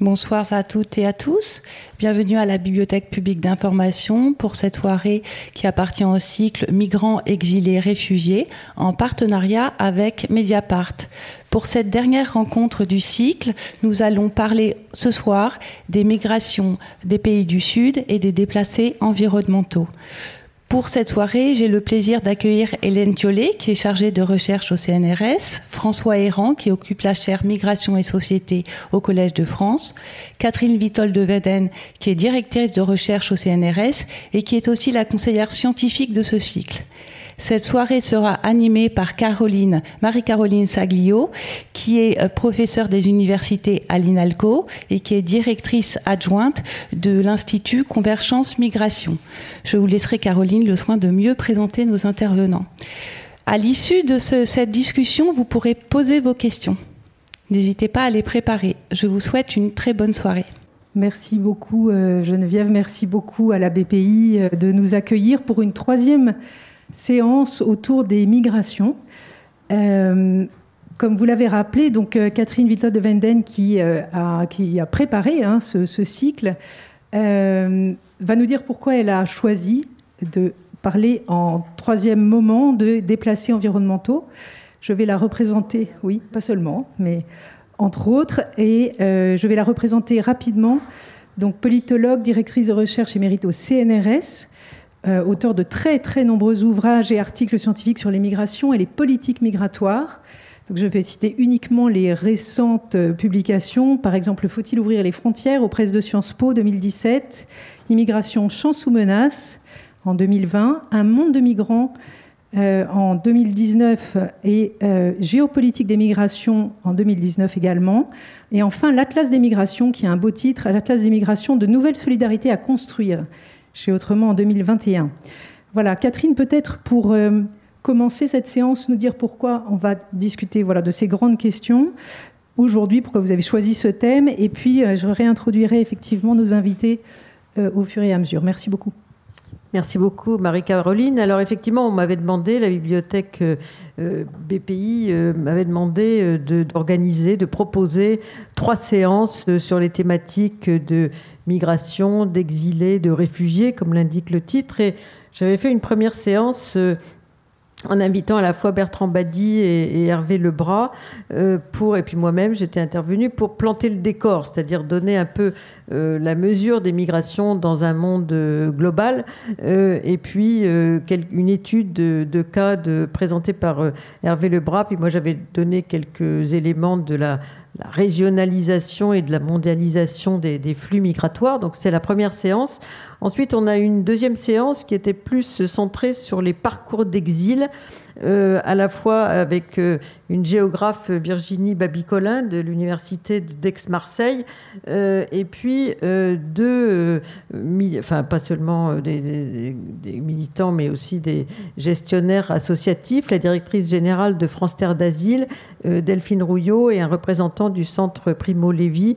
Bonsoir à toutes et à tous. Bienvenue à la Bibliothèque publique d'information pour cette soirée qui appartient au cycle Migrants, exilés, réfugiés en partenariat avec Mediapart. Pour cette dernière rencontre du cycle, nous allons parler ce soir des migrations des pays du Sud et des déplacés environnementaux. Pour cette soirée, j'ai le plaisir d'accueillir Hélène Thiollet, qui est chargée de recherche au CNRS, François Errand, qui occupe la chaire Migration et Société au Collège de France, Catherine Vitol de Veden, qui est directrice de recherche au CNRS et qui est aussi la conseillère scientifique de ce cycle. Cette soirée sera animée par Caroline, Marie-Caroline Saglio, qui est euh, professeure des universités à l'INALCO et qui est directrice adjointe de l'Institut Convergence Migration. Je vous laisserai, Caroline, le soin de mieux présenter nos intervenants. À l'issue de cette discussion, vous pourrez poser vos questions. N'hésitez pas à les préparer. Je vous souhaite une très bonne soirée. Merci beaucoup euh, Geneviève, merci beaucoup à la BPI euh, de nous accueillir pour une troisième séance autour des migrations. Euh, comme vous l'avez rappelé, donc euh, Catherine Viltot de Venden, qui, euh, a, préparé hein, ce, cycle, va nous dire pourquoi elle a choisi de parler en troisième moment de déplacés environnementaux. Je vais la représenter, oui, pas seulement, mais entre autres, et je vais la représenter rapidement. Donc, politologue, directrice de recherche émérite au CNRS, euh, auteur de très très nombreux ouvrages et articles scientifiques sur les migrations et les politiques migratoires. Donc je vais citer uniquement les récentes euh, publications, par exemple Faut-il ouvrir les frontières aux presses de Sciences Po 2017, Immigration, chance ou menace en 2020, Un monde de migrants euh, en 2019 et Géopolitique des migrations en 2019 également. Et enfin, l'Atlas des migrations, qui a un beau titre, l'Atlas des migrations de nouvelles solidarités à construire, chez Autrement en 2021. Voilà, Catherine, peut-être pour euh, commencer cette séance, nous dire pourquoi on va discuter voilà, de ces grandes questions aujourd'hui, pourquoi vous avez choisi ce thème, et puis euh, je réintroduirai effectivement nos invités euh, au fur et à mesure. Merci beaucoup. Merci beaucoup, Marie-Caroline. Alors, effectivement, on m'avait demandé, la bibliothèque BPI m'avait demandé d'organiser, de, proposer trois séances sur les thématiques de migration, d'exilés, de réfugiés, comme l'indique le titre. Et j'avais fait une première séance euh, en invitant à la fois Bertrand Badi et, Hervé Lebras euh, pour et puis moi-même j'étais intervenue pour planter le décor, c'est-à-dire donner un peu euh, la mesure des migrations dans un monde global et puis une étude de, cas présentée par Hervé Lebras puis moi j'avais donné quelques éléments de la la régionalisation et de la mondialisation des, flux migratoires. Donc c'est la première séance. Ensuite, on a une deuxième séance qui était plus centrée sur les parcours d'exil euh, à la fois avec euh, une géographe Virginie Babicolin de l'université d'Aix-Marseille, euh, et puis deux, enfin pas seulement des, militants, mais aussi des gestionnaires associatifs, la directrice générale de France Terre d'Asile, Delphine Rouillot, et un représentant du centre Primo Levi,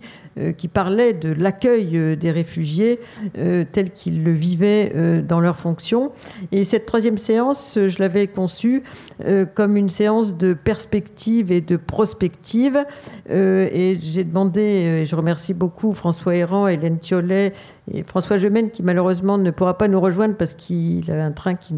qui parlait de l'accueil des réfugiés tel qu'ils le vivaient dans leurs fonctions. Et cette troisième séance, je l'avais conçue euh, comme une séance de perspective et de prospective. Euh, et j'ai demandé, euh, et je remercie beaucoup François Héran, Hélène Thiollet et François Gemène, qui malheureusement ne pourra pas nous rejoindre parce qu'il avait un train qui,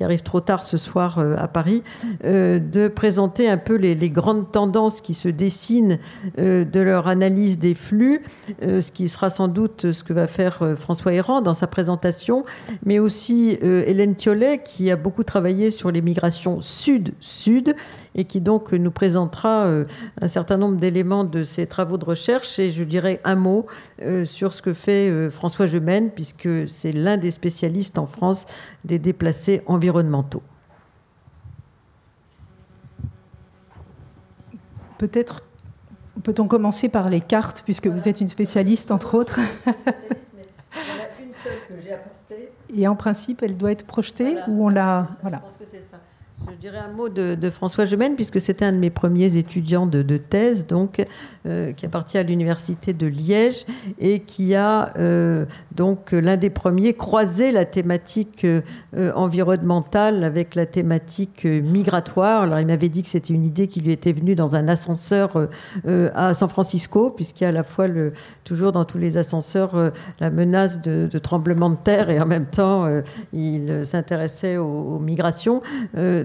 arrive trop tard ce soir à Paris, de présenter un peu les, grandes tendances qui se dessinent de leur analyse des flux, ce qui sera sans doute ce que va faire François Héran dans sa présentation, mais aussi Hélène Thiollet, qui a beaucoup travaillé sur les migrations sud-sud et qui donc nous présentera euh, un certain nombre d'éléments de ses travaux de recherche et je dirais un mot euh, sur ce que fait euh, François Gemène puisque c'est l'un des spécialistes en France des déplacés environnementaux. Peut-être peut-on commencer par les cartes puisque vous êtes une spécialiste entre autres? Et en principe, elle doit être projetée ou on la. Voilà. Je pense que c'est ça. Je dirais un mot de, François Gemène, puisque c'était un de mes premiers étudiants de, thèse, donc, euh, qui appartient à l'Université de Liège et qui a euh, donc l'un des premiers croisé la thématique euh, environnementale avec la thématique migratoire. Alors, il m'avait dit que c'était une idée qui lui était venue dans un ascenseur à San Francisco, puisqu'il y a à la fois toujours dans tous les ascenseurs la menace de, tremblement de terre et en même temps, il s'intéressait aux, migrations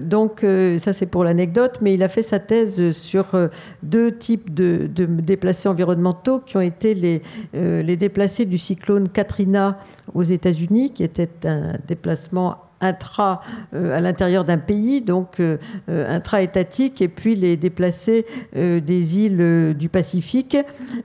donc euh, ça c'est pour l'anecdote, mais il a fait sa thèse sur euh, deux types de, déplacés environnementaux qui ont été euh, les déplacés du cyclone Katrina aux États-Unis, qui était un déplacement intra euh, à l'intérieur d'un pays, donc euh, euh, intra-étatique, et puis les déplacés des îles du Pacifique.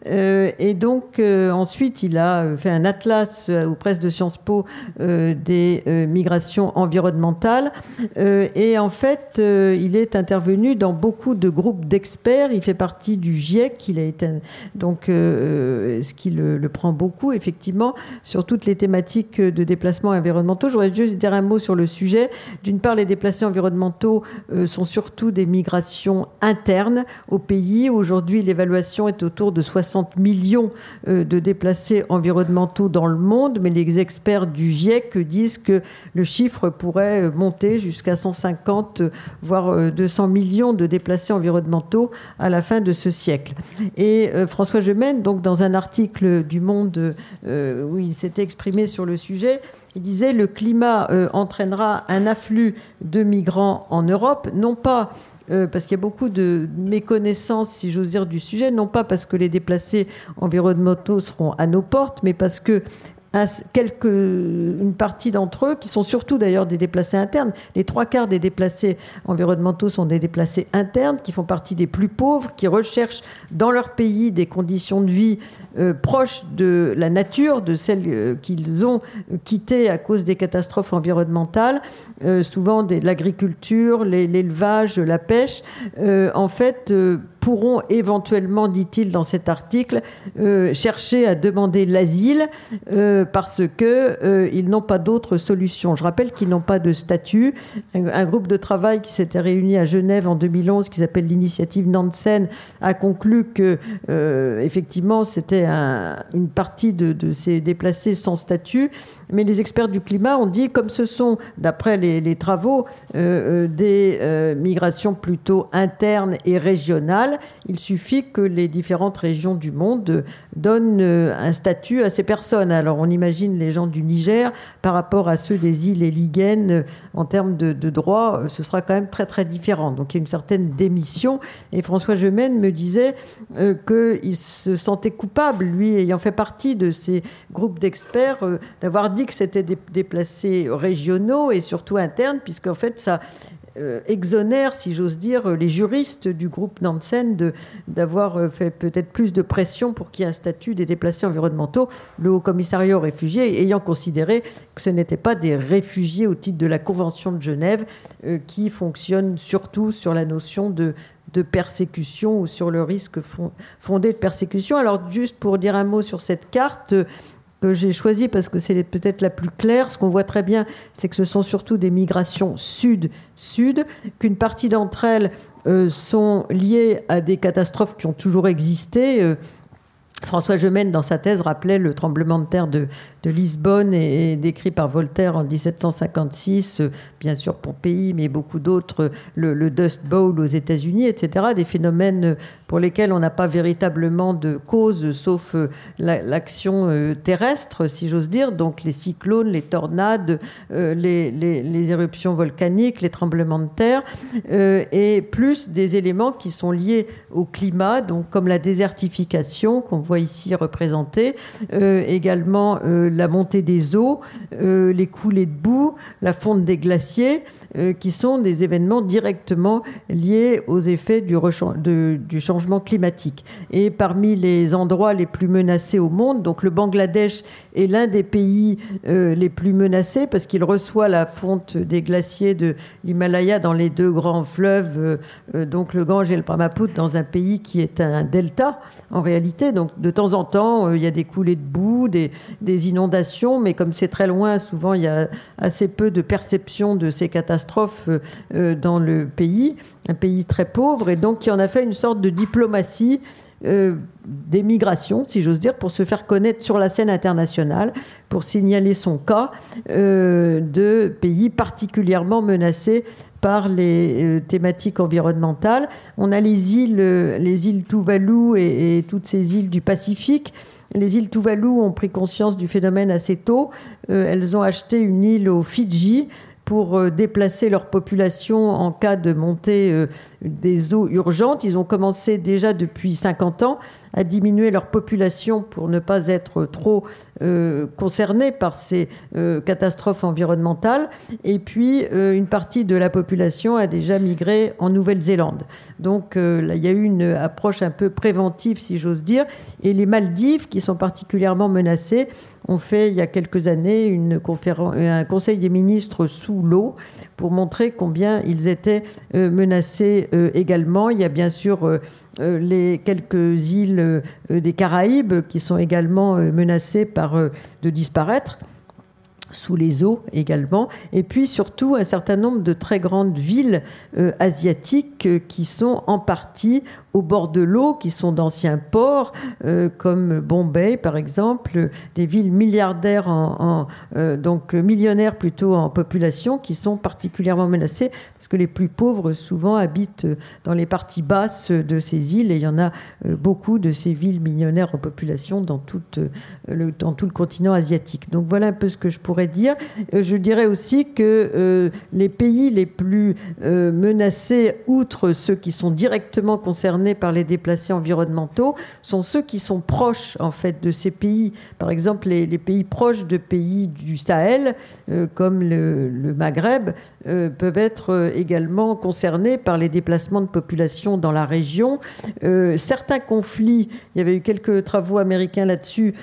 et donc ensuite, il a fait un atlas aux presses de Sciences Po des migrations environnementales. et en fait, il est intervenu dans beaucoup de groupes d'experts. Il fait partie du GIEC. Il a été donc ce qui le, prend beaucoup effectivement sur toutes les thématiques de déplacement environnementaux. Je voudrais juste dire un mot sur le sujet. D'une part, les déplacés environnementaux euh, sont surtout des migrations internes au pays. Aujourd'hui, l'évaluation est autour de 60 millions euh, de déplacés environnementaux dans le monde, mais les experts du GIEC disent que le chiffre pourrait monter jusqu'à 150, voire 200 euh, millions de déplacés environnementaux à la fin de ce siècle. Et François Gemène, donc dans un article du Monde où il s'était exprimé sur le sujet, il disait le climat euh, entraînera un afflux de migrants en Europe, non pas euh, parce qu'il y a beaucoup de méconnaissance, si j'ose dire, du sujet, non pas parce que les déplacés environnementaux seront à nos portes, mais parce que quelques, une partie d'entre eux, qui sont surtout d'ailleurs des déplacés internes. Les trois quarts des déplacés environnementaux sont des déplacés internes, qui font partie des plus pauvres, qui recherchent dans leur pays des conditions de vie euh, proches de la nature, de celles euh, qu'ils ont quittées à cause des catastrophes environnementales, euh, souvent de l'agriculture, l'élevage, la pêche. en fait, pourront éventuellement, dit-il dans cet article, euh, chercher à demander l'asile euh, parce qu'ils euh, n'ont pas d'autre solution. Je rappelle qu'ils n'ont pas de statut. Un, groupe de travail qui s'était réuni à Genève en 2011, qui s'appelle l'initiative Nansen, a conclu que effectivement c'était une partie de, de, ces déplacés sans statut. Mais les experts du climat ont dit, comme ce sont, d'après les, travaux, des migrations plutôt internes et régionales, il suffit que les différentes régions du monde donnent euh, un statut à ces personnes. Alors on imagine les gens du Niger par rapport à ceux des îles Éligènes euh, en termes de, droits, euh, ce sera quand même très très différent. Donc il y a une certaine démission. Et François Gemène me disait qu'il se sentait coupable, lui ayant fait partie de ces groupes d'experts, d'avoir dit que c'était des déplacés régionaux et surtout internes, puisqu'en fait ça euh, exonère, si j'ose dire, les juristes du groupe Nansen d'avoir euh, fait peut-être plus de pression pour qu'il y ait un statut des déplacés environnementaux. Le Haut Commissariat aux réfugiés ayant considéré que ce n'étaient pas des réfugiés au titre de la Convention de Genève euh, qui fonctionne surtout sur la notion de, de persécution ou sur le risque fondé de persécution. Alors juste pour dire un mot sur cette carte, que j'ai choisi parce que c'est peut-être la plus claire. Ce qu'on voit très bien, c'est que ce sont surtout des migrations sud-sud, qu'une partie d'entre elles euh, sont liées à des catastrophes qui ont toujours existé. Euh, François Gemène, dans sa thèse, rappelait le tremblement de terre de, Lisbonne et, décrit par Voltaire en 1756, euh, bien sûr Pompéi, mais beaucoup d'autres, le, Dust Bowl aux États-Unis, etc. Des phénomènes pour lesquels on n'a pas véritablement de cause, sauf euh, l'action euh, terrestre, si j'ose dire, donc les cyclones, les tornades, les, les, éruptions volcaniques, les tremblements de terre, et plus des éléments qui sont liés au climat, donc comme la désertification qu'on voit ici représentée, également la montée des eaux, euh, les coulées de boue, la fonte des glaciers, euh, qui sont des événements directement liés aux effets du, changement climatique. Et parmi les endroits les plus menacés au monde, donc le Bangladesh est l'un des pays euh, les plus menacés parce qu'il reçoit la fonte des glaciers de l'Himalaya dans les deux grands fleuves, donc le Gange et le Brahmaputra, dans un pays qui est un delta en réalité, donc de temps en temps, il y a des coulées de boue, des inondations, mais comme c'est très loin, souvent il y a assez peu de perception de ces catastrophes dans le pays, un pays très pauvre, et donc qui en a fait une sorte de diplomatie euh, des migrations, si j'ose dire, pour se faire connaître sur la scène internationale, pour signaler son cas euh, de pays particulièrement menacés par les euh, thématiques environnementales. On a les îles, les îles Tuvalu et, toutes ces îles du Pacifique. Les îles Tuvalu ont pris conscience du phénomène assez tôt. elles ont acheté une île aux Fidji pour euh, déplacer leur population en cas de montée euh, des eaux urgentes. Ils ont commencé déjà depuis 50 ans à diminuer leur population pour ne pas être trop euh, concernés par ces catastrophes environnementales. Et puis, une partie de la population a déjà migré en Nouvelle-Zélande. Donc, il y a eu une approche un peu préventive, si j'ose dire. Et les Maldives, qui sont particulièrement menacées, ont fait il y a quelques années une un conseil des ministres sous l'eau pour montrer combien ils étaient euh, menacés euh, également. Il y a bien sûr euh, les quelques îles des Caraïbes qui sont également menacées par de disparaître sous les eaux également, et puis surtout un certain nombre de très grandes villes asiatiques qui sont en partie au bord de l'eau, qui sont d'anciens ports, euh, comme Bombay par exemple, des villes milliardaires, en, donc millionnaires plutôt en population, qui sont particulièrement menacées, parce que les plus pauvres souvent habitent dans les parties basses de ces îles, et il y en a beaucoup de ces villes millionnaires en population dans, toute, le, dans tout le continent asiatique. Donc voilà un peu ce que je pourrais dire. Euh, je dirais aussi que euh, les pays les plus euh, menacés, outre ceux qui sont directement concernés par les déplacés environnementaux, sont ceux qui sont proches en fait de ces pays. Par exemple, les, pays proches de pays du Sahel, comme le, Maghreb, peuvent être également concernés par les déplacements de population dans la région. certains conflits, il y avait eu quelques travaux américains là-dessus,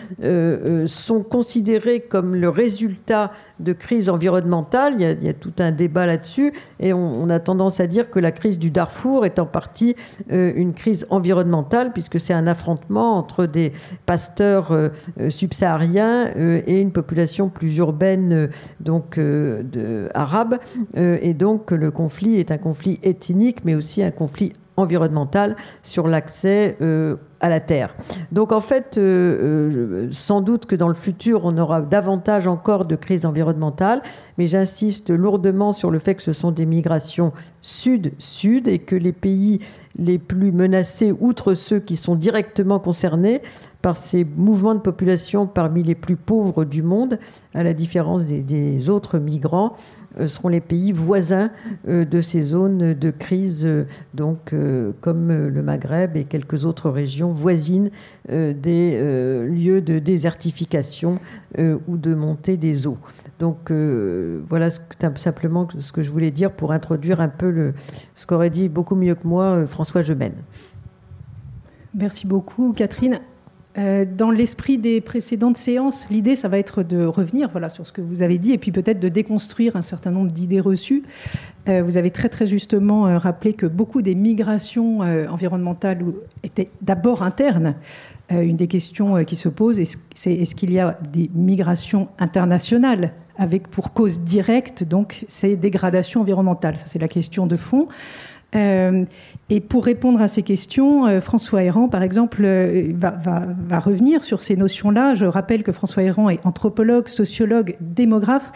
sont considérés comme le résultat de crise environnementale. Il y a, tout un débat là-dessus. Et on, a tendance à dire que la crise du Darfour est en partie euh, une crise environnementale, puisque c'est un affrontement entre des pasteurs euh, euh, subsahariens et une population plus urbaine, donc de, arabe. et donc le conflit est un conflit ethnique, mais aussi un conflit environnemental sur l'accès à la Terre. Donc en fait, euh, euh, sans doute que dans le futur, on aura davantage encore de crises environnementales, mais j'insiste lourdement sur le fait que ce sont des migrations sud-sud et que les pays les plus menacés, outre ceux qui sont directement concernés par ces mouvements de population parmi les plus pauvres du monde, à la différence des autres migrants, seront les pays voisins euh, de ces zones de crise, euh, donc comme le Maghreb et quelques autres régions voisines des lieux de désertification ou de montée des eaux. Donc voilà simplement ce que je voulais dire pour introduire un peu ce qu'aurait dit beaucoup mieux que moi François Gemène. Merci beaucoup Catherine. Euh, dans l'esprit des précédentes séances, l'idée, ça va être de revenir voilà, sur ce que vous avez dit et puis peut-être de déconstruire un certain nombre d'idées reçues. Euh, vous avez très très justement euh, rappelé que beaucoup des migrations environnementales étaient d'abord internes. une des questions qui se pose, c'est est-ce qu'il y a des migrations internationales avec pour cause directe donc ces dégradations environnementales? Ça, c'est la question de fond. Euh, et pour répondre à ces questions, euh, François Héran, par exemple, euh, va, va, va, revenir sur ces notions-là. Je rappelle que François Héran est anthropologue, sociologue, démographe,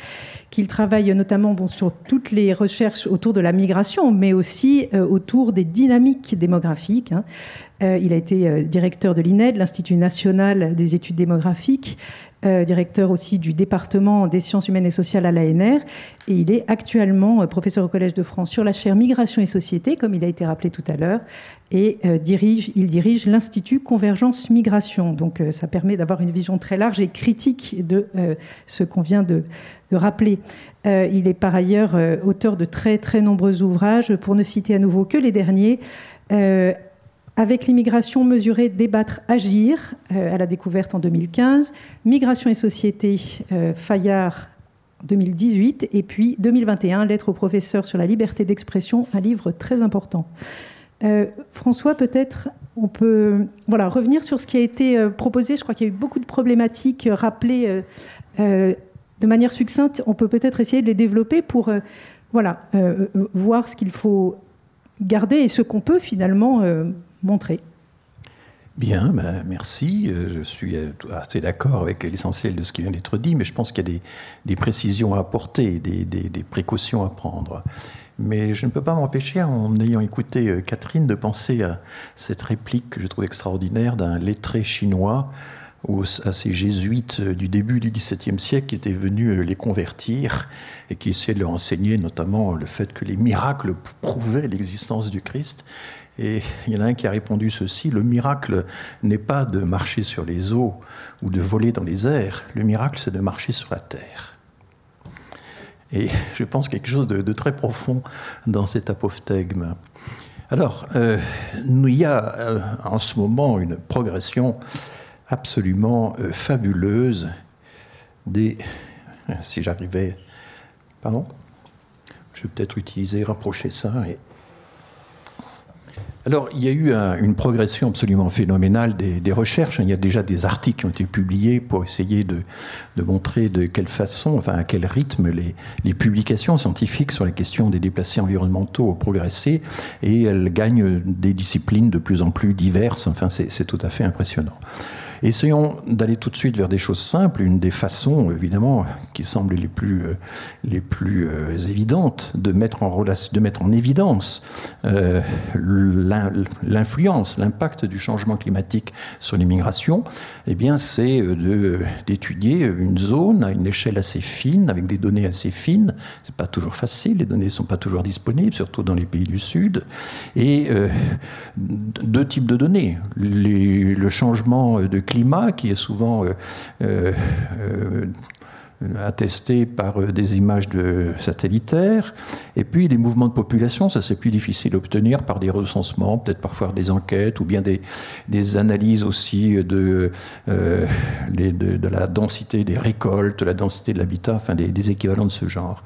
qu'il travaille notamment bon, sur toutes les recherches autour de la migration, mais aussi autour des dynamiques démographiques. Hein. il a été directeur de l'INED, l'Institut national des études démographiques. Euh, directeur aussi du département des sciences humaines et sociales à l'ANR. Et il est actuellement euh, professeur au Collège de France sur la chaire Migration et Société, comme il a été rappelé tout à l'heure. Et euh, dirige, il dirige l'Institut Convergence Migration. Donc ça permet d'avoir une vision très large et critique de ce qu'on vient de, de rappeler. il est par ailleurs auteur de très très nombreux ouvrages, pour ne citer à nouveau que les derniers. Avec l'immigration mesurée, débattre, agir, euh, à la découverte en 2015, Migration et société, euh, Fayard 2018, et puis 2021, Lettre au professeur sur la liberté d'expression, un livre très important. François, peut-être on peut voilà, revenir sur ce qui a été proposé. Je crois qu'il y a eu beaucoup de problématiques rappelées de manière succincte. On peut peut-être essayer de les développer pour voilà, voir ce qu'il faut garder et ce qu'on peut finalement montrer. Bien, ben, merci. Euh, je suis euh, assez d'accord avec l'essentiel de ce qui vient d'être dit, mais je pense qu'il y a des, précisions à apporter, des, précautions à prendre. Mais je ne peux pas m'empêcher, en ayant écouté euh, Catherine, de penser à cette réplique que je trouve extraordinaire d'un lettré chinois à ces jésuites du début du XVIIe siècle qui étaient venus les convertir et qui essayaient de leur enseigner notamment le fait que les miracles prouvaient l'existence du Christ. Et il y en a un qui a répondu ceci, le miracle n'est pas de marcher sur les eaux ou de voler dans les airs, le miracle c'est de marcher sur la terre. Et je pense quelque chose de, très profond dans cet apophthegme. Alors, euh, il y a euh, en ce moment une progression absolument euh, fabuleuse des... Si j'arrivais... Pardon Je vais peut-être utiliser, rapprocher ça et alors, il y a eu une progression absolument phénoménale des, recherches. Il y a déjà des articles qui ont été publiés pour essayer de, montrer de quelle façon, enfin à quel rythme les, publications scientifiques sur la question des déplacés environnementaux ont progressé et elles gagnent des disciplines de plus en plus diverses. Enfin, c'est tout à fait impressionnant. Essayons d'aller tout de suite vers des choses simples. Une des façons, évidemment, qui semble les plus, euh, les plus euh, évidentes de mettre en, relation, de mettre en évidence euh, l'influence, l'impact du changement climatique sur l'immigration, eh c'est d'étudier une zone à une échelle assez fine, avec des données assez fines. C'est pas toujours facile, les données ne sont pas toujours disponibles, surtout dans les pays du Sud. Et deux types de données. le changement de climat qui est souvent euh, euh, euh, attesté par euh, des images de satellitaires. Et puis les mouvements de population, ça c'est plus difficile d'obtenir par des recensements, peut-être parfois des enquêtes ou bien des, analyses aussi de, euh, les, de, la densité des récoltes, la densité de l'habitat, enfin des, des, équivalents de ce genre.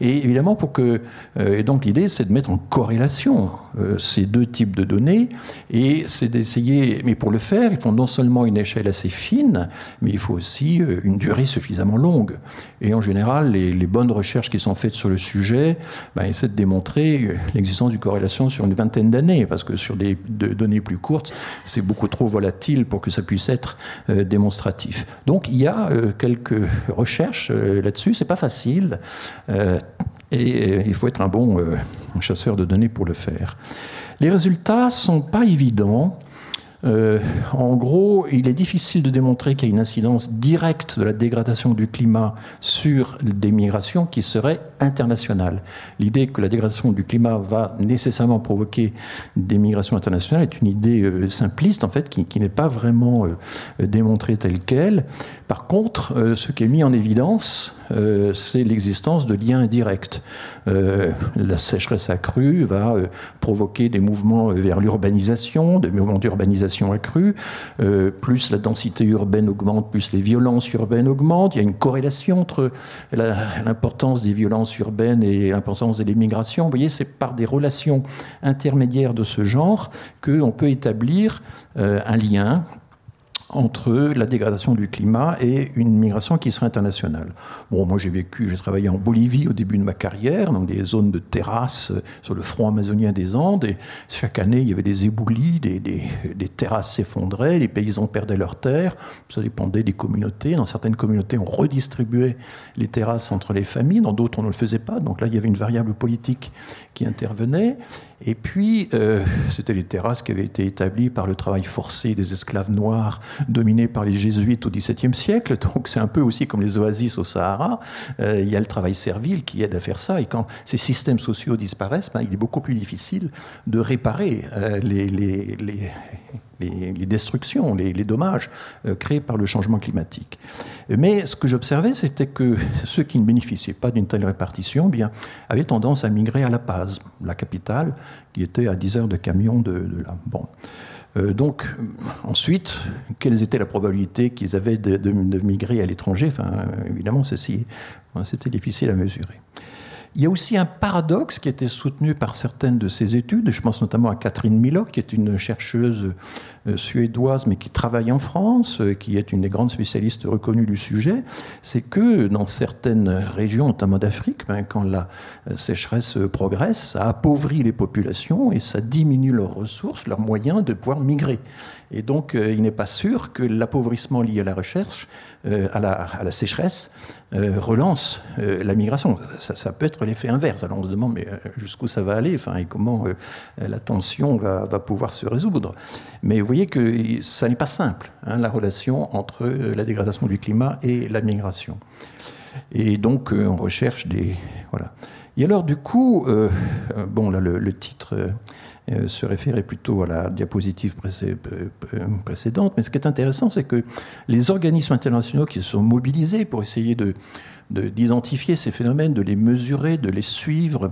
Et évidemment, pour que. Euh, et donc l'idée c'est de mettre en corrélation ces deux types de données et c'est d'essayer. Mais pour le faire, il faut non seulement une échelle assez fine, mais il faut aussi une durée suffisamment longue. Et en général, les, bonnes recherches qui sont faites sur le sujet ben, essaient de démontrer l'existence d'une corrélation sur une vingtaine d'années, parce que sur des données plus courtes, c'est beaucoup trop volatile pour que ça puisse être euh, démonstratif. Donc il y a euh, quelques recherches euh, là-dessus, c'est pas facile, et il faut être un bon chasseur de données pour le faire. Les résultats sont pas évidents. Euh, en gros, il est difficile de démontrer qu'il y a une incidence directe de la dégradation du climat sur des migrations qui serait internationale. L'idée que la dégradation du climat va nécessairement provoquer des migrations internationales est une idée euh, simpliste, en fait, qui, n'est pas vraiment euh, démontrée telle qu'elle. Par contre, ce qui est mis en évidence, c'est l'existence de liens directs. La sécheresse accrue va provoquer des mouvements vers l'urbanisation, des mouvements d'urbanisation accrue, euh, plus la densité urbaine augmente, plus les violences urbaines augmentent. Il y a une corrélation entre l'importance des violences urbaines et l'importance de l'immigration. Vous voyez, c'est par des relations intermédiaires de ce genre qu'on peut établir euh, un lien entre la dégradation du climat et une migration qui serait internationale. Bon, moi j'ai vécu, j'ai travaillé en Bolivie au début de ma carrière, dans des zones de terrasses euh, sur le front amazonien des Andes, et chaque année il y avait des éboulis, des, des, des terrasses s'effondraient, les paysans perdaient leurs terres, ça dépendait des communautés. Dans certaines communautés, on redistribuait les terrasses entre les familles, dans d'autres on ne le faisait pas, donc là il y avait une variable politique qui intervenait. Et puis, euh, c'était les terrasses qui avaient été établies par le travail forcé des esclaves noirs dominés par les jésuites au XVIIe siècle. Donc, c'est un peu aussi comme les oasis au Sahara. Euh, il y a le travail servile qui aide à faire ça. Et quand ces systèmes sociaux disparaissent, ben, il est beaucoup plus difficile de réparer euh, les, les, les les, destructions, les, dommages euh, créés par le changement climatique. Mais ce que j'observais, c'était que ceux qui ne bénéficiaient pas d'une telle répartition eh bien, avaient tendance à migrer à La Paz, la capitale, qui était à 10 heures de camion de, là. Bon. Euh, donc, ensuite, quelles étaient la probabilité qu'ils avaient de, migrer à l'étranger? Évidemment, ceci, c'était difficile à mesurer. Il y a aussi un paradoxe qui été soutenu par certaines de ces études. Je pense notamment à Catherine Millock, qui est une chercheuse euh, suédoise, mais qui travaille en France, euh, qui est une des grandes spécialistes reconnues du sujet. C'est que dans certaines régions, notamment d'Afrique, ben, quand la euh, sécheresse progresse, ça appauvrit les populations et ça diminue leurs ressources, leurs moyens de pouvoir migrer. Et donc, il n'est pas sûr que l'appauvrissement lié à la recherche euh, à, la, sécheresse euh, relance euh, la migration. Ça, peut être l'effet inverse. Alors on se demande mais jusqu'où ça va aller? Enfin, et comment la tension va, pouvoir se résoudre? Mais vous voyez que ça n'est pas simple, hein, la relation entre la dégradation du climat et la migration. Et donc on recherche des... Voilà. Et alors du coup, bon là le titre euh, se référer plutôt à la diapositive euh, précédente. Mais ce qui est intéressant, c'est que les organismes internationaux qui se sont mobilisés pour essayer de, d'identifier ces phénomènes, de les mesurer, de les suivre,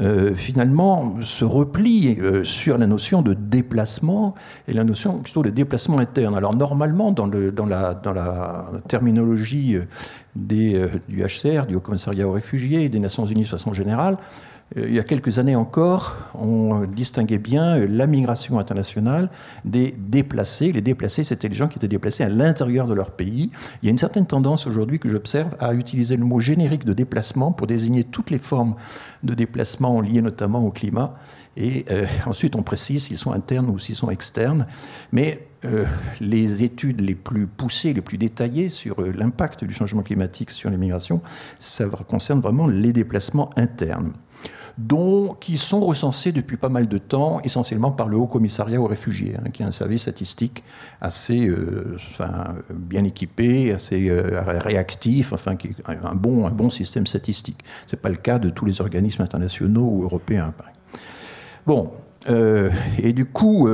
euh, finalement se replient sur la notion de déplacement et la notion plutôt de déplacement interne. Alors normalement, dans, le, dans, la, dans la terminologie des, du HCR, du Haut Commissariat aux réfugiés et des Nations Unies de façon générale, euh, il y a quelques années encore, on distinguait bien la migration internationale des déplacés. Les déplacés, c'était les gens qui étaient déplacés à l'intérieur de leur pays. Il y a une certaine tendance aujourd'hui que j'observe à utiliser le mot générique de déplacement pour désigner toutes les formes de déplacement liées notamment au climat. Et euh, ensuite, on précise s'ils sont internes ou s'ils sont externes. Mais euh, les études les plus poussées, les plus détaillées sur l'impact du changement climatique sur les migrations, ça concerne vraiment les déplacements internes dont, qui sont recensés depuis pas mal de temps, essentiellement par le Haut Commissariat aux réfugiés, hein, qui est un service statistique assez euh, enfin, bien équipé, assez euh, réactif, enfin, qui un bon, un bon système statistique. Ce n'est pas le cas de tous les organismes internationaux ou européens. Bon, euh, et du coup,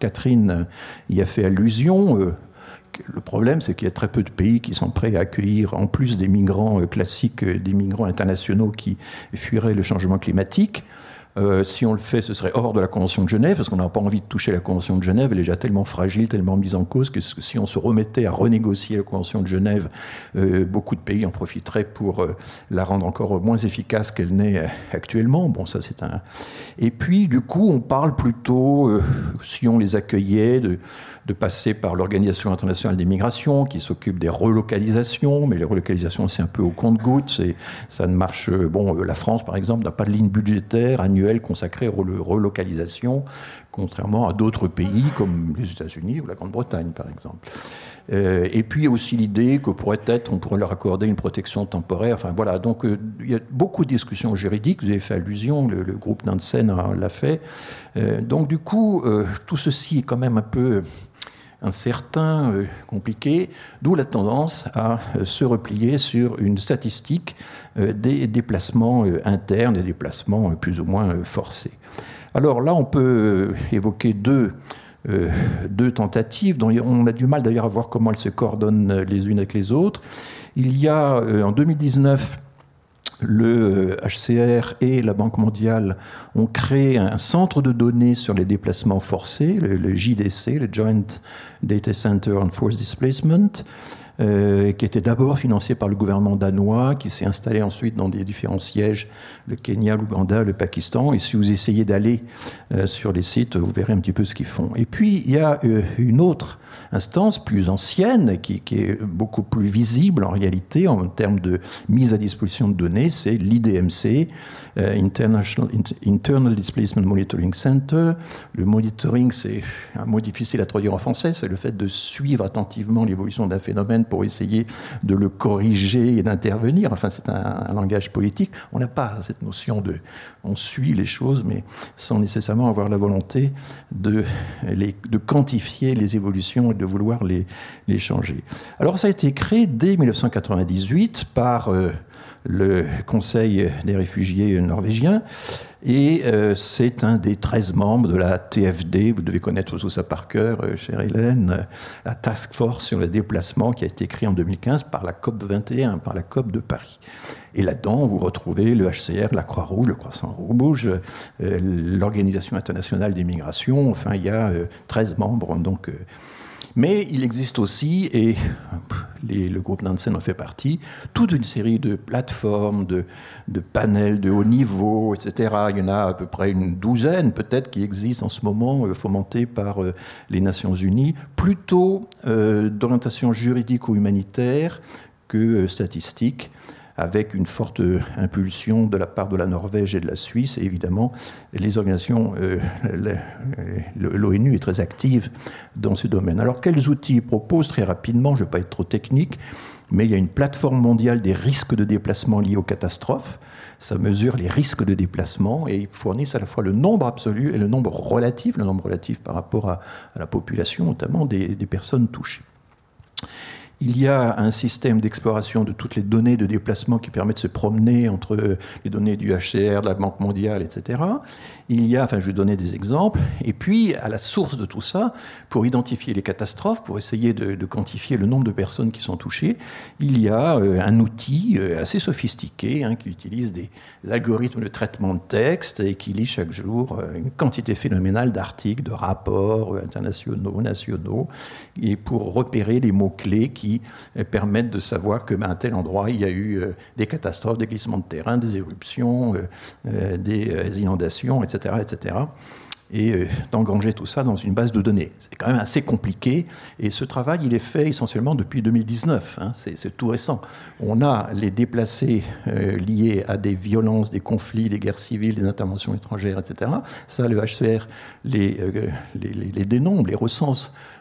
Catherine y a fait allusion le problème, c'est qu'il y a très peu de pays qui sont prêts à accueillir, en plus des migrants euh, classiques, euh, des migrants internationaux qui fuiraient le changement climatique. Euh, si on le fait, ce serait hors de la Convention de Genève, parce qu'on n'a pas envie de toucher la Convention de Genève. Elle est déjà tellement fragile, tellement mise en cause, que si on se remettait à renégocier la Convention de Genève, beaucoup de pays en profiteraient pour la rendre encore moins efficace qu'elle n'est actuellement. Bon, ça c'est un. Et puis, du coup, on parle plutôt, si on les accueillait, de de passer par l'Organisation internationale des migrations qui s'occupe des relocalisations, mais les relocalisations c'est un peu au compte-gouttes, ça ne marche. Bon, euh, la France par exemple n'a pas de ligne budgétaire annuelle consacrée aux relocalisations, contrairement à d'autres pays comme les États-Unis ou la Grande-Bretagne par exemple. Euh, et puis aussi l'idée que pourrait être, on pourrait leur accorder une protection temporaire. Enfin voilà, donc euh, il y a beaucoup de discussions juridiques. Vous avez fait allusion, le, groupe Nansen l'a fait. donc du coup, tout ceci est quand même un peu incertain, euh, compliqué, d'où la tendance à euh, se replier sur une statistique euh, des déplacements internes, des déplacements plus ou moins forcés. Alors là, on peut évoquer deux, deux tentatives, dont on a du mal d'ailleurs à voir comment elles se coordonnent les unes avec les autres. Il y a en 2019 le HCR et la Banque mondiale ont créé un centre de données sur les déplacements forcés, le, JDC, le Joint Data Center on Forced Displacement, euh, qui était d'abord financé par le gouvernement danois, qui s'est installé ensuite dans des différents sièges, le Kenya, l'Ouganda, le Pakistan. Et si vous essayez d'aller euh, sur les sites, vous verrez un petit peu ce qu'ils font. Et puis, il y a euh, une autre instance plus ancienne, qui, qui, est beaucoup plus visible en réalité en termes de mise à disposition de données, c'est l'IDMC, International, Internal Displacement Monitoring Center. Le monitoring, c'est un mot difficile à traduire en français, c'est le fait de suivre attentivement l'évolution d'un phénomène pour essayer de le corriger et d'intervenir. Enfin, c'est un, langage politique. On n'a pas cette notion de on suit les choses, mais sans nécessairement avoir la volonté de, les, de quantifier les évolutions et de vouloir les, les changer. Alors, ça a été créé dès 1998 par euh, le Conseil des réfugiés norvégiens. Et euh, c'est un des 13 membres de la TFD, vous devez connaître tout ça par cœur, euh, chère Hélène, euh, la Task Force sur le déplacement qui a été créée en 2015 par la COP 21, par la COP de Paris. Et là-dedans, vous retrouvez le HCR, la Croix-Rouge, le Croissant-Rouge, l'Organisation internationale des migrations, enfin il y a 13 membres. Donc, mais il existe aussi, et le groupe Nansen en fait partie, toute une série de plateformes, de, panels de haut niveau, etc. Il y en a à peu près une douzaine peut-être qui existent en ce moment, fomentées par les Nations Unies, plutôt d'orientation juridique ou humanitaire que statistique avec une forte impulsion de la part de la Norvège et de la Suisse. Et évidemment, les organisations, euh, l'ONU est très active dans ce domaine. Alors, quels outils proposent Très rapidement, je ne vais pas être trop technique, mais il y a une plateforme mondiale des risques de déplacement liés aux catastrophes. Ça mesure les risques de déplacement et fournit à la fois le nombre absolu et le nombre relatif, le nombre relatif par rapport à, la population, notamment des personnes touchées. Il y a un système d'exploration de toutes les données de déplacement qui permet de se promener entre les données du HCR, de la Banque mondiale, etc. Il y a, enfin je vais donner des exemples, et puis à la source de tout ça, pour identifier les catastrophes, pour essayer de, quantifier le nombre de personnes qui sont touchées, il y a euh, un outil euh, assez sophistiqué hein, qui utilise des, algorithmes de traitement de texte et qui lit chaque jour euh, une quantité phénoménale d'articles, de rapports internationaux, nationaux, et pour repérer les mots-clés qui permettent de savoir que ben, à tel endroit, il y a eu des catastrophes, des glissements de terrain, des éruptions, des inondations, etc. etc et d'engranger tout ça dans une base de données. C'est quand même assez compliqué et ce travail, il est fait essentiellement depuis 2019, hein. c'est tout récent. On a les déplacés liés à des violences, des conflits, des guerres civiles, des interventions étrangères, etc. Ça, le HCR les, les, les dénombre, les recense euh,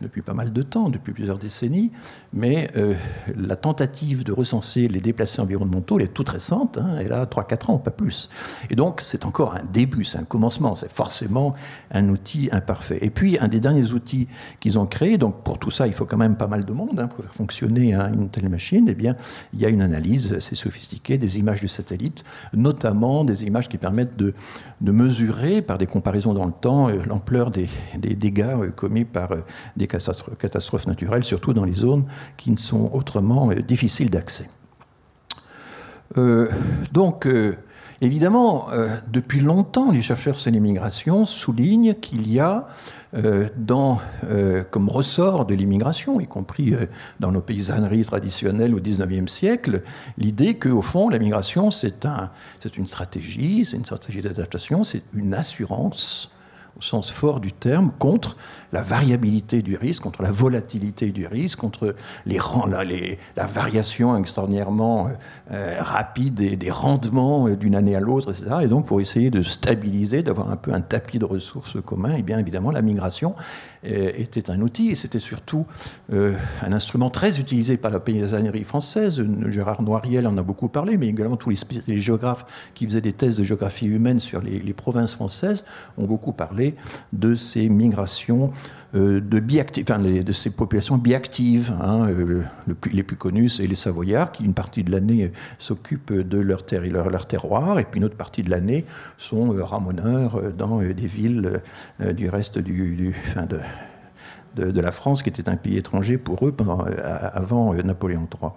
depuis pas mal de temps, depuis plusieurs décennies, mais euh, la tentative de recenser les déplacés environnementaux, elle est toute récente, hein, elle a 3-4 ans, pas plus. Et donc c'est encore un début, c'est un commencement, c'est forcément un outil imparfait. Et puis un des derniers outils qu'ils ont créé, donc pour tout ça il faut quand même pas mal de monde hein, pour faire fonctionner une telle machine, eh bien il y a une analyse assez sophistiquée des images du satellite, notamment des images qui permettent de, mesurer par des comparaisons dans le temps euh, l'ampleur des, dégâts commis par des catastrophes naturelles, surtout dans les zones qui ne sont autrement euh, difficiles d'accès. Euh, donc, euh, évidemment, depuis longtemps, les chercheurs sur l'immigration soulignent qu'il y a comme ressort de l'immigration, y compris dans nos paysanneries traditionnelles au XIXe siècle, l'idée qu'au fond, la migration, c'est un, une stratégie, c'est une stratégie d'adaptation, c'est une assurance au sens fort du terme, contre la variabilité du risque, contre la volatilité du risque, contre les, la, la variation extraordinairement euh, rapide des, rendements euh, d'une année à l'autre, etc. Et donc, pour essayer de stabiliser, d'avoir un peu un tapis de ressources commun, et eh bien évidemment, la migration euh, était un outil et c'était surtout un instrument très utilisé par la paysannerie française. Gérard Noiriel en a beaucoup parlé, mais également tous les, géographes qui faisaient des thèses de géographie humaine sur les provinces françaises ont beaucoup parlé de ces migrations euh, de, de ces populations biactives. Hein, euh, les plus connus, c'est les Savoyards, qui une partie de l'année s'occupent de leur, leur, terroir, et puis une autre partie de l'année sont euh, ramoneurs dans des villes du reste du, de, de, la France, qui était un pays étranger pour eux avant Napoléon III.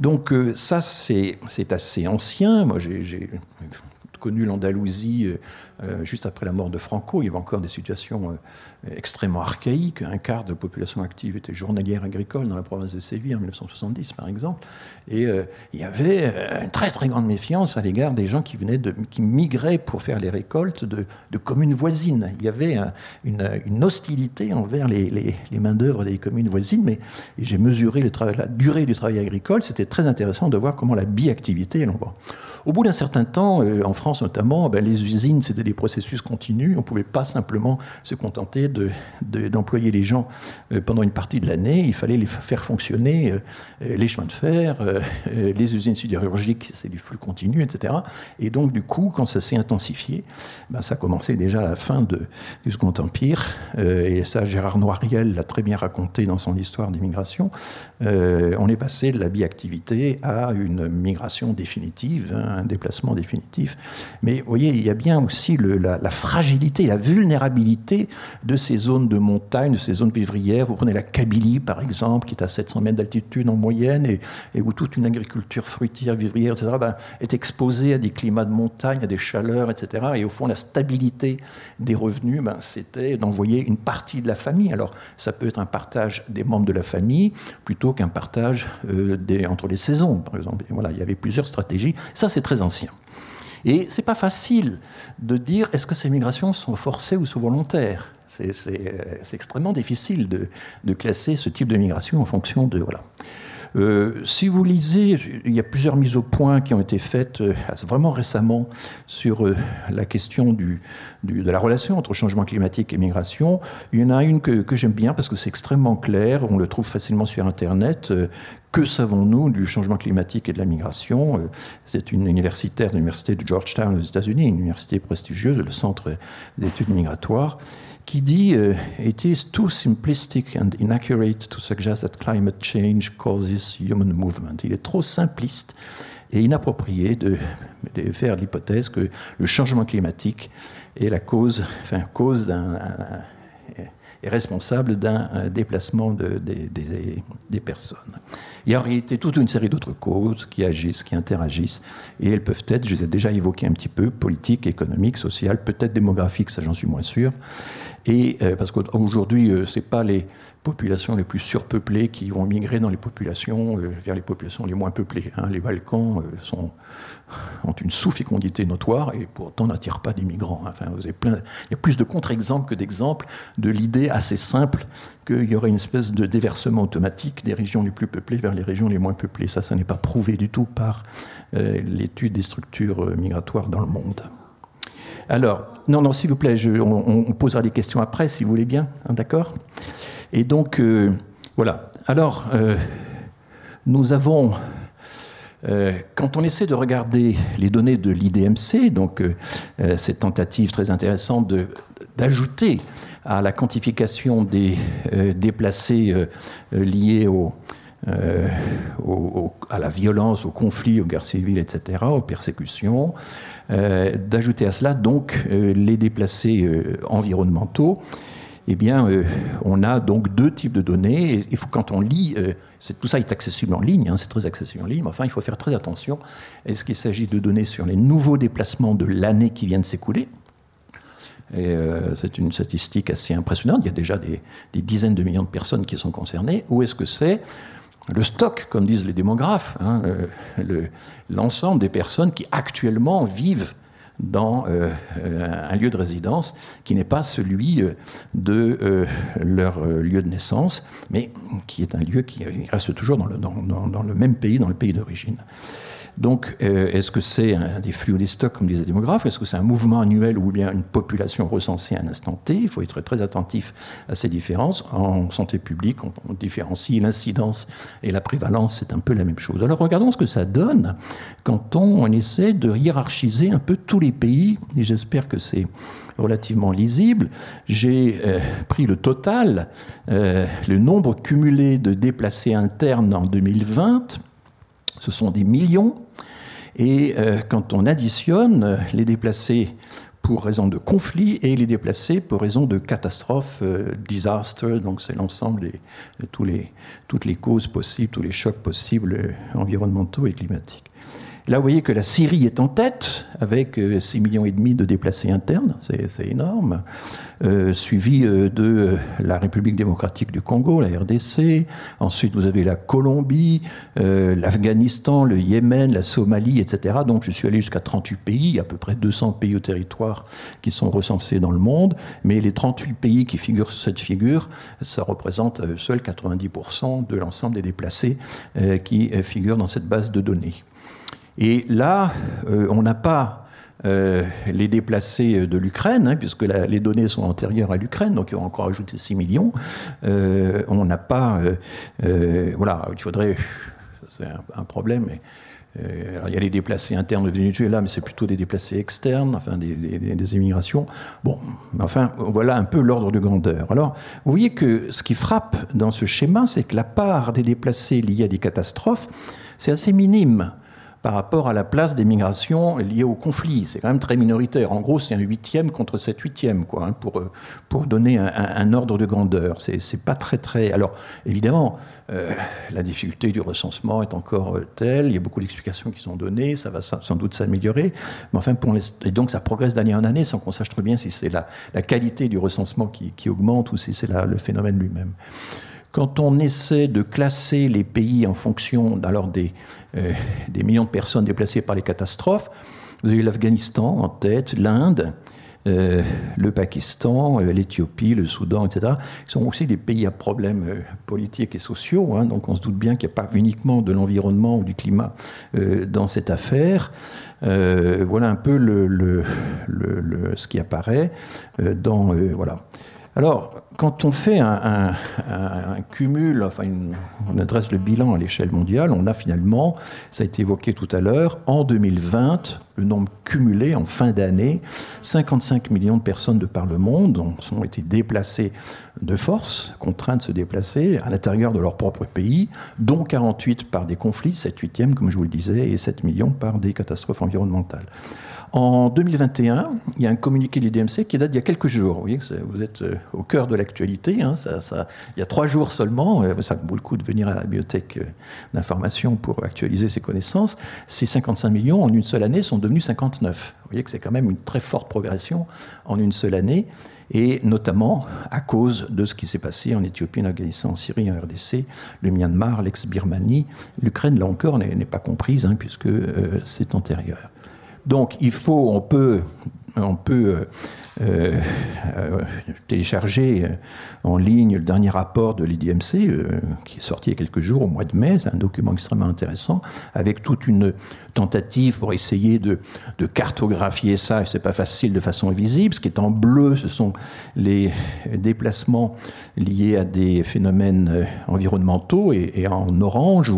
Donc ça, c'est assez ancien. Moi, j'ai connu l'Andalousie euh, juste après la mort de Franco, il y avait encore des situations euh, extrêmement archaïques. Un quart de la population active était journalière agricole dans la province de Séville en 1970, par exemple. Et euh, il y avait une très très grande méfiance à l'égard des gens qui venaient de, qui migraient pour faire les récoltes de, communes voisines. Il y avait une, hostilité envers les, les, mains d'œuvre des communes voisines. Mais j'ai mesuré la durée du travail agricole. C'était très intéressant de voir comment la biactivité, elle voit. Au bout d'un certain temps, en France notamment, ben, les usines, c'était des processus continus. On ne pouvait pas simplement se contenter d'employer les gens euh, pendant une partie de l'année. Il fallait les faire fonctionner, euh, les chemins de fer, euh, les usines sidérurgiques, c'est du flux continu, etc. Et donc, du coup, quand ça s'est intensifié, ben, ça a commencé déjà à la fin de, du Second Empire. et ça, Gérard Noiriel l'a très bien raconté dans son histoire d'immigration. on est passé de la biactivité à une migration définitive, hein, un déplacement définitif. Mais vous voyez, il y a bien aussi la, fragilité, la vulnérabilité de ces zones de montagne, de ces zones vivrières. Vous prenez la Kabylie, par exemple, qui est à 700 mètres d'altitude en moyenne, et, où toute une agriculture fruitière, vivrière, etc., ben, est exposée à des climats de montagne, à des chaleurs, etc. Et au fond, la stabilité des revenus, ben, c'était d'envoyer une partie de la famille. Alors, ça peut être un partage des membres de la famille plutôt qu'un partage euh, entre les saisons, par exemple. voilà, il y avait plusieurs stratégies. Ça, c'est très ancien. Et c'est pas facile de dire est-ce que ces migrations sont forcées ou sont volontaires? C'est extrêmement difficile de, classer ce type de migration en fonction de voilà. Euh, si vous lisez, il y a plusieurs mises au point qui ont été faites euh, vraiment récemment sur euh, la question de la relation entre changement climatique et migration. Il y en a une que j'aime bien parce que c'est extrêmement clair, on le trouve facilement sur Internet. Que savons-nous du changement climatique et de la migration? C'est une universitaire de l'université de Georgetown aux États-Unis, une université prestigieuse, le centre d'études migratoires qui dit uh, It is too simplistic and inaccurate to suggest that climate change causes human movement. Il est trop simpliste et inapproprié de, faire l'hypothèse que le changement climatique est la cause, enfin, cause d'un est responsable d'un euh, déplacement de, des personnes. Il y a en réalité toute une série d'autres causes qui agissent, qui interagissent, et elles peuvent être, je les ai déjà évoquées un petit peu, politiques, économiques, sociales, peut-être démographiques, ça j'en suis moins sûr, et euh, parce qu'aujourd'hui, euh, ce n'est pas les populations les plus surpeuplées qui vont migrer dans les populations euh, vers les populations les moins peuplées. Hein. Les Balkans sont, ont une sous-fécondité notoire et pourtant n'attirent pas des migrants. Enfin, vous avez plein, il y a plus de contre-exemples que d'exemples de l'idée assez simple qu'il y aurait une espèce de déversement automatique des régions les plus peuplées vers les régions les moins peuplées. Ça, ça n'est pas prouvé du tout par l'étude des structures migratoires dans le monde. Alors, non, non, s'il vous plaît, on, posera des questions après, si vous voulez bien, hein, d'accord? Et donc, euh, voilà. Alors, euh, nous avons, euh, quand on essaie de regarder les données de l'IDMC, donc cette tentative très intéressante d'ajouter à la quantification des déplacés liés au, à la violence, aux conflits, aux guerres civiles, etc., aux persécutions. D'ajouter à cela donc les déplacés environnementaux. Eh bien, on a donc deux types de données. quand on lit, tout ça est accessible en ligne, hein, c'est très accessible en ligne, mais enfin, il faut faire très attention. Est-ce qu'il s'agit de données sur les nouveaux déplacements de l'année qui vient de s'écouler? Et c'est une statistique assez impressionnante. Il y a déjà des, dizaines de millions de personnes qui sont concernées. Ou est-ce que c'est? Le stock, comme disent les démographes, hein, euh, l'ensemble des personnes qui actuellement vivent dans euh, un lieu de résidence qui n'est pas celui euh, de leur lieu de naissance, mais qui est un lieu qui reste toujours dans le même pays, dans le pays d'origine. Donc, euh, est-ce que c'est des flux ou des stocks, comme disait les démographes? Est-ce que c'est un mouvement annuel ou bien une population recensée à un instant T? Il faut être très attentif à ces différences. En santé publique, on, différencie l'incidence et la prévalence, c'est un peu la même chose. Alors, regardons ce que ça donne quand on, essaie de hiérarchiser un peu tous les pays, et j'espère que c'est relativement lisible. J'ai euh, pris le total, euh, le nombre cumulé de déplacés internes en 2020 ce sont des millions. Et euh, quand on additionne euh, les déplacés pour raison de conflit et les déplacés pour raison de catastrophe, euh, disaster, donc c'est l'ensemble de toutes les causes possibles, tous les chocs possibles environnementaux et climatiques. Là, vous voyez que la Syrie est en tête, avec 6 euh, millions et demi de déplacés internes, c'est énorme, euh, suivi euh, de la République démocratique du Congo, la RDC. Ensuite, vous avez la Colombie, l'Afghanistan, le Yémen, la Somalie, etc. Donc, je suis allé jusqu'à 38 pays, à peu près 200 pays au territoire qui sont recensés dans le monde. Mais les 38 pays qui figurent sur cette figure, ça représente seul 90% de l'ensemble des déplacés qui figurent dans cette base de données. Et là, euh, on n'a pas euh, les déplacés de l'Ukraine, hein, puisque les données sont antérieures à l'Ukraine, donc ils ont encore ajouté 6 millions. Euh, on n'a pas. voilà, il faudrait. C'est un, problème. Il y a les déplacés internes de Venezuela, mais c'est plutôt des déplacés externes, enfin des, des, immigrations. Bon, enfin, voilà un peu l'ordre de grandeur. Alors, vous voyez que ce qui frappe dans ce schéma, c'est que la part des déplacés liés à des catastrophes, c'est assez minime. Par rapport à la place des migrations liées au conflit. C'est quand même très minoritaire. En gros, c'est un huitième contre sept huitièmes, quoi, hein, pour, euh, pour donner un, ordre de grandeur. C'est pas très, très. Alors, évidemment, euh, la difficulté du recensement est encore euh, telle. Il y a beaucoup d'explications qui sont données. Ça va sans doute s'améliorer. Mais enfin, pour et donc, ça progresse d'année en année sans qu'on sache très bien si c'est la, la, qualité du recensement qui, qui augmente ou si c'est le phénomène lui-même. Quand on essaie de classer les pays en fonction alors des, euh, des millions de personnes déplacées par les catastrophes, vous avez l'Afghanistan en tête, l'Inde, euh, le Pakistan, euh, l'Éthiopie, le Soudan, etc., qui sont aussi des pays à problèmes politiques et sociaux. Hein, donc on se doute bien qu'il n'y a pas uniquement de l'environnement ou du climat dans cette affaire. voilà un peu ce qui apparaît dans voilà. Alors, quand on fait un, cumul, on adresse le bilan à l'échelle mondiale, on a finalement, ça a été évoqué tout à l'heure, en 2020, le nombre cumulé en fin d'année, 55 millions de personnes de par le monde ont été déplacées de force, contraintes de se déplacer à l'intérieur de leur propre pays, dont 48 par des conflits, 7 8e comme je vous le disais, et 7 millions par des catastrophes environnementales. En 2021, il y a un communiqué de l'IDMC qui date d'il y a quelques jours. Vous voyez que vous êtes euh, au cœur de l'actualité. Hein. il y a trois jours seulement, euh, ça vaut le coup de venir à la bibliothèque euh, d'information pour actualiser ses connaissances. Ces 55 millions en une seule année sont devenus 59. Vous voyez que c'est quand même une très forte progression en une seule année et notamment à cause de ce qui s'est passé en Éthiopie, en Afghanistan, en Syrie, en RDC, le Myanmar, l'ex-Birmanie. L'Ukraine, là encore, n'est pas comprise, hein, puisque c'est antérieur. Donc il faut, on peut, on peut euh, euh, télécharger euh, en ligne le dernier rapport de l'IDMC, qui est sorti il y a quelques jours, au mois de mai. C'est un document extrêmement intéressant, avec toute une tentative pour essayer de, cartographier ça, et c'est pas facile de façon visible. Ce qui est en bleu, ce sont les déplacements liés à des phénomènes environnementaux, et, en orange,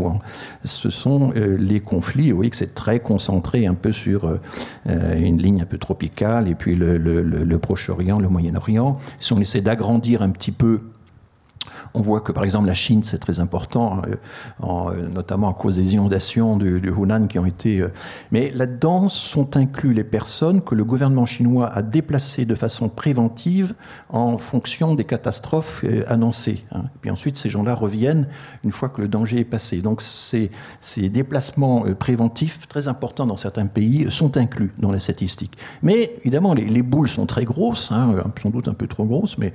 ce sont les conflits. Vous voyez que c'est très concentré un peu sur une ligne un peu tropicale, et puis le Proche-Orient, le Moyen-Orient. Si on essaie d'agrandir un petit peu on voit que par exemple la Chine, c'est très important, euh, euh, notamment à cause des inondations du, Hunan qui ont été... Euh, mais là-dedans sont inclus les personnes que le gouvernement chinois a déplacées de façon préventive en fonction des catastrophes annoncées. Hein. Et puis ensuite, ces gens-là reviennent une fois que le danger est passé. Donc ces, ces déplacements préventifs, très importants dans certains pays, sont inclus dans les statistiques. Mais évidemment, les, boules sont très grosses, hein, sans doute un peu trop grosses, mais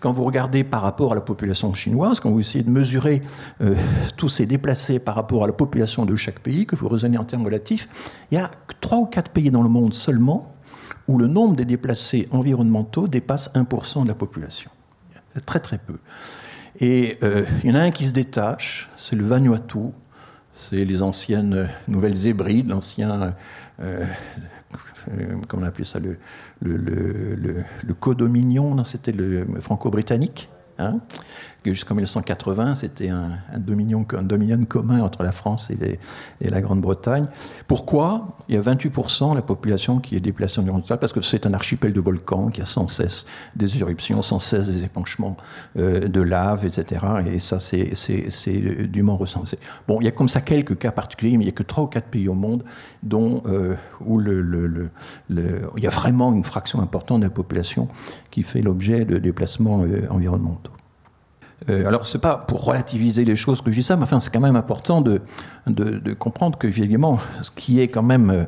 quand vous regardez par rapport à la population chinoise, quand vous essayez de mesurer euh, tous ces déplacés par rapport à la population de chaque pays, que vous raisonnez en termes relatifs, il y a trois ou quatre pays dans le monde seulement où le nombre des déplacés environnementaux dépasse 1% de la population. Très très peu. Et euh, il y en a un qui se détache, c'est le Vanuatu, c'est les anciennes Nouvelles Hébrides, l'ancien euh, comment on appelait ça, le, le, le, le codominion, c'était le franco-britannique. Hein jusqu'en 1980, c'était un, dominion, un dominion commun entre la France et, la Grande-Bretagne. Pourquoi? Il y a 28% de la population qui est déplacée environnementale parce que c'est un archipel de volcans qui a sans cesse des éruptions, sans cesse des épanchements euh, de lave, etc. Et ça, c'est dûment recensé. Bon, il y a comme ça quelques cas particuliers, mais il n'y a que 3 ou 4 pays au monde dont, euh, où il y a vraiment une fraction importante de la population qui fait l'objet de déplacements euh, environnementaux. Euh, alors, ce n'est pas pour relativiser les choses que je dis ça, mais enfin, c'est quand même important de, de, comprendre que, évidemment, ce qui est quand même. Euh,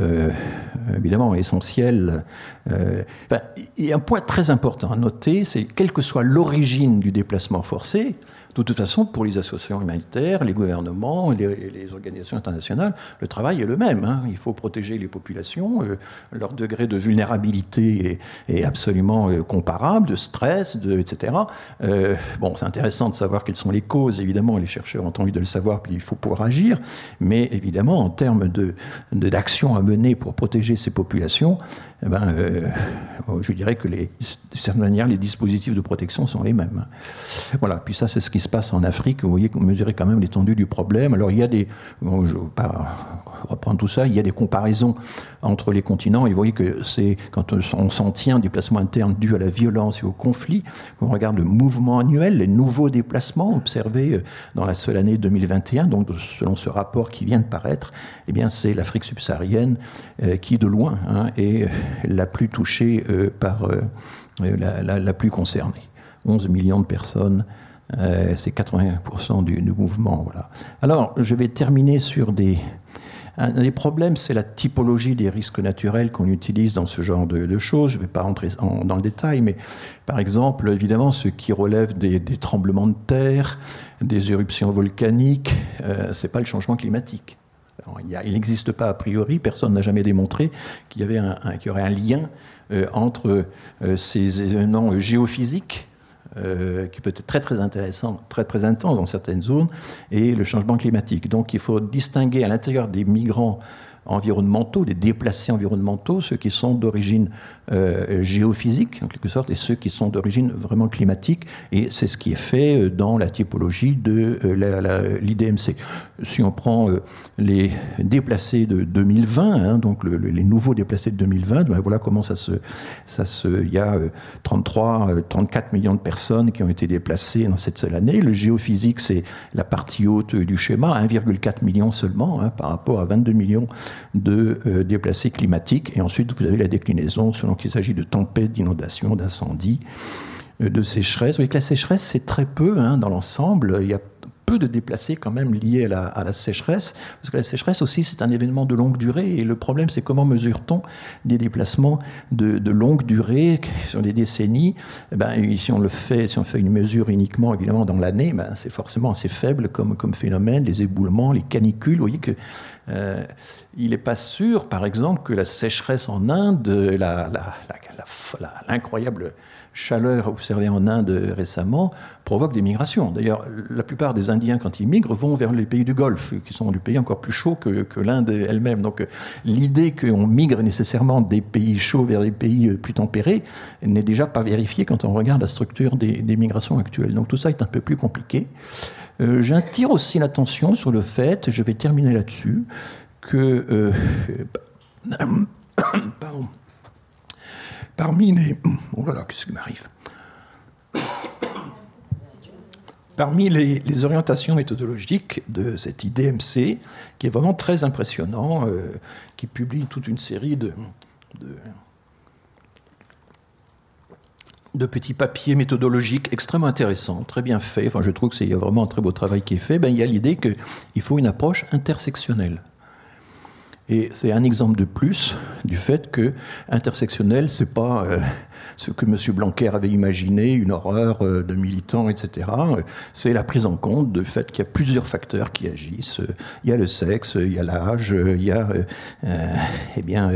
euh, évidemment essentiel. il y a un point très important à noter, c'est quelle que soit l'origine du déplacement forcé, de toute façon, pour les associations humanitaires, les gouvernements, les, organisations internationales, le travail est le même. Hein. Il faut protéger les populations. Euh, leur degré de vulnérabilité est, absolument euh, comparable, de stress, de, etc. Euh, bon, c'est intéressant de savoir quelles sont les causes. Évidemment, les chercheurs ont envie de le savoir, puis il faut pouvoir agir. Mais évidemment, en termes d'action de, à mener pour protéger ces populations, eh ben, euh, je dirais que les, de certaine manière, les dispositifs de protection sont les mêmes. Voilà, puis ça, c'est ce qui se passe en Afrique, vous voyez, vous mesurez quand même l'étendue du problème. Alors il y a des, je vais pas reprendre tout ça, il y a des comparaisons entre les continents. Et vous voyez que c'est quand on s'en tient du placement interne dû à la violence et au conflit, on regarde le mouvement annuel, les nouveaux déplacements observés euh, dans la seule année 2021, donc selon ce rapport qui vient de paraître, eh bien c'est l'Afrique subsaharienne euh, qui de loin hein, est la plus touchée par la plus concernée. 11 millions de personnes. Euh, c'est 80% du, mouvement. Voilà. Alors, je vais terminer sur des. Un des problèmes, c'est la typologie des risques naturels qu'on utilise dans ce genre de, choses. Je ne vais pas rentrer dans le détail, mais par exemple, évidemment, ce qui relève des, tremblements de terre, des éruptions volcaniques, euh, ce n'est pas le changement climatique. il n'existe pas a priori, personne n'a jamais démontré qu'il y, avait un, y aurait un lien euh, entre ces événements géophysiques euh, qui peut être très très intéressant, très très intense dans certaines zones, et le changement climatique. Donc il faut distinguer à l'intérieur des migrants environnementaux, des déplacés environnementaux, ceux qui sont d'origine euh, géophysique, en quelque sorte, et ceux qui sont d'origine vraiment climatique. Et c'est ce qui est fait euh, dans la typologie de euh, l'IDMC. Si on prend les déplacés de 2020, hein, donc les nouveaux déplacés de 2020, ben voilà comment ça se, ça se. Il y a 33, 34 millions de personnes qui ont été déplacées dans cette seule année. Le géophysique, c'est la partie haute du schéma, 1,4 million seulement, hein, par rapport à 22 millions de déplacés climatiques. Et ensuite, vous avez la déclinaison selon qu'il s'agit de tempêtes, d'inondations, d'incendies, euh, de sécheresse. Vous voyez que la sécheresse, c'est très peu hein, dans l'ensemble. Il y a peu de déplacés quand même liés à la, sécheresse, parce que la sécheresse aussi, c'est un événement de longue durée, et le problème, c'est comment mesure-t-on des déplacements de, longue durée sur des décennies? Eh ben, Si on le fait, si on fait une mesure uniquement, évidemment, dans l'année, ben, c'est forcément assez faible comme, comme phénomène, les éboulements, les canicules, vous voyez que euh, il n'est pas sûr, par exemple, que la sécheresse en Inde, l'incroyable chaleur observée en Inde récemment, provoque des migrations. D'ailleurs, la plupart des Indiens, quand ils migrent, vont vers les pays du Golfe, qui sont des pays encore plus chauds que, l'Inde elle-même. Donc l'idée qu'on migre nécessairement des pays chauds vers des pays plus tempérés n'est déjà pas vérifiée quand on regarde la structure des, des migrations actuelles. Donc tout ça est un peu plus compliqué. Euh, j'attire aussi l'attention sur le fait, je vais terminer là-dessus, que euh, parmi les... Oh les, orientations méthodologiques de cette IDMC, qui est vraiment très impressionnant, euh, qui publie toute une série de de petits papiers méthodologiques extrêmement intéressants, très bien faits. Enfin, je trouve que c'est vraiment un très beau travail qui est fait. Ben, il y a l'idée qu'il faut une approche intersectionnelle. Et c'est un exemple de plus du fait que intersectionnel, c'est pas euh, ce que M. Blanquer avait imaginé, une horreur euh, de militants, etc. C'est la prise en compte du fait qu'il y a plusieurs facteurs qui agissent. Il y a le sexe, il y a l'âge, il y a euh, eh bien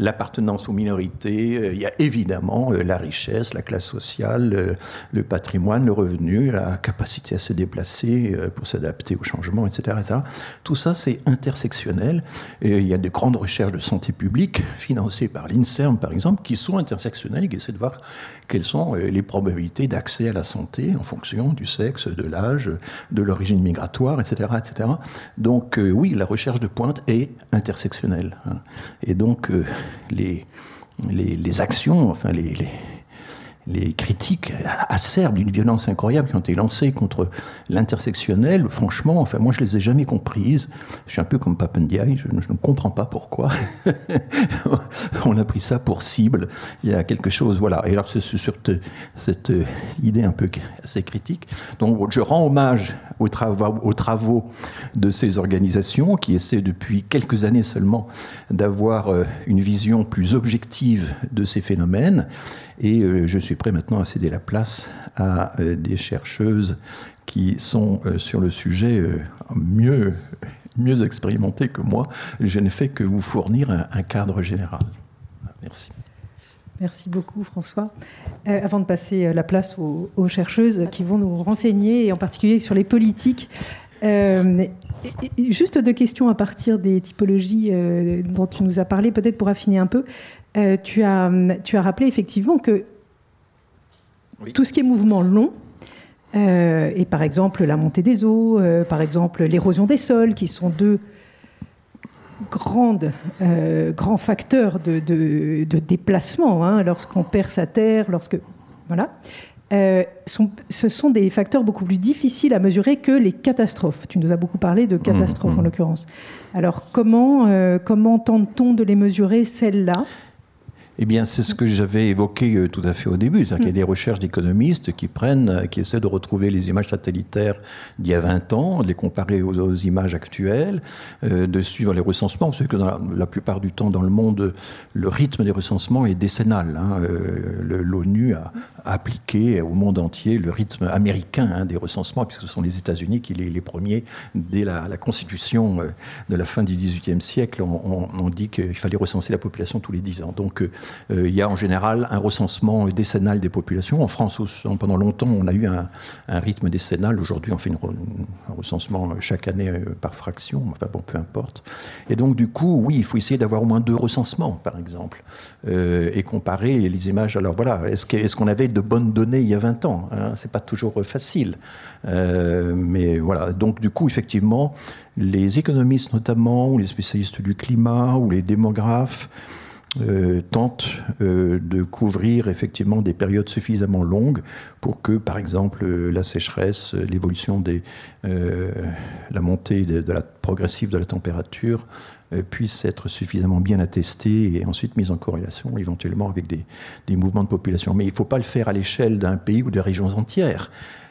l'appartenance aux minorités, il y a évidemment la richesse, la classe sociale, le patrimoine, le revenu, la capacité à se déplacer pour s'adapter aux changements, etc.. Tout ça, c'est intersectionnel. De grandes recherches de santé publique financées par l'INSERM, par exemple, qui sont intersectionnelles qui essaient de voir quelles sont euh, les probabilités d'accès à la santé en fonction du sexe, de l'âge, de l'origine migratoire, etc., etc. Donc euh, oui, la recherche de pointe est intersectionnelle. Hein. Et donc euh, les, les, actions, enfin les critiques acerbes d'une violence incroyable qui ont été lancées contre l'intersectionnel, franchement, enfin, moi, je les ai jamais comprises. Je suis un peu comme Papendiaï, je, ne comprends pas pourquoi on a pris ça pour cible. Il y a quelque chose, voilà. Et alors, c'est sur cette idée un peu assez critique. Donc, je rends hommage aux travaux, aux travaux de ces organisations qui essaient depuis quelques années seulement d'avoir euh, une vision plus objective de ces phénomènes et euh, je suis prêt maintenant à céder la place à euh, des chercheuses qui sont euh, sur le sujet mieux, mieux expérimentées que moi. Je n'ai fait que vous fournir un, cadre général. Merci. Merci beaucoup François. avant de passer la place aux, chercheuses qui vont nous renseigner, et en particulier sur les politiques, juste deux questions à partir des typologies dont tu nous as parlé, peut-être pour affiner un peu. Euh, tu, as, tu as rappelé effectivement que tout ce qui est mouvement long, et par exemple la montée des eaux, par exemple l'érosion des sols, qui sont deux grandes, grands facteurs de, déplacement hein, lorsqu'on perd sa terre, lorsque voilà. Euh, ce sont des facteurs beaucoup plus difficiles à mesurer que les catastrophes. Tu nous as beaucoup parlé de catastrophes mmh, en mmh. l'occurrence. Alors comment, euh, comment tente-t-on de les mesurer, celles-là? Eh bien, c'est ce que j'avais évoqué euh, tout à fait au début. C'est-à-dire qu'il y a des recherches d'économistes qui prennent, euh, qui essaient de retrouver les images satellitaires d'il y a 20 ans, de les comparer aux, images actuelles, euh, de suivre les recensements. Savez que la, plupart du temps dans le monde, le rythme des recensements est décennal. Hein. L'ONU a, appliqué au monde entier le rythme américain hein, des recensements, puisque ce sont les États-Unis qui les, premiers, dès la, constitution de la fin du XVIIIe siècle, on, on dit qu'il fallait recenser la population tous les 10 ans. Donc, il y a en général un recensement décennal des populations. En France, pendant longtemps, on a eu un, rythme décennal. Aujourd'hui, on fait un recensement chaque année euh, par fraction. Enfin bon, peu importe. Et donc, du coup, oui, il faut essayer d'avoir au moins deux recensements, par exemple, euh, et comparer les images. Alors voilà, est-ce qu'on avait de bonnes données il y a 20 ans hein? C'est pas toujours facile. mais voilà, donc du coup, effectivement, les économistes notamment, ou les spécialistes du climat, ou les démographes, euh, tente euh, de couvrir effectivement des périodes suffisamment longues pour que, par exemple, euh, la sécheresse, l'évolution des, la montée de, la progressive de la température puisse être suffisamment bien attestée et ensuite mise en corrélation éventuellement avec des, des mouvements de population. Mais il ne faut pas le faire à l'échelle d'un pays ou de régions entières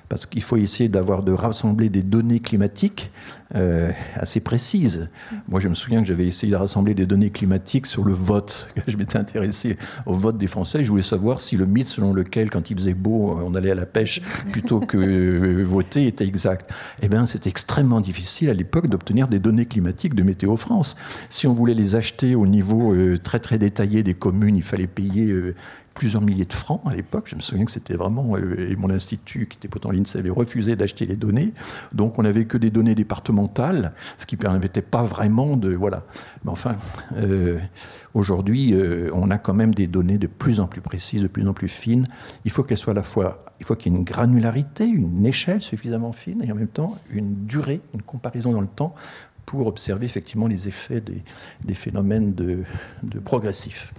parce qu'il faut essayer d'avoir de rassembler des données climatiques euh, assez précises. Moi, je me souviens que j'avais essayé de rassembler des données climatiques sur le vote. Je m'étais intéressé au vote des Français. Je voulais savoir si le mythe selon lequel, quand il faisait beau, on allait à la pêche plutôt que euh, voter était exact. Eh bien, c'était extrêmement difficile à l'époque d'obtenir des données climatiques de Météo France. Si on voulait les acheter au niveau euh, très très détaillé des communes, il fallait payer plusieurs milliers de francs à l'époque. Je me souviens que c'était vraiment. Euh, et mon institut, qui était pourtant l'INSEE, avait refusé d'acheter les données. Donc on n'avait que des données départementales, ce qui ne permettait pas vraiment de. Voilà. Mais enfin, euh, aujourd'hui, euh, on a quand même des données de plus en plus précises, de plus en plus fines. Il faut qu'elles soient à la fois. Il faut qu'il y ait une granularité, une échelle suffisamment fine et en même temps une durée, une comparaison dans le temps pour observer effectivement les effets des, phénomènes de progressifs.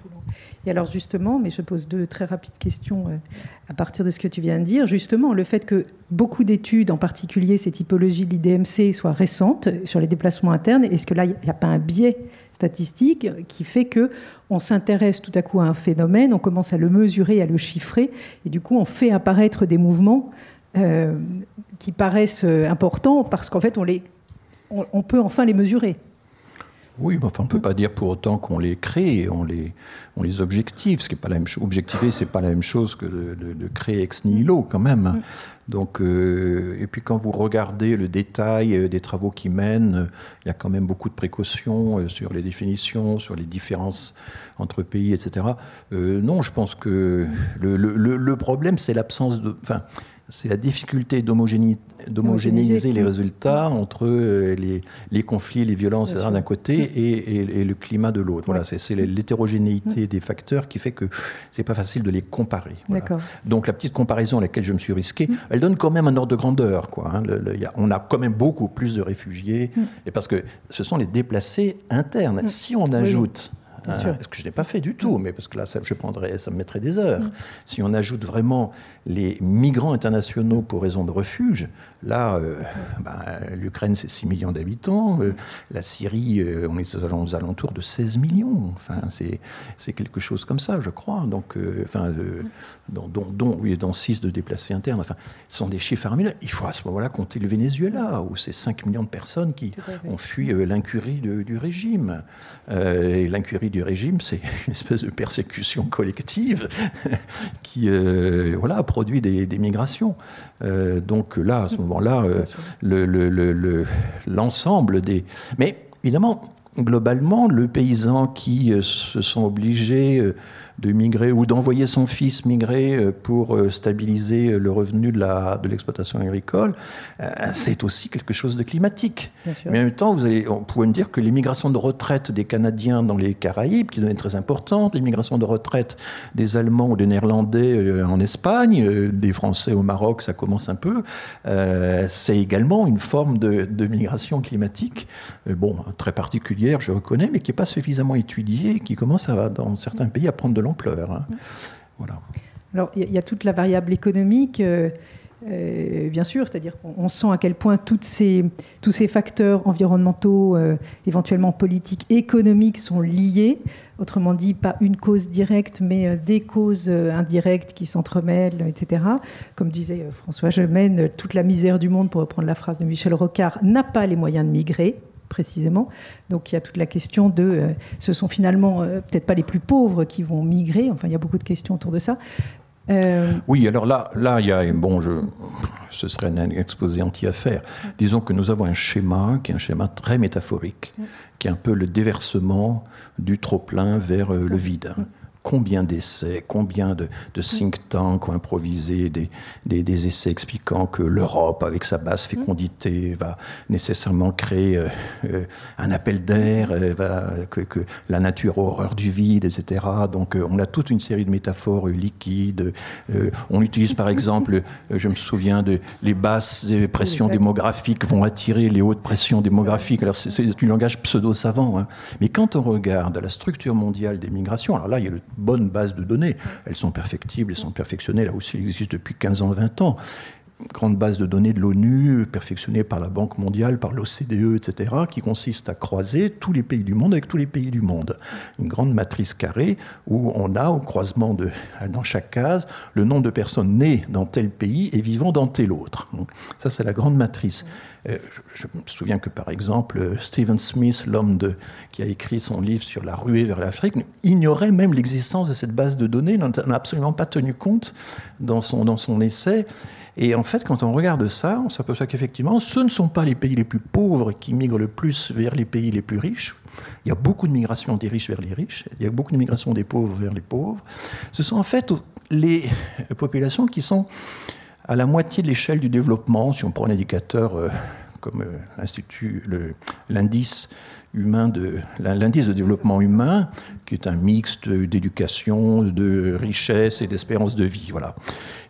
Et alors justement, mais je pose deux très rapides questions euh, à partir de ce que tu viens de dire, justement, le fait que beaucoup d'études, en particulier ces typologies de l'IDMC, soient récentes sur les déplacements internes, est-ce que là, il n'y a pas un biais statistique qui fait que on s'intéresse tout à coup à un phénomène, on commence à le mesurer, à le chiffrer, et du coup, on fait apparaître des mouvements euh, qui paraissent euh, importants parce qu'en fait, on, peut enfin les mesurer? Oui, mais enfin, on ne peut pas dire pour autant qu'on les crée, on les, on les objective. Ce qui est pas la même chose. Objectiver, c'est pas la même chose que de, créer ex nihilo, quand même. Mm. Donc, euh, et puis quand vous regardez le détail euh, des travaux qui mènent, il y a quand même beaucoup de précautions euh, sur les définitions, sur les différences entre pays, etc. non, je pense que le, le, le problème, c'est l'absence de. Enfin, c'est la difficulté d'homogénéiser les résultats entre euh, les, conflits, les violences d'un côté et, le climat de l'autre. Voilà, c'est l'hétérogénéité des facteurs qui fait que c'est pas facile de les comparer. Donc la petite comparaison à laquelle je me suis risqué, mm. elle donne quand même un ordre de grandeur. Quoi, hein. on a quand même beaucoup plus de réfugiés, mm. et parce que ce sont les déplacés internes. Mm. Si on ajoute ce que je n'ai pas fait du tout, mais parce que là, ça, je prendrais, ça me mettrait des heures. Mm. Si on ajoute vraiment les migrants internationaux pour raison de refuge, là, euh, bah, l'Ukraine, c'est 6 millions d'habitants. Euh, la Syrie, euh, on est aux alentours de 16 millions. Enfin, c'est quelque chose comme ça, je crois. Donc, enfin, dont, dont, oui, dans 6 de déplacés internes. Enfin, ce sont des chiffres faramineux. Il faut à ce moment-là compter le Venezuela, où c'est 5 millions de personnes qui ont fui l'incurie du régime. et l'incurie du régime, c'est une espèce de persécution collective qui voilà, produit des, migrations. Euh, donc là, à ce moment-là, euh, l'ensemble le, le, des... Mais évidemment, globalement, le paysan qui se sent obligé de migrer ou d'envoyer son fils migrer euh, pour euh, stabiliser euh, le revenu de, la, de l'exploitation agricole, c'est aussi quelque chose de climatique. Mais en même temps, vous allez, on pourrait me dire que l'immigration de retraite des Canadiens dans les Caraïbes, qui devenait très importante, l'immigration de retraite des Allemands ou des Néerlandais en Espagne, des Français au Maroc, ça commence un peu, c'est également une forme de, de migration climatique, bon, très particulière, je reconnais, mais qui n'est pas suffisamment étudiée, qui commence à, dans certains pays à prendre de Hein. Alors, il y, a toute la variable économique. Euh, euh, bien sûr, c'est-à-dire qu'on sent à quel point toutes ces, tous ces facteurs environnementaux, euh, éventuellement politiques, économiques sont liés. Autrement dit, pas une cause directe, mais des causes indirectes qui s'entremêlent, etc. Comme disait François Gemène, toute la misère du monde, pour reprendre la phrase de Michel Rocard, n'a pas les moyens de migrer précisément. Donc il y a toute la question de, euh, ce sont finalement euh, peut-être pas les plus pauvres qui vont migrer. Enfin, il y a beaucoup de questions autour de ça. Euh, oui, alors là, là, il y a bon, je, ce serait un exposé entier à faire. Disons que nous avons un schéma qui est un schéma très métaphorique, qui est un peu le déversement du trop plein vers le vide combien d'essais, combien de, think tanks ont improvisé des, des, essais expliquant que l'Europe, avec sa basse mm. fécondité, va nécessairement créer euh, euh, un appel d'air, euh, que, que, la nature horreur du vide, etc. Donc on a toute une série de métaphores liquides. on utilise par exemple, je me souviens de les basses pressions démographiques vont attirer les hautes pressions démographiques. Alors c'est du langage pseudo-savant. Hein. Mais quand on regarde la structure mondiale des migrations, alors là il y a le bonnes bases de données. Elles sont perfectibles, elles sont perfectionnées. Là aussi, elles existent depuis 15 ans, 20 ans. Grande base de données de l'ONU, perfectionnée par la Banque mondiale, par l'OCDE, etc., qui consiste à croiser tous les pays du monde avec tous les pays du monde. Une grande matrice carrée où on a au croisement de, dans chaque case, le nombre de personnes nées dans tel pays et vivant dans tel autre. ça, c'est la grande matrice. Euh, je, me souviens que, par exemple, Stephen Smith, l'homme qui a écrit son livre sur la ruée vers l'Afrique, ignorait même l'existence de cette base de données, n'en a absolument pas tenu compte dans son, dans son essai. Et en fait, quand on regarde ça, on s'aperçoit qu'effectivement, ce ne sont pas les pays les plus pauvres qui migrent le plus vers les pays les plus riches. Il y a beaucoup de migration des riches vers les riches, il y a beaucoup de migration des pauvres vers les pauvres. Ce sont en fait les populations qui sont à la moitié de l'échelle du développement, si on prend un indicateur euh, comme euh, l'institut, l'indice humain de l'indice de développement humain, qui est un mix d'éducation, de richesse et d'espérance de vie, voilà.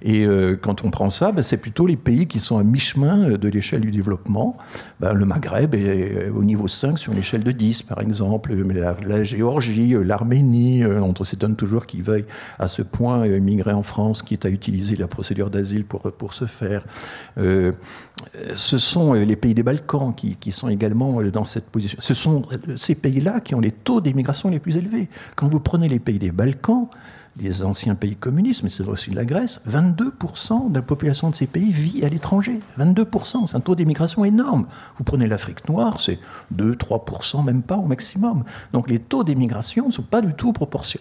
Et euh, quand on prend ça, ben, c'est plutôt les pays qui sont à mi-chemin de l'échelle du développement. Ben, le Maghreb est au niveau 5 sur une échelle de 10, par exemple. La, Géorgie, l'Arménie, on s'étonne toujours qu'ils veuillent à ce point migrer en France, qui est à utiliser la procédure d'asile pour, pour se faire. Euh, ce sont les pays des Balkans qui, qui, sont également dans cette position. Ce sont ces pays-là qui ont les taux d'immigration les plus élevés. Quand vous prenez les pays des Balkans, des anciens pays communistes, mais c'est aussi la Grèce, 22% de la population de ces pays vit à l'étranger. 22%, c'est un taux d'immigration énorme. Vous prenez l'Afrique noire, c'est 2-3%, même pas au maximum. Donc les taux d'immigration ne sont pas du tout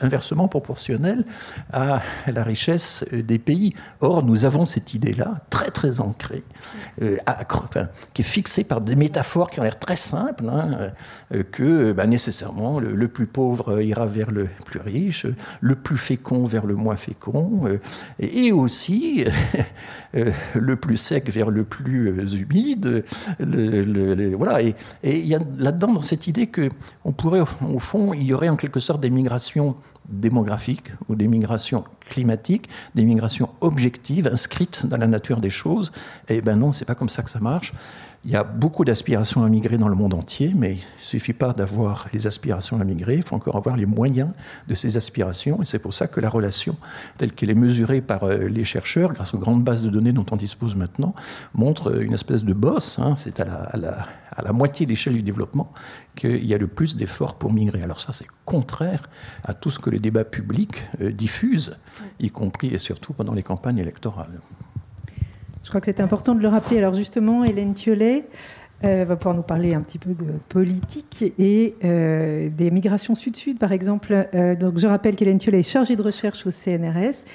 inversement proportionnels à la richesse des pays. Or, nous avons cette idée-là, très très ancrée, euh, qui est fixée par des métaphores qui ont l'air très simples, hein, euh, que bah, nécessairement le, plus pauvre ira vers le plus riche, le plus fécond vers le moins fécond, euh, et aussi euh, le plus sec vers le plus euh, humide. voilà. Et il y a là-dedans, dans cette idée que on pourrait, au fond, il y aurait en quelque sorte des migrations démographiques ou des migrations climatiques, des migrations objectives inscrites dans la nature des choses. Et ben non, c'est pas comme ça que ça marche. Il y a beaucoup d'aspirations à migrer dans le monde entier, mais il ne suffit pas d'avoir les aspirations à migrer, il faut encore avoir les moyens de ces aspirations. Et c'est pour ça que la relation, telle qu'elle est mesurée par euh, les chercheurs, grâce aux grandes bases de données dont on dispose maintenant, montre une espèce de bosse. Hein. c'est à la, moitié d'échelle du développement qu'il y a le plus d'efforts pour migrer. Alors ça, c'est contraire à tout ce que les débats publics euh, diffusent, y compris et surtout pendant les campagnes électorales. Je crois que c'est important de le rappeler. Alors justement, Hélène Thiollet euh, va pouvoir nous parler un petit peu de politique et euh, des migrations sud-sud, par exemple. Euh, donc je rappelle qu'Hélène Thiollet est chargée de recherche au CNRS,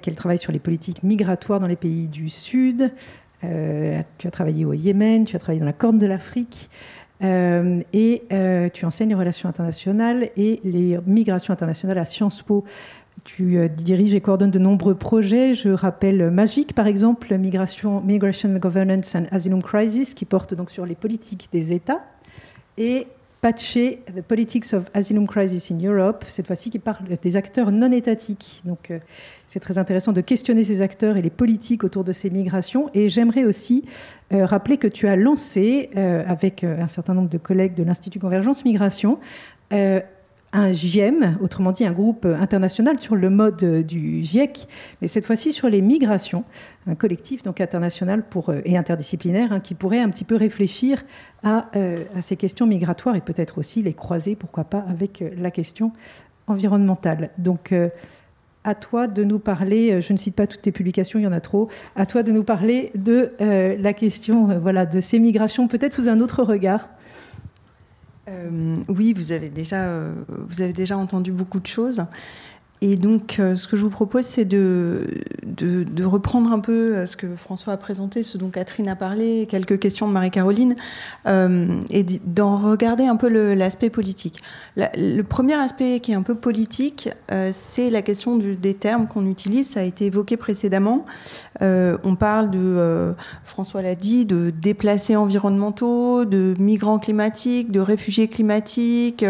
qu'elle travaille sur les politiques migratoires dans les pays du Sud. tu as travaillé au Yémen, tu as travaillé dans la Corne de l'Afrique. et tu enseignes les relations internationales et les migrations internationales à Sciences Po. Tu diriges et coordonnes de nombreux projets. Je rappelle Magic, par exemple, Migration, Migration Governance and Asylum Crisis, qui porte donc sur les politiques des États. Et Patché, The Politics of Asylum Crisis in Europe, cette fois-ci qui parle des acteurs non étatiques. Donc euh, c'est très intéressant de questionner ces acteurs et les politiques autour de ces migrations. Et j'aimerais aussi euh, rappeler que tu as lancé, euh, avec un certain nombre de collègues de l'Institut Convergence Migration, un GIEM, autrement dit un groupe international sur le mode du GIEC, mais cette fois-ci sur les migrations, un collectif donc international pour, et interdisciplinaire hein, qui pourrait un petit peu réfléchir euh, à, ces questions migratoires et peut-être aussi les croiser, pourquoi pas, avec euh, la question environnementale. Donc, euh, à toi de nous parler, je ne cite pas toutes tes publications, il y en a trop, à toi de nous parler de la question voilà, de ces migrations, peut-être sous un autre regard. Oui, vous avez, déjà, vous avez déjà entendu beaucoup de choses. Et donc, euh, ce que je vous propose, c'est de, reprendre un peu euh, ce que François a présenté, ce dont Catherine a parlé, quelques questions de Marie-Caroline, euh, et d'en regarder un peu l'aspect politique. le premier aspect qui est un peu politique, c'est la question des termes qu'on utilise. Ça a été évoqué précédemment. on parle de, François l'a dit, de déplacés environnementaux, de migrants climatiques, de réfugiés climatiques.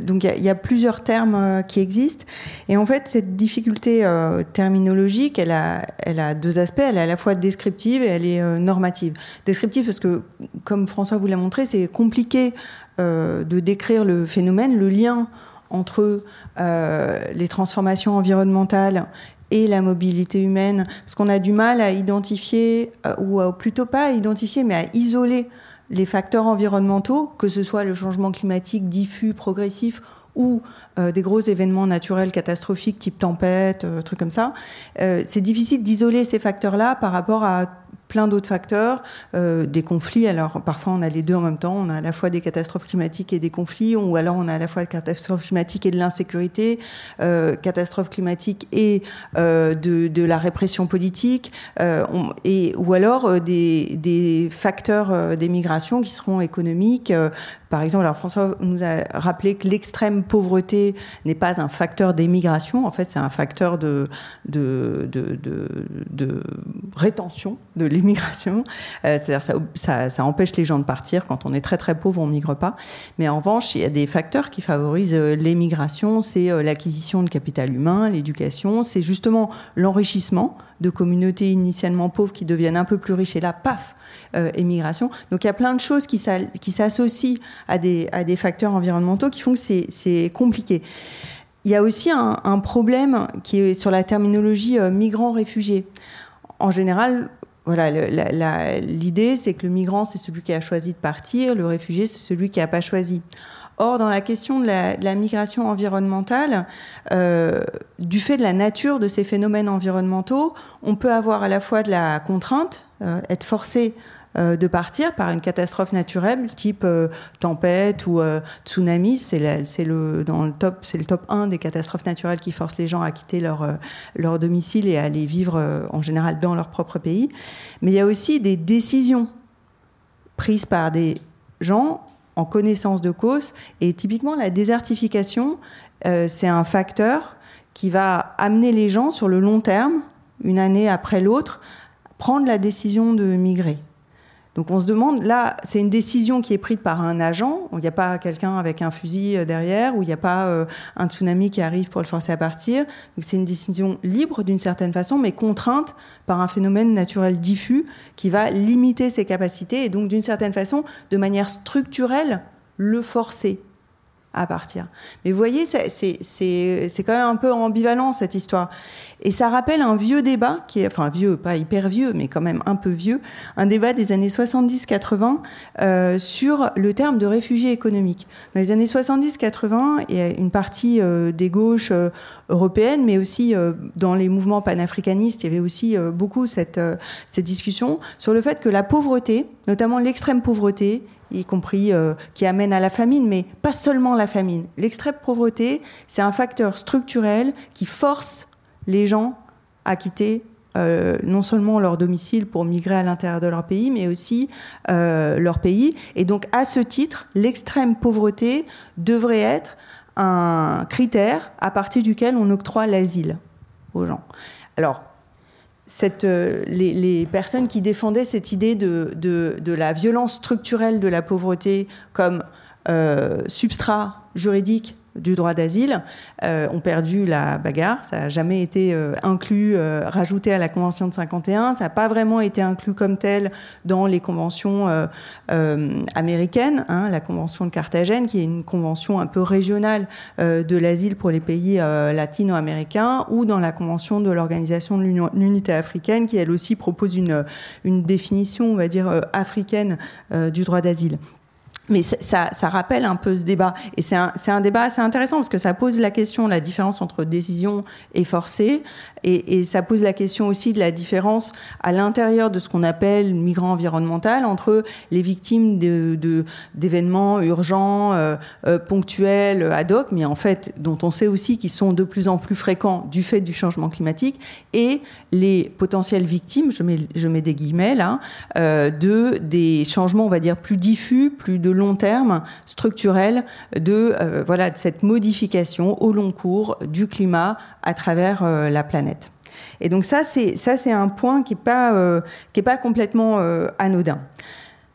donc, il y, y, a plusieurs termes qui existent. Et en fait, cette difficulté euh, terminologique, elle a, deux aspects. Elle est à la fois descriptive et elle est euh, normative. Descriptive parce que, comme François vous l'a montré, c'est compliqué euh, de décrire le phénomène, le lien entre les transformations environnementales et la mobilité humaine, parce qu'on a du mal à identifier, ou plutôt pas à identifier, mais à isoler les facteurs environnementaux, que ce soit le changement climatique diffus, progressif, ou euh, des gros événements naturels catastrophiques type tempête, euh, trucs comme ça, euh, c'est difficile d'isoler ces facteurs-là par rapport à plein d'autres facteurs, euh, des conflits. Alors parfois on a les deux en même temps, on a à la fois des catastrophes climatiques et des conflits, ou alors on a à la fois des catastrophes climatiques et de l'insécurité, catastrophes climatiques et de, la répression politique, ou alors des, des, facteurs des migrations qui seront économiques. Par exemple, alors François nous a rappelé que l'extrême pauvreté n'est pas un facteur d'émigration, en fait c'est un facteur de, de, de, de rétention de l'émigration migration. Euh, c'est-à-dire ça, ça, ça, empêche les gens de partir. Quand on est très très pauvre, on migre pas. Mais en revanche, il y a des facteurs qui favorisent euh, l'émigration. C'est euh, l'acquisition de capital humain, l'éducation. C'est justement l'enrichissement de communautés initialement pauvres qui deviennent un peu plus riches. Et là, paf, émigration. Donc il y a plein de choses qui s'associent à des, facteurs environnementaux qui font que c'est compliqué. Il y a aussi un, problème qui est sur la terminologie migrants-réfugiés. En général, l'idée, c'est que le migrant, c'est celui qui a choisi de partir, le réfugié, c'est celui qui n'a pas choisi. Or, dans la question de la, migration environnementale, euh, du fait de la nature de ces phénomènes environnementaux, on peut avoir à la fois de la contrainte, euh, être forcé euh, de partir par une catastrophe naturelle type euh, tempête ou euh, tsunami. C'est le, top, c'est le top 1 des catastrophes naturelles qui forcent les gens à quitter leur, leur domicile et à aller vivre en général dans leur propre pays. Mais il y a aussi des décisions prises par des gens en connaissance de cause. Et typiquement, la désertification, c'est un facteur qui va amener les gens sur le long terme, une année après l'autre, prendre la décision de migrer. Donc on se demande, là, c'est une décision qui est prise par un agent, il n'y a pas quelqu'un avec un fusil euh, derrière, ou il n'y a pas euh, un tsunami qui arrive pour le forcer à partir. Donc c'est une décision libre d'une certaine façon, mais contrainte par un phénomène naturel diffus qui va limiter ses capacités et donc d'une certaine façon, de manière structurelle, le forcer à partir. Mais vous voyez, c'est quand même un peu ambivalent cette histoire. Et ça rappelle un vieux débat, qui est, enfin vieux, pas hyper vieux, mais quand même un peu vieux, un débat des années 70-80 euh, sur le terme de réfugié économique. Dans les années 70-80, il y a une partie euh, des gauches euh, européennes, mais aussi euh, dans les mouvements panafricanistes, il y avait aussi euh, beaucoup cette, cette discussion sur le fait que la pauvreté, notamment l'extrême pauvreté, y compris euh, qui amène à la famine, mais pas seulement la famine. L'extrême pauvreté, c'est un facteur structurel qui force les gens à quitter non seulement leur domicile pour migrer à l'intérieur de leur pays, mais aussi leur pays. Et donc, à ce titre, l'extrême pauvreté devrait être un critère à partir duquel on octroie l'asile aux gens. Alors, euh, les, personnes qui défendaient cette idée de, la violence structurelle de la pauvreté comme euh, substrat juridique du droit d'asile euh, ont perdu la bagarre. Ça n'a jamais été euh, inclus, euh, rajouté à la Convention de 51. Ça n'a pas vraiment été inclus comme tel dans les conventions américaines. Hein, la Convention de Carthagène, qui est une convention un peu régionale de l'asile pour les pays latino-américains, ou dans la Convention de l'Organisation de l'Unité africaine, qui elle aussi propose une, une définition, on va dire, africaine du droit d'asile mais ça, rappelle un peu ce débat. Et c'est un, un, débat assez intéressant parce que ça pose la question, la différence entre décision et forcée. Et, ça pose la question aussi de la différence à l'intérieur de ce qu'on appelle migrant environnemental entre les victimes d'événements urgents, euh, euh, ponctuels, ad hoc, mais en fait, dont on sait aussi qu'ils sont de plus en plus fréquents du fait du changement climatique, et les potentielles victimes, je mets, je mets des guillemets là, euh, de des changements, on va dire, plus diffus, plus de long terme, structurel, de, euh, voilà, de cette modification au long cours du climat à travers euh, la planète. Et donc ça, c'est ça, c'est un point qui n'est pas euh, pas complètement anodin.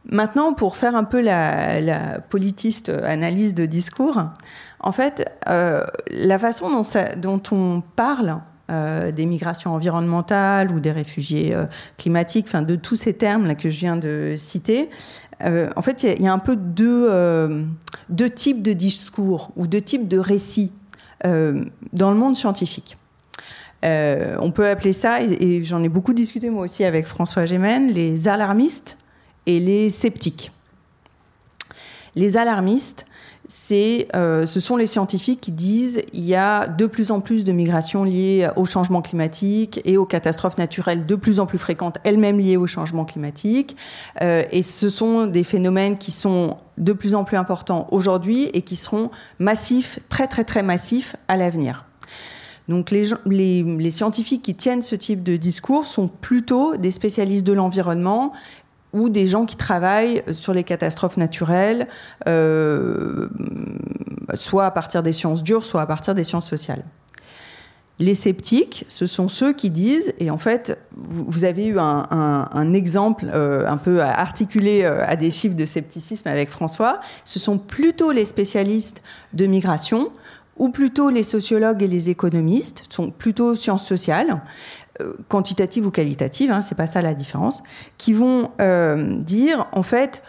Maintenant, pour faire un peu la, politiste analyse de discours, en fait, la façon dont, on parle des migrations environnementales ou des réfugiés climatiques, enfin de tous ces termes que je viens de citer, euh, en fait, il y, a un peu deux, euh, deux, types de discours ou deux types de récits euh, dans le monde scientifique. on peut appeler ça, et, j'en ai beaucoup discuté moi aussi avec François Gémen, les alarmistes et les sceptiques. Les alarmistes, c'est, euh, ce sont les scientifiques qui disent il y a de plus en plus de migrations liées au changement climatique et aux catastrophes naturelles de plus en plus fréquentes, elles-mêmes liées au changement climatique. Euh, et ce sont des phénomènes qui sont de plus en plus importants aujourd'hui et qui seront massifs, très très très massifs à l'avenir. Donc les, les, les, scientifiques qui tiennent ce type de discours sont plutôt des spécialistes de l'environnement ou des gens qui travaillent sur les catastrophes naturelles, euh, soit à partir des sciences dures, soit à partir des sciences sociales. Les sceptiques, ce sont ceux qui disent, et en fait, vous avez eu un, exemple euh, un peu articulé euh, à des chiffres de scepticisme avec François, ce sont plutôt les spécialistes de migration, ou plutôt les sociologues et les économistes, sont plutôt sciences sociales, quantitatives ou qualitatives, hein, c'est pas ça la différence, qui vont euh, dire en fait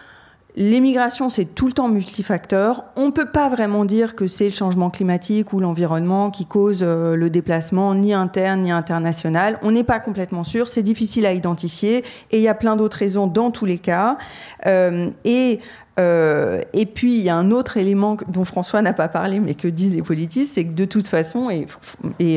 L'immigration, c'est tout le temps multifacteur. On ne peut pas vraiment dire que c'est le changement climatique ou l'environnement qui cause euh, le déplacement, ni interne ni international. On n'est pas complètement sûr. C'est difficile à identifier. Et il y a plein d'autres raisons dans tous les cas. et euh, et puis, il y a un autre élément dont François n'a pas parlé, mais que disent les politistes, c'est que de toute façon, et,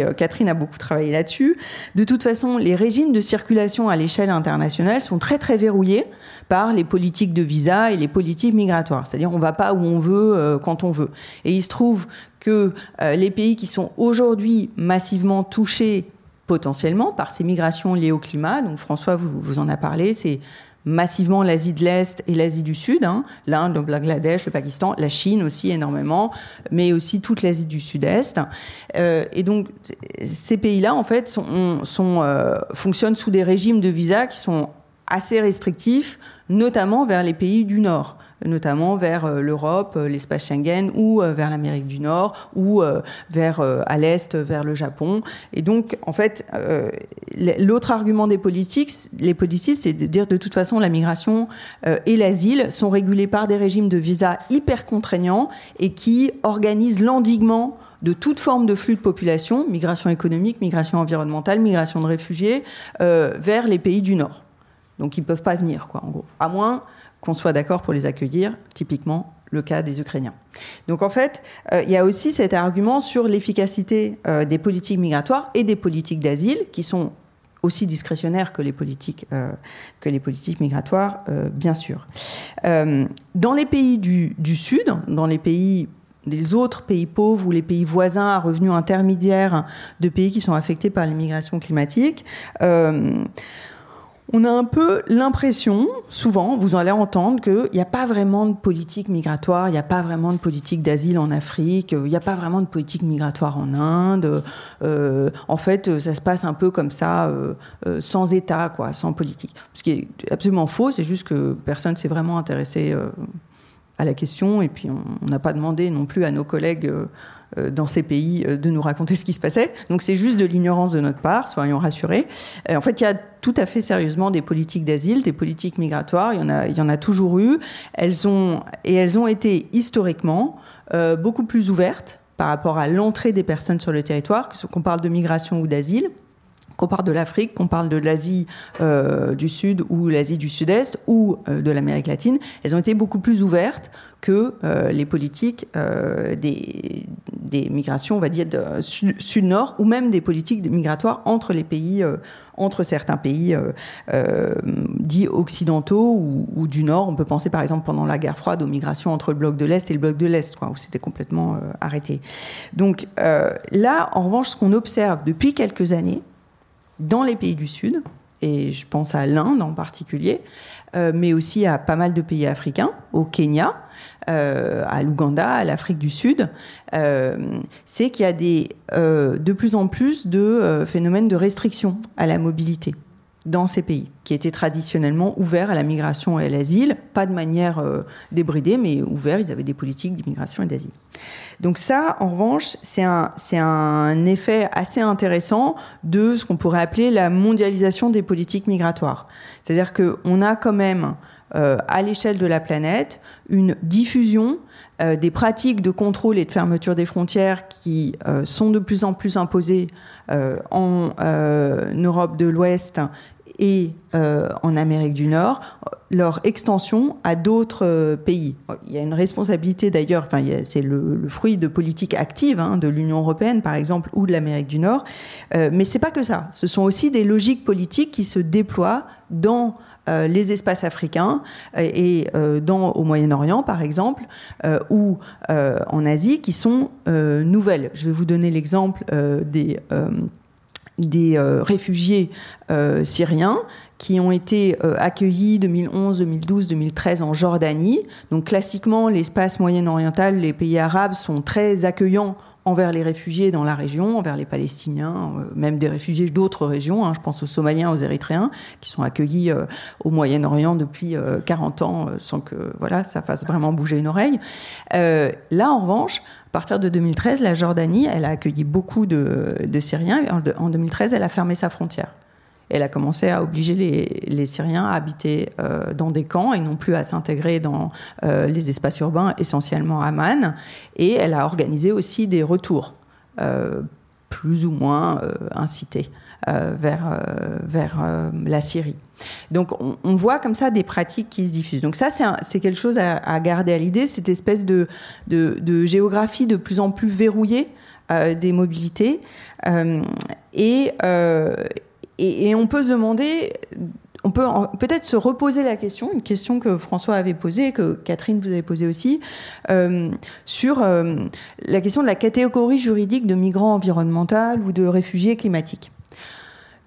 euh, Catherine a beaucoup travaillé là-dessus, de toute façon, les régimes de circulation à l'échelle internationale sont très, très verrouillés par les politiques de visa et les politiques migratoires. C'est-à-dire, on ne va pas où on veut, euh, quand on veut. Et il se trouve que les pays qui sont aujourd'hui massivement touchés potentiellement par ces migrations liées au climat, donc François vous en a parlé, c'est massivement l'Asie de l'Est et l'Asie du Sud, hein, l'Inde, le Bangladesh, le Pakistan, la Chine aussi énormément, mais aussi toute l'Asie du Sud-Est. Euh, et donc ces pays-là, en fait, euh, fonctionnent sous des régimes de visa qui sont assez restrictifs, notamment vers les pays du Nord notamment vers euh, l'Europe, euh, l'espace Schengen, ou euh, vers l'Amérique du Nord, ou vers à l'Est, vers le Japon. Et donc, en fait, l'autre argument des politiques, les politiques, c'est de dire de toute façon la migration et l'asile sont régulés par des régimes de visa hyper contraignants et qui organisent l'endiguement de toute forme de flux de population, migration économique, migration environnementale, migration de réfugiés, vers les pays du Nord. Donc ils ne peuvent pas venir, quoi, en gros. À moins qu'on soit d'accord pour les accueillir, typiquement le cas des Ukrainiens. Donc en fait, euh, il y a aussi cet argument sur l'efficacité euh, des politiques migratoires et des politiques d'asile, qui sont aussi discrétionnaires que les politiques, euh, que les politiques migratoires, bien sûr. dans les pays du, du, Sud, dans les pays des autres pays pauvres ou les pays voisins à revenus intermédiaires de pays qui sont affectés par l'immigration climatique. On a un peu l'impression, souvent, vous allez entendre qu'il n'y a pas vraiment de politique migratoire, il n'y a pas vraiment de politique d'asile en Afrique, il n'y a pas vraiment de politique migratoire en Inde. Euh, en fait, ça se passe un peu comme ça, euh, euh, sans État, quoi, sans politique. Ce qui est absolument faux, c'est juste que personne ne s'est vraiment intéressé à la question, et puis on n'a pas demandé non plus à nos collègues dans ces pays euh, de nous raconter ce qui se passait. Donc c'est juste de l'ignorance de notre part, soyons rassurés. Euh, en fait, il y a tout à fait sérieusement des politiques d'asile, des politiques migratoires. Il y en a, il y en a toujours eu. Elles ont et elles ont été historiquement beaucoup plus ouvertes par rapport à l'entrée des personnes sur le territoire, qu'on parle de migration ou d'asile qu'on parle de l'Afrique, qu'on parle de l'Asie du Sud ou l'Asie du Sud-Est ou de l'Amérique latine, elles ont été beaucoup plus ouvertes que euh, les politiques euh, des, migrations, on va dire, sud-nord, ou même des politiques migratoires entre les pays, euh, entre certains pays dits occidentaux ou, du Nord. On peut penser par exemple pendant la guerre froide aux migrations entre le bloc de l'Est et le bloc de l'Est, où c'était complètement arrêté. Donc là, en revanche, ce qu'on observe depuis quelques années dans les pays du Sud, et je pense à l'Inde en particulier, mais aussi à pas mal de pays africains, au Kenya, euh, à l'Ouganda, à l'Afrique du Sud, euh, c'est qu'il y a des, euh, de plus en plus de phénomènes de restriction à la mobilité dans ces pays, qui étaient traditionnellement ouverts à la migration et à l'asile, pas de manière débridée, mais ouverts, ils avaient des politiques d'immigration et d'asile. Donc ça, en revanche, c'est un, un effet assez intéressant de ce qu'on pourrait appeler la mondialisation des politiques migratoires. C'est-à-dire qu'on a quand même euh, à l'échelle de la planète une diffusion euh, des pratiques de contrôle et de fermeture des frontières qui euh, sont de plus en plus imposées en Europe de l'Ouest et en Amérique du Nord, leur extension à d'autres pays. Il y a une responsabilité d'ailleurs, c'est le, fruit de politiques actives hein, de l'Union européenne par exemple ou de l'Amérique du Nord, mais c'est pas que ça. Ce sont aussi des logiques politiques qui se déploient dans euh, les espaces africains euh, et, euh, dans, au Moyen-Orient, par exemple, ou en Asie, qui sont nouvelles. Je vais vous donner l'exemple des, des réfugiés syriens qui ont été accueillis 2011, 2012, 2013 en Jordanie. Donc classiquement, l'espace moyen-oriental, les pays arabes sont très accueillants envers les réfugiés dans la région, envers les Palestiniens, euh, même des réfugiés d'autres régions. Hein, je pense aux Somaliens, aux Érythréens, qui sont accueillis euh, au Moyen-Orient depuis 40 euh, ans sans que voilà ça fasse vraiment bouger une oreille. là, en revanche, à partir de 2013, la Jordanie, elle a accueilli beaucoup de, de Syriens. En 2013, elle a fermé sa frontière elle a commencé à obliger les, Syriens à habiter euh, dans des camps et non plus à s'intégrer dans euh, les espaces urbains, essentiellement à Amman. Et elle a organisé aussi des retours, euh, plus ou moins incités, vers, vers la Syrie. Donc on, voit comme ça des pratiques qui se diffusent. Donc ça, c'est quelque chose à, garder à l'idée, cette espèce de, de, géographie de plus en plus verrouillée des mobilités. et, et, on peut se demander, on peut peut-être se reposer la question, une question que François avait posée, que Catherine vous avait posée aussi, euh, sur euh, la question de la catégorie juridique de migrants environnementaux ou de réfugiés climatiques.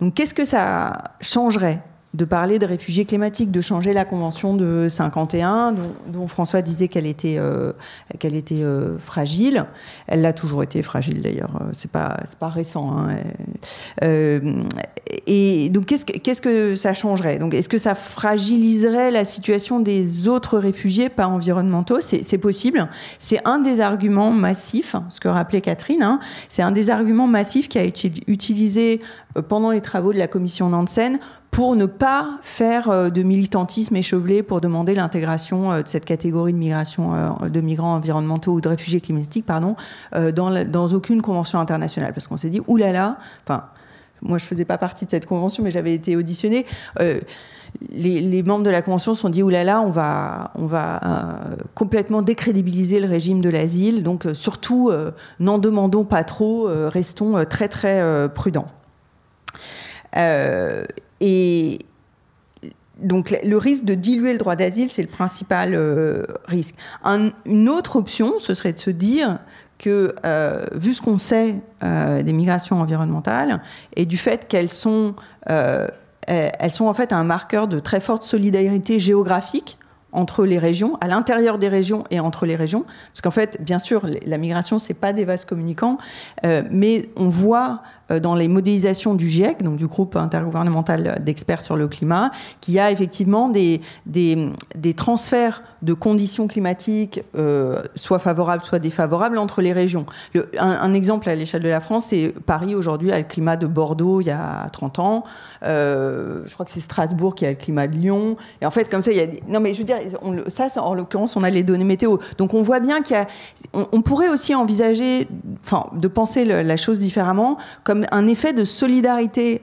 Donc qu'est-ce que ça changerait de parler de réfugiés climatiques, de changer la convention de 51, dont, François disait qu'elle était, euh, était euh, fragile. Elle l'a toujours été fragile d'ailleurs, euh, c'est pas, pas récent. Hein. et donc qu'est-ce que, que ça changerait? Est-ce que ça fragiliserait la situation des autres réfugiés pas environnementaux? C'est, possible. C'est un des arguments massifs, ce que rappelait Catherine, hein. c'est un des arguments massifs qui a été utilisé pendant les travaux de la commission Nansen pour ne pas faire euh, de militantisme échevelé pour demander l'intégration euh, de cette catégorie de migration euh, de migrants environnementaux ou de réfugiés climatiques pardon dans, dans aucune convention internationale. Parce qu'on s'est dit oulala enfin moi je faisais pas partie de cette convention mais j'avais été auditionnée. Les, membres de la convention se sont dit oulala on va on va complètement décrédibiliser le régime de l'asile. Donc surtout n'en demandons pas trop restons très très prudents et donc le risque de diluer le droit d'asile, c'est le principal euh, risque. une autre option, ce serait de se dire que, euh, vu ce qu'on sait euh, des migrations environnementales et du fait qu'elles sont, elles sont en fait un marqueur de très forte solidarité géographique entre les régions, à l'intérieur des régions et entre les régions, parce qu'en fait, bien sûr, la migration, c'est pas des vases communicants, mais on voit dans les modélisations du GIEC, donc du groupe intergouvernemental d'experts sur le climat, qu'il y a effectivement des, des, des transferts de conditions climatiques, euh, soit favorables, soit défavorables, entre les régions. un, exemple à l'échelle de la France, c'est Paris aujourd'hui a le climat de Bordeaux il y a 30 ans. Euh, je crois que c'est Strasbourg qui a le climat de Lyon. Et en fait, comme ça, il y a. Non, mais je veux dire, ça, en l'occurrence, on a les données météo. Donc on voit bien qu'il pourrait aussi envisager, enfin, de penser la chose différemment, comme un effet de solidarité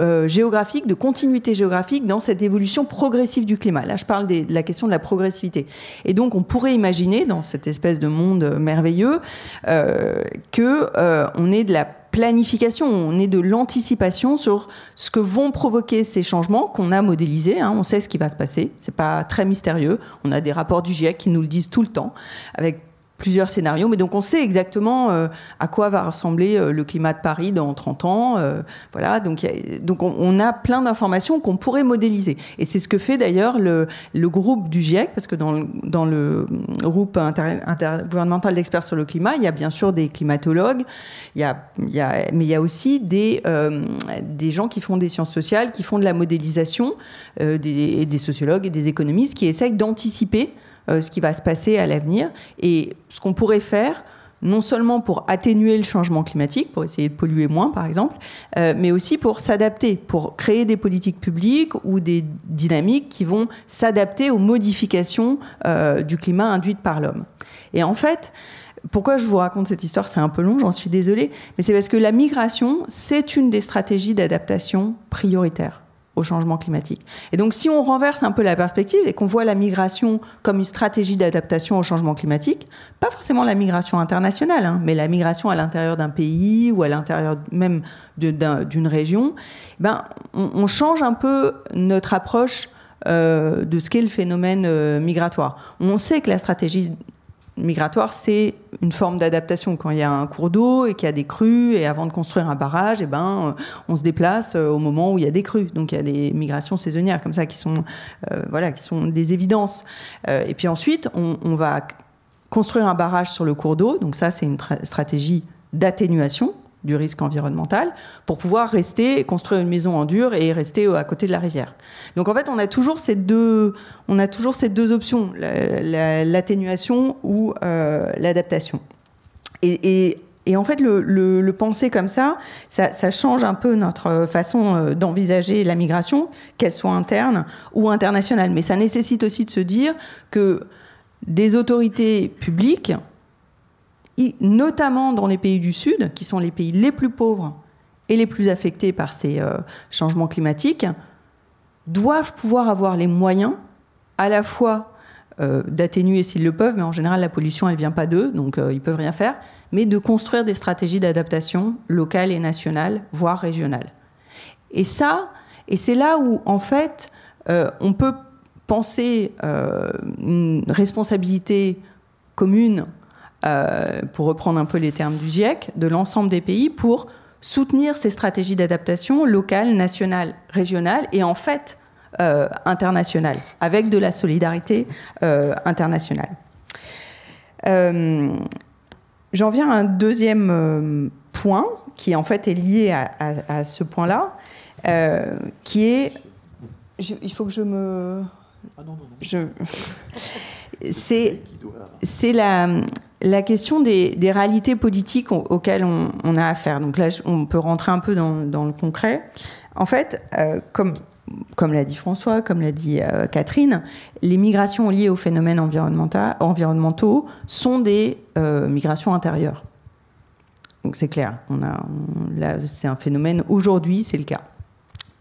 euh, géographique, de continuité géographique dans cette évolution progressive du climat. Là, je parle de la question de la progressivité. Et donc, on pourrait imaginer, dans cette espèce de monde merveilleux, euh, que euh, on ait de la planification, on est de l'anticipation sur ce que vont provoquer ces changements qu'on a modélisés. Hein. on sait ce qui va se passer, c'est pas très mystérieux. On a des rapports du GIEC qui nous le disent tout le temps, avec plusieurs scénarios, mais donc on sait exactement euh, à quoi va ressembler euh, le climat de Paris dans 30 ans. Euh, voilà, donc, donc on, a plein d'informations qu'on pourrait modéliser. Et c'est ce que fait d'ailleurs le, le, groupe du GIEC, parce que dans, dans le groupe intergouvernemental d'experts sur le climat, il y a bien sûr des climatologues, il y a, il y a, mais il y a aussi des, des gens qui font des sciences sociales, qui font de la modélisation, des, des sociologues et des économistes qui essayent d'anticiper euh, ce qui va se passer à l'avenir et ce qu'on pourrait faire non seulement pour atténuer le changement climatique, pour essayer de polluer moins par exemple, euh, mais aussi pour s'adapter, pour créer des politiques publiques ou des dynamiques qui vont s'adapter aux modifications euh, du climat induites par l'homme. Et en fait, pourquoi je vous raconte cette histoire C'est un peu long, j'en suis désolée, mais c'est parce que la migration, c'est une des stratégies d'adaptation prioritaires au changement climatique. Et donc si on renverse un peu la perspective et qu'on voit la migration comme une stratégie d'adaptation au changement climatique, pas forcément la migration internationale, hein, mais la migration à l'intérieur d'un pays ou à l'intérieur même d'une région, ben, on, change un peu notre approche euh, de ce qu'est le phénomène euh, migratoire. On sait que la stratégie migratoire, c'est une forme d'adaptation. Quand il y a un cours d'eau et qu'il y a des crues, et avant de construire un barrage, eh ben, euh, on se déplace euh, au moment où il y a des crues. Donc il y a des migrations saisonnières comme ça qui sont, euh, voilà, qui sont des évidences. et puis ensuite, on, on, va construire un barrage sur le cours d'eau. Donc ça, c'est une stratégie d'atténuation du risque environnemental pour pouvoir rester, construire une maison en dur et rester à côté de la rivière. Donc en fait, on a toujours ces deux, on a toujours ces deux options, l'atténuation ou euh, l'adaptation. Et, en fait, le, penser comme ça, ça, change un peu notre façon euh, d'envisager la migration, qu'elle soit interne ou internationale. Mais ça nécessite aussi de se dire que des autorités publiques notamment dans les pays du Sud, qui sont les pays les plus pauvres et les plus affectés par ces euh, changements climatiques, doivent pouvoir avoir les moyens à la fois euh, d'atténuer s'ils le peuvent, mais en général la pollution elle vient pas d'eux, donc euh, ils peuvent rien faire, mais de construire des stratégies d'adaptation locales et nationales, voire régionales. Et ça, et c'est là où en fait on peut penser une responsabilité commune euh, pour reprendre un peu les termes du GIEC, de l'ensemble des pays pour soutenir ces stratégies d'adaptation locales, nationales, régionales et en fait euh, internationales, avec de la solidarité euh, internationale. J'en viens à un deuxième point qui en fait est lié à, ce point-là, qui est... il faut que je me... Ah non, non, non. Je... c'est la, la question des, réalités politiques auxquelles on, a affaire. Donc là, on peut rentrer un peu dans, le concret. En fait, euh, comme, comme l'a dit François, comme l'a dit euh, Catherine, les migrations liées aux phénomènes environnementaux sont des euh, migrations intérieures. Donc c'est clair, on a, c'est un phénomène, aujourd'hui c'est le cas.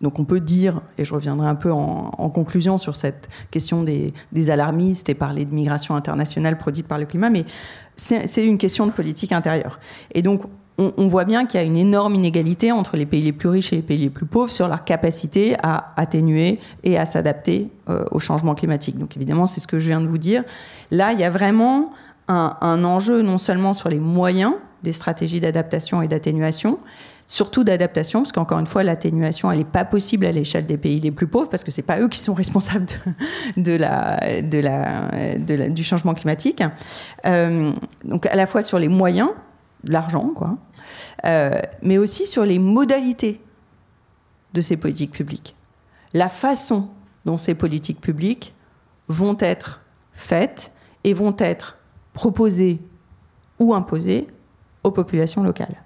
Donc on peut dire, et je reviendrai un peu en, conclusion sur cette question des, alarmistes et parler de migration internationale produite par le climat, mais c'est une question de politique intérieure. Et donc on, voit bien qu'il y a une énorme inégalité entre les pays les plus riches et les pays les plus pauvres sur leur capacité à atténuer et à s'adapter euh, au changement climatique. Donc évidemment, c'est ce que je viens de vous dire. Là, il y a vraiment un, un enjeu non seulement sur les moyens des stratégies d'adaptation et d'atténuation, surtout d'adaptation, parce qu'encore une fois, l'atténuation, n'est pas possible à l'échelle des pays les plus pauvres, parce que ce n'est pas eux qui sont responsables du changement climatique. Euh, donc à la fois sur les moyens, l'argent, quoi, euh, mais aussi sur les modalités de ces politiques publiques. La façon dont ces politiques publiques vont être faites et vont être proposées ou imposées aux populations locales.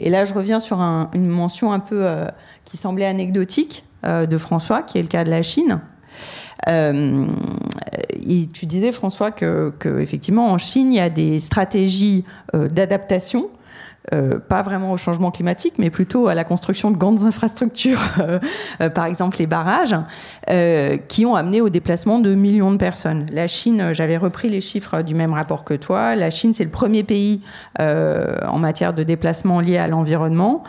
Et là, je reviens sur une mention un peu euh, qui semblait anecdotique euh, de François, qui est le cas de la Chine. Euh, tu disais, François, que, effectivement, en Chine, il y a des stratégies d'adaptation euh, pas vraiment au changement climatique, mais plutôt à la construction de grandes infrastructures, euh, euh, par exemple les barrages, qui ont amené au déplacement de millions de personnes. La Chine, j'avais repris les chiffres du même rapport que toi, la Chine c'est le premier pays en matière de déplacement lié à l'environnement,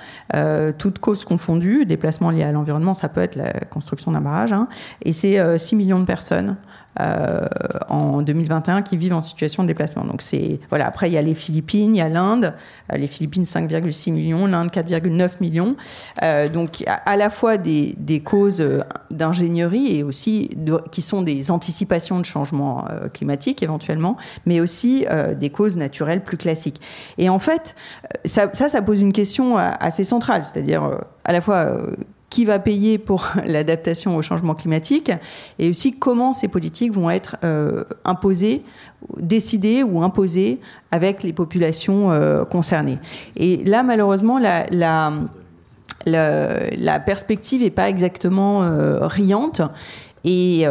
toutes causes confondues, déplacement lié à l'environnement, ça peut être la construction d'un barrage, hein, et c'est 6 millions de personnes euh, en 2021 qui vivent en situation de déplacement. Donc c'est voilà. Après il y a les Philippines, il y a l'Inde. Euh, les Philippines 5,6 millions, l'Inde 4,9 millions. Euh, donc à, la fois des, des causes d'ingénierie et aussi qui sont des anticipations de changement climatique éventuellement, mais aussi des causes naturelles plus classiques. Et en fait ça, ça pose une question assez centrale, c'est-à-dire à la fois qui va payer pour l'adaptation au changement climatique et aussi comment ces politiques vont être euh, imposées, décidées ou imposées avec les populations euh, concernées. Et là, malheureusement, la, perspective n'est pas exactement euh, riante. Et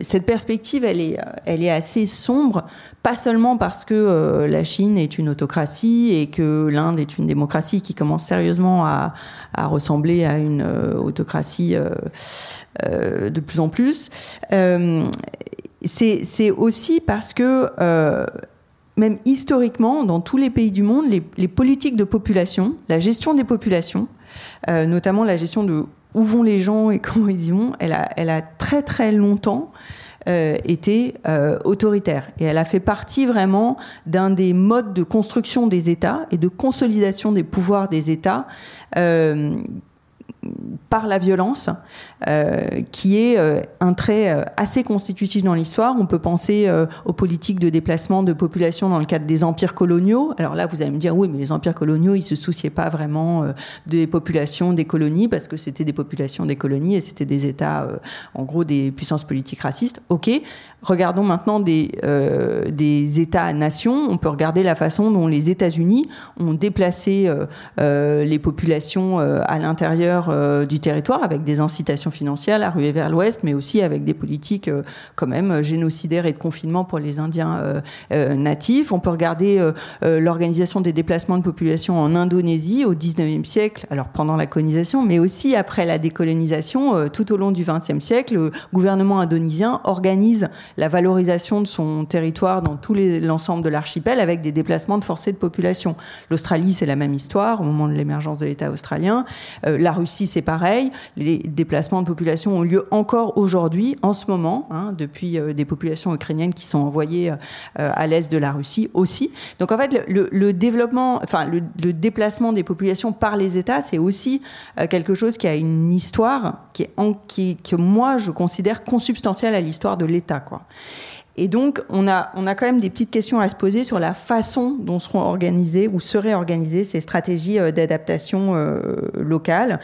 cette perspective, elle est, elle est assez sombre pas seulement parce que euh, la Chine est une autocratie et que l'Inde est une démocratie qui commence sérieusement à, ressembler à une euh, autocratie euh, de plus en plus. c'est aussi parce que même historiquement, dans tous les pays du monde, les, politiques de population, la gestion des populations, notamment la gestion de où vont les gens et comment ils y vont, elle a, très très longtemps euh, était euh, autoritaire. Et elle a fait partie vraiment d'un des modes de construction des États et de consolidation des pouvoirs des États euh, par la violence, euh, qui est euh, un trait euh, assez constitutif dans l'histoire. On peut penser aux politiques de déplacement de population dans le cadre des empires coloniaux. Alors là, vous allez me dire, oui, mais les empires coloniaux, ils se souciaient pas vraiment des populations des colonies, parce que c'était des populations des colonies et c'était des États, en gros, des puissances politiques racistes. Ok, regardons maintenant des, des États-nations. On peut regarder la façon dont les États-Unis ont déplacé les populations à l'intérieur euh, du territoire avec des incitations financières à ruer vers l'ouest, mais aussi avec des politiques euh, quand même euh, génocidaires et de confinement pour les Indiens natifs. On peut regarder l'organisation des déplacements de population en Indonésie au 19e siècle, alors pendant la colonisation, mais aussi après la décolonisation, tout au long du 20e siècle, le gouvernement indonésien organise la valorisation de son territoire dans tout l'ensemble de l'archipel avec des déplacements de forcés de population. L'Australie, c'est la même histoire au moment de l'émergence de l'État australien. la Russie c'est pareil. Les déplacements de population ont lieu encore aujourd'hui, en ce moment, hein, depuis euh, des populations ukrainiennes qui sont envoyées euh, à l'est de la Russie aussi. Donc en fait, le, développement, enfin le, déplacement des populations par les États, c'est aussi euh, quelque chose qui a une histoire qui est qui, que moi je considère consubstantielle à l'histoire de l'État, quoi. Et donc, on a, on a quand même des petites questions à se poser sur la façon dont seront organisées ou seraient organisées ces stratégies d'adaptation locale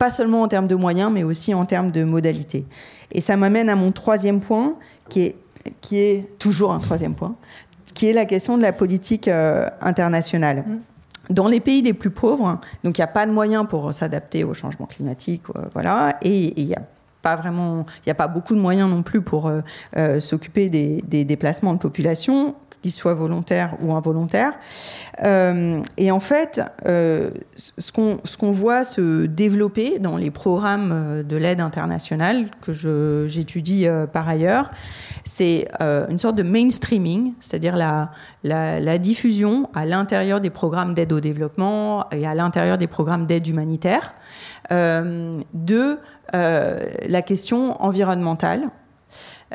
pas seulement en termes de moyens, mais aussi en termes de modalités. Et ça m'amène à mon troisième point, qui est, qui est toujours un troisième point, qui est la question de la politique euh, internationale. Mmh. Dans les pays les plus pauvres, donc il n'y a pas de moyens pour s'adapter au changement climatique, euh, voilà, et il n'y a pas vraiment, il n'y a pas beaucoup de moyens non plus pour euh, s'occuper des, déplacements de population qu'ils soient volontaires ou involontaires. Euh, et en fait, euh, ce qu'on voit se développer dans les programmes euh, de l'aide internationale que j'étudie par ailleurs, c'est une sorte de mainstreaming, c'est-à-dire la, diffusion à l'intérieur des programmes d'aide au développement et à l'intérieur des programmes d'aide humanitaire de la question environnementale.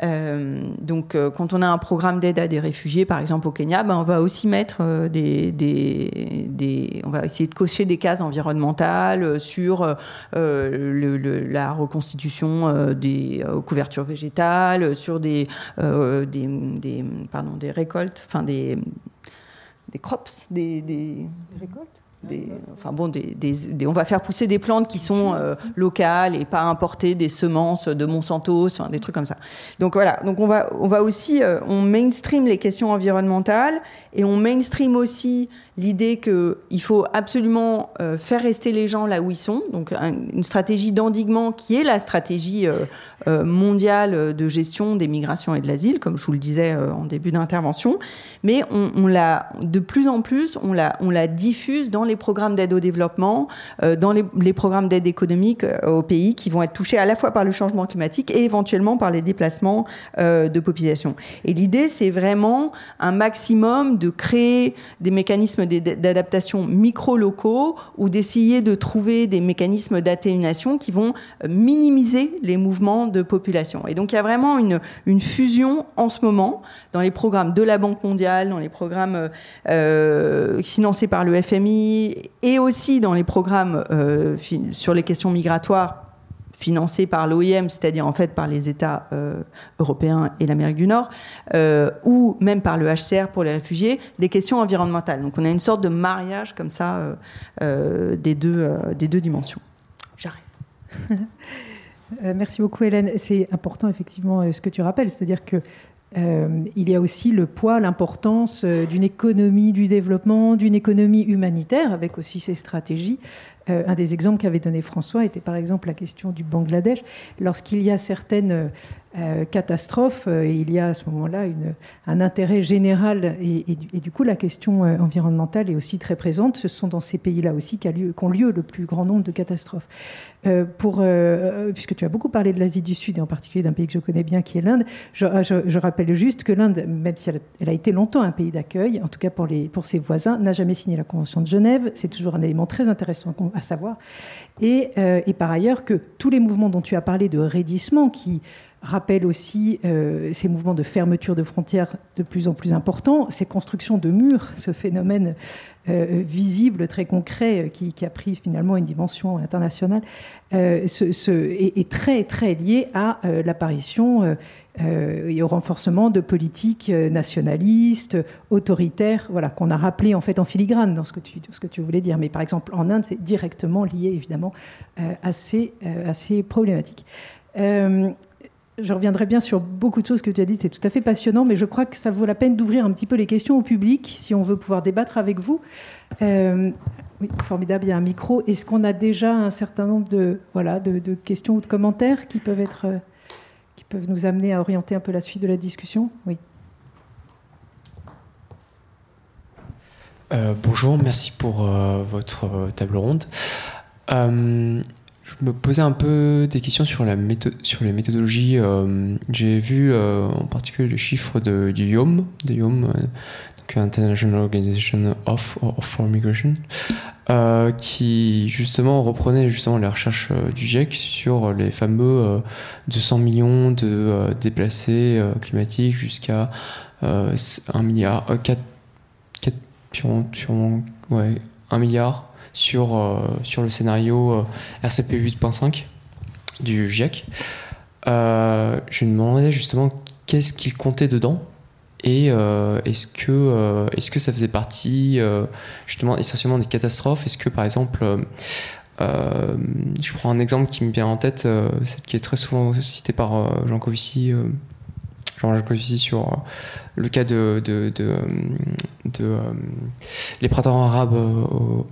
Euh, donc, euh, quand on a un programme d'aide à des réfugiés, par exemple au Kenya, ben, on va aussi mettre euh, des, on va essayer de cocher des cases environnementales sur la reconstitution des couvertures végétales, sur des, pardon, des récoltes, enfin des, des crops, des récoltes? Enfin bon, des, on va faire pousser des plantes qui sont euh, locales et pas importer des semences de Monsanto, des trucs comme ça. Donc voilà, donc on va, on va aussi, euh, on mainstream les questions environnementales et on mainstream aussi l'idée qu'il faut absolument euh, faire rester les gens là où ils sont, donc une stratégie d'endiguement qui est la stratégie euh, euh, mondiale de gestion des migrations et de l'asile, comme je vous le disais en début d'intervention, mais on, l'a de plus en plus, on la, on la diffuse dans les programmes d'aide au développement, dans les, les programmes d'aide économique aux pays qui vont être touchés à la fois par le changement climatique et éventuellement par les déplacements de population. Et l'idée, c'est vraiment un maximum de créer des mécanismes d'adaptation micro-locaux ou d'essayer de trouver des mécanismes d'atténuation qui vont euh, minimiser les mouvements de population. Et donc il y a vraiment une, fusion en ce moment dans les programmes de la Banque mondiale, dans les programmes euh, euh financés par le FMI et aussi dans les programmes sur les questions migratoires financés par l'OIM, c'est-à-dire en fait par les États euh, européens et l'Amérique du Nord, euh, ou même par le HCR pour les réfugiés, des questions environnementales. Donc on a une sorte de mariage comme ça euh, des, deux, des deux dimensions. J'arrête. Merci beaucoup Hélène. C'est important effectivement ce que tu rappelles, c'est-à-dire que il y a aussi le poids, l'importance d'une économie du développement, d'une économie humanitaire, avec aussi ses stratégies, euh, un des exemples qu'avait donné François était par exemple la question du Bangladesh. Lorsqu'il y a certaines euh, catastrophes, euh, il y a à ce moment-là un intérêt général et, du, coup la question environnementale est aussi très présente. Ce sont dans ces pays-là aussi qu'ont lieu, lieu, le plus grand nombre de catastrophes. puisque tu as beaucoup parlé de l'Asie du Sud et en particulier d'un pays que je connais bien qui est l'Inde, je, rappelle juste que l'Inde, même si elle, a été longtemps un pays d'accueil, en tout cas pour, ses voisins, n'a jamais signé la Convention de Genève. C'est toujours un élément très intéressant à savoir. Euh, et, par ailleurs que tous les mouvements dont tu as parlé de raidissement, qui rappellent aussi euh, ces mouvements de fermeture de frontières de plus en plus importants, ces constructions de murs, ce phénomène euh, visible, très concret, qui, a pris finalement une dimension internationale, ce, est, très très lié à l'apparition euh, et au renforcement de politiques euh, nationalistes, autoritaires, voilà, qu'on a rappelé en fait en filigrane dans ce que tu, ce que tu voulais dire. Mais par exemple, en Inde, c'est directement lié évidemment euh, assez, assez problématique. je reviendrai bien sur beaucoup de choses que tu as dites, c'est tout à fait passionnant, mais je crois que ça vaut la peine d'ouvrir un petit peu les questions au public si on veut pouvoir débattre avec vous. oui, formidable, il y a un micro. Est-ce qu'on a déjà un certain nombre de, voilà, de questions ou de commentaires qui peuvent être peuvent nous amener à orienter un peu la suite de la discussion. Oui. Euh, bonjour, merci pour euh, votre euh, table ronde. je me posais un peu des questions sur, la sur les méthodologies. J'ai vu en particulier les chiffres de, du IOM, de IOM International Organization of, for Migration, euh, qui justement reprenait justement les recherches euh, du GIEC sur les fameux 200 euh, millions de déplacés climatiques jusqu'à 1 milliard, 4, 4 ouais, 1 milliard sur, sur le scénario RCP 8.5 du GIEC. je me demandais justement qu'est-ce qu'il comptait dedans et euh, est-ce que, euh, est-ce que ça faisait partie euh, justement essentiellement des catastrophes? Est-ce que par exemple, je prends un exemple qui me vient en tête, celle qui est très souvent citée par Jean Covici, Jean Covici sur le cas de, les printemps arabes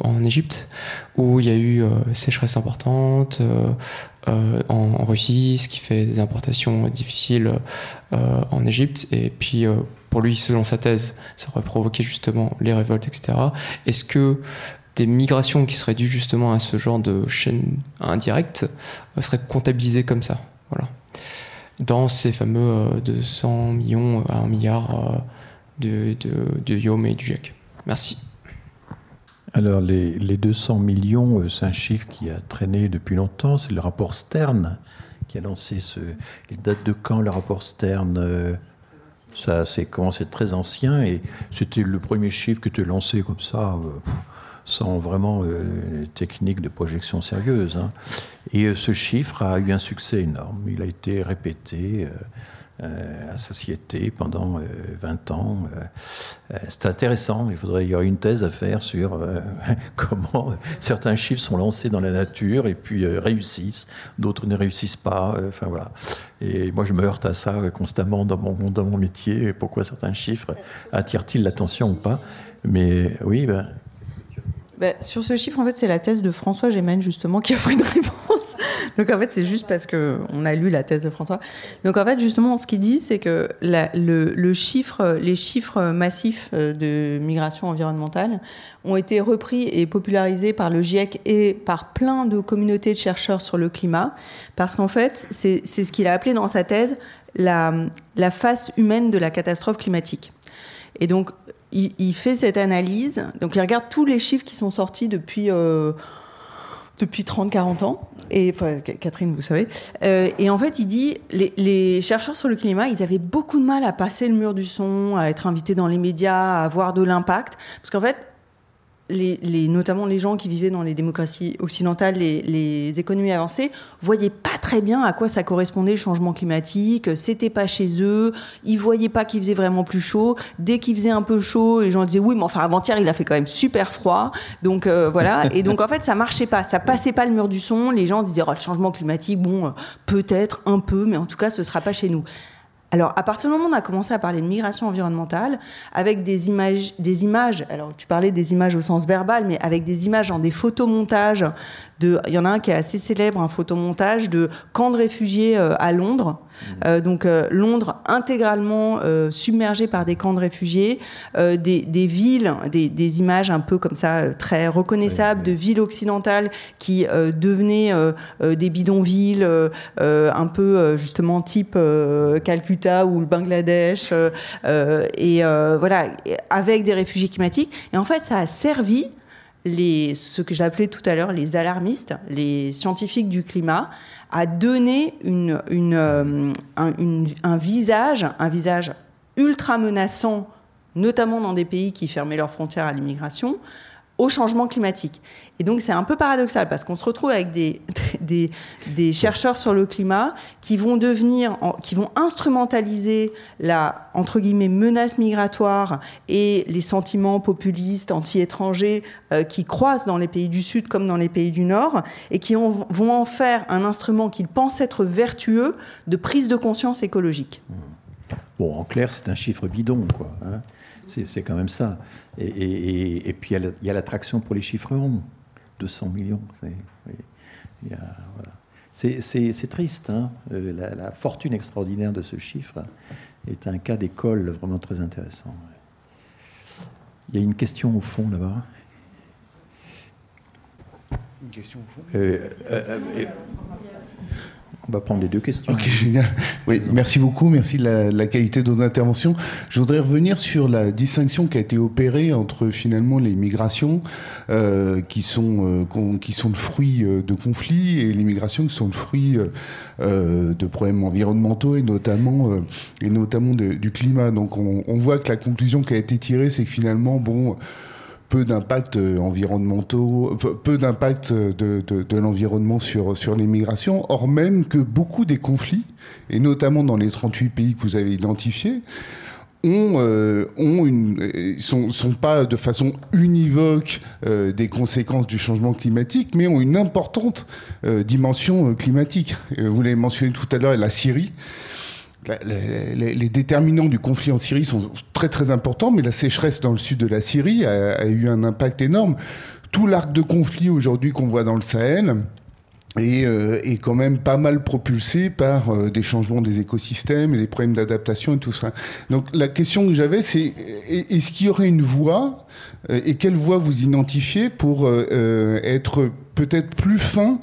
en Égypte, où il y a eu sécheresse importante, en, Russie, ce qui fait des importations difficiles en Égypte. Et puis, pour lui, selon sa thèse, ça aurait provoqué justement les révoltes, etc. Est-ce que des migrations qui seraient dues justement à ce genre de chaîne indirecte seraient comptabilisées comme ça? Voilà. Dans ces fameux 200 millions à 1 milliard de, de, de Yom et du GIEC. Merci. Alors, les, 200 millions, euh, c'est un chiffre qui a traîné depuis longtemps. C'est le rapport Stern qui a lancé ce. Il date de quand le rapport Stern euh, Ça, c'est commencé très ancien et c'était le premier chiffre que tu lancé comme ça, euh, sans vraiment technique de projection sérieuse. Hein. Et ce chiffre a eu un succès énorme. Il a été répété. Euh, à société pendant 20 euh, ans. Euh, c'est intéressant. Il faudrait, y aurait une thèse à faire sur comment certains chiffres sont lancés dans la nature et puis réussissent, d'autres ne réussissent pas. Voilà. Et moi, je me heurte à ça constamment dans mon, dans mon métier. Pourquoi certains chiffres attirent-ils l'attention ou pas Mais oui, ben, bah, sur ce chiffre, en fait, c'est la thèse de François Gémen, justement, qui offre une réponse. Donc, en fait, c'est juste parce qu'on a lu la thèse de François. Donc, en fait, justement, ce qu'il dit, c'est que le, chiffre, les chiffres massifs euh, de migration environnementale ont été repris et popularisés par le GIEC et par plein de communautés de chercheurs sur le climat, parce qu'en fait, c'est ce qu'il a appelé dans sa thèse la, la face humaine de la catastrophe climatique. Et donc, il, fait cette analyse. Donc, il regarde tous les chiffres qui sont sortis depuis. Euh, depuis 30-40 ans, et enfin, Catherine, vous savez. Euh, et en fait, il dit, les, les, chercheurs sur le climat, ils avaient beaucoup de mal à passer le mur du son, à être invités dans les médias, à avoir de l'impact, parce qu'en fait, les, notamment les gens qui vivaient dans les démocraties occidentales, les, économies avancées, voyaient pas très bien à quoi ça correspondait le changement climatique. C'était pas chez eux. Ils voyaient pas qu'il faisait vraiment plus chaud. Dès qu'il faisait un peu chaud, les gens disaient oui, mais enfin avant-hier il a fait quand même super froid. Donc euh, voilà. Et donc en fait ça marchait pas, ça passait pas le mur du son. Les gens disaient oh, le changement climatique, bon euh, peut-être un peu, mais en tout cas ce sera pas chez nous. Alors, à partir du moment où on a commencé à parler de migration environnementale, avec des images, des images, alors tu parlais des images au sens verbal, mais avec des images en des photomontages, de, il y en a un qui est assez célèbre, un photomontage de camps de réfugiés euh, à Londres. Euh, donc euh, Londres intégralement euh, submergé par des camps de réfugiés, des, villes, des, images un peu comme ça très reconnaissables de villes occidentales qui devenaient des bidonvilles un peu justement type Calcutta ou le Bangladesh et voilà avec des réfugiés climatiques. Et en fait, ça a servi ce que j'appelais tout à l'heure les alarmistes, les scientifiques du climat, à donner euh, un, visage, un visage ultra menaçant, notamment dans des pays qui fermaient leurs frontières à l'immigration, au changement climatique. Et donc c'est un peu paradoxal parce qu'on se retrouve avec des, chercheurs sur le climat qui vont devenir, qui vont instrumentaliser la entre guillemets menace migratoire et les sentiments populistes, anti-étrangers euh, qui croissent dans les pays du Sud comme dans les pays du Nord et qui vont en faire un instrument qu'ils pensent être vertueux de prise de conscience écologique. Bon, en clair, c'est un chiffre bidon, quoi. Hein c'est quand même ça. Et, puis il y a l'attraction pour les chiffres ronds. 200 millions. C'est triste. Hein. Euh, la, fortune extraordinaire de ce chiffre est un cas d'école vraiment très intéressant. Il y a une question au fond là-bas. Une question au fond? Euh, euh, on va prendre les deux questions. Ok, génial. Oui, merci beaucoup, merci de la, qualité de vos interventions. Je voudrais revenir sur la distinction qui a été opérée entre finalement les migrations euh, qui, sont, euh, qui sont le fruit euh, de conflits et les migrations qui sont le fruit de problèmes environnementaux et notamment, et notamment du climat. Donc on, on, voit que la conclusion qui a été tirée, c'est que finalement, bon peu d'impact euh, environnementaux, peu d'impact de, de, l'environnement sur, sur les or même que beaucoup des conflits, et notamment dans les 38 pays que vous avez identifiés, ont, euh, ont une, euh, sont, sont, pas de façon univoque des conséquences du changement climatique, mais ont une importante dimension climatique. Vous l'avez mentionné tout à l'heure, la Syrie les, déterminants du conflit en Syrie sont très très importants, mais la sécheresse dans le sud de la Syrie a, eu un impact énorme. Tout l'arc de conflit aujourd'hui qu'on voit dans le Sahel est quand même pas mal propulsé par des changements des écosystèmes et des problèmes d'adaptation et tout ça. Donc la question que j'avais, c'est est-ce qu'il y aurait une voie et quelle voie vous identifiez pour être peut-être plus fin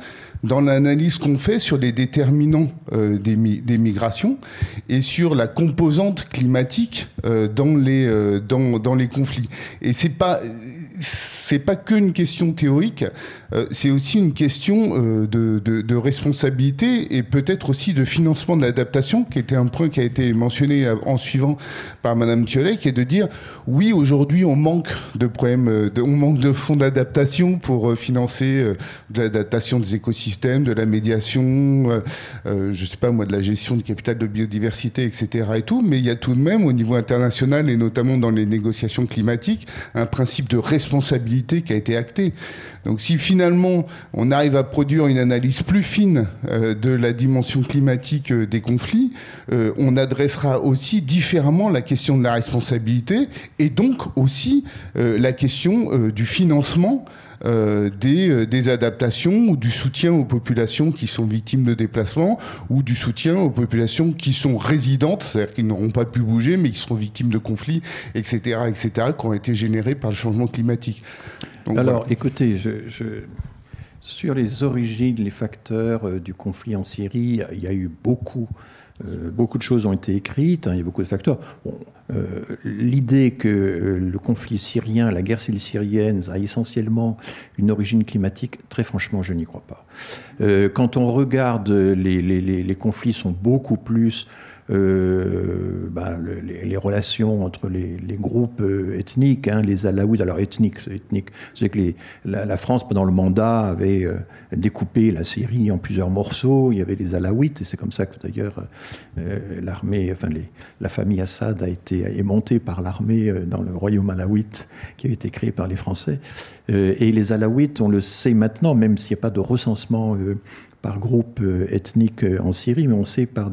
dans l'analyse qu'on fait sur les déterminants euh, des, migrations et sur la composante climatique euh, dans, les, euh, dans, les conflits. Et c'est pas c'est pas qu'une question théorique, euh, c'est aussi une question euh, de, responsabilité et peut-être aussi de financement de l'adaptation, qui était un point qui a été mentionné en suivant par Madame Thiollet, qui est de dire oui, aujourd'hui, on manque de problèmes, euh, on manque de fonds d'adaptation pour financer de l'adaptation des écosystèmes, de la médiation, je sais pas moi, de la gestion du capital de biodiversité, etc. et tout, mais il y a tout de même au niveau international et notamment dans les négociations climatiques un principe de responsabilité qui a été acté. Donc si finalement on arrive à produire une analyse plus fine euh, de la dimension climatique euh, des conflits, euh, on adressera aussi différemment la question de la responsabilité et donc aussi la question du financement des, des, adaptations ou du soutien aux populations qui sont victimes de déplacements ou du soutien aux populations qui sont résidentes, c'est-à-dire qui n'auront pas pu bouger mais qui seront victimes de conflits, etc., etc., qui ont été générés par le changement climatique. Alors, écoutez, sur les origines, les facteurs euh, du conflit en Syrie, il y a eu beaucoup. Euh, beaucoup de choses ont été écrites, hein, il y a beaucoup de facteurs. Euh, l'idée que le conflit syrien, la guerre civile syrienne, a essentiellement une origine climatique, très franchement, je n'y crois pas. quand on regarde, les, conflits sont beaucoup plus euh, bah, les, relations entre les, groupes euh, ethniques, hein, les Alaouites, alors ethniques, c'est que les, la, France pendant le mandat avait euh, découpé la Syrie en plusieurs morceaux, il y avait les Alaouites, et c'est comme ça que d'ailleurs l'armée, enfin la famille Assad a été est montée par l'armée dans le royaume alaouite qui a été créé par les Français. et les Alaouites, on le sait maintenant, même s'il n'y a pas de recensement par groupe euh, ethnique euh, en Syrie, mais on sait par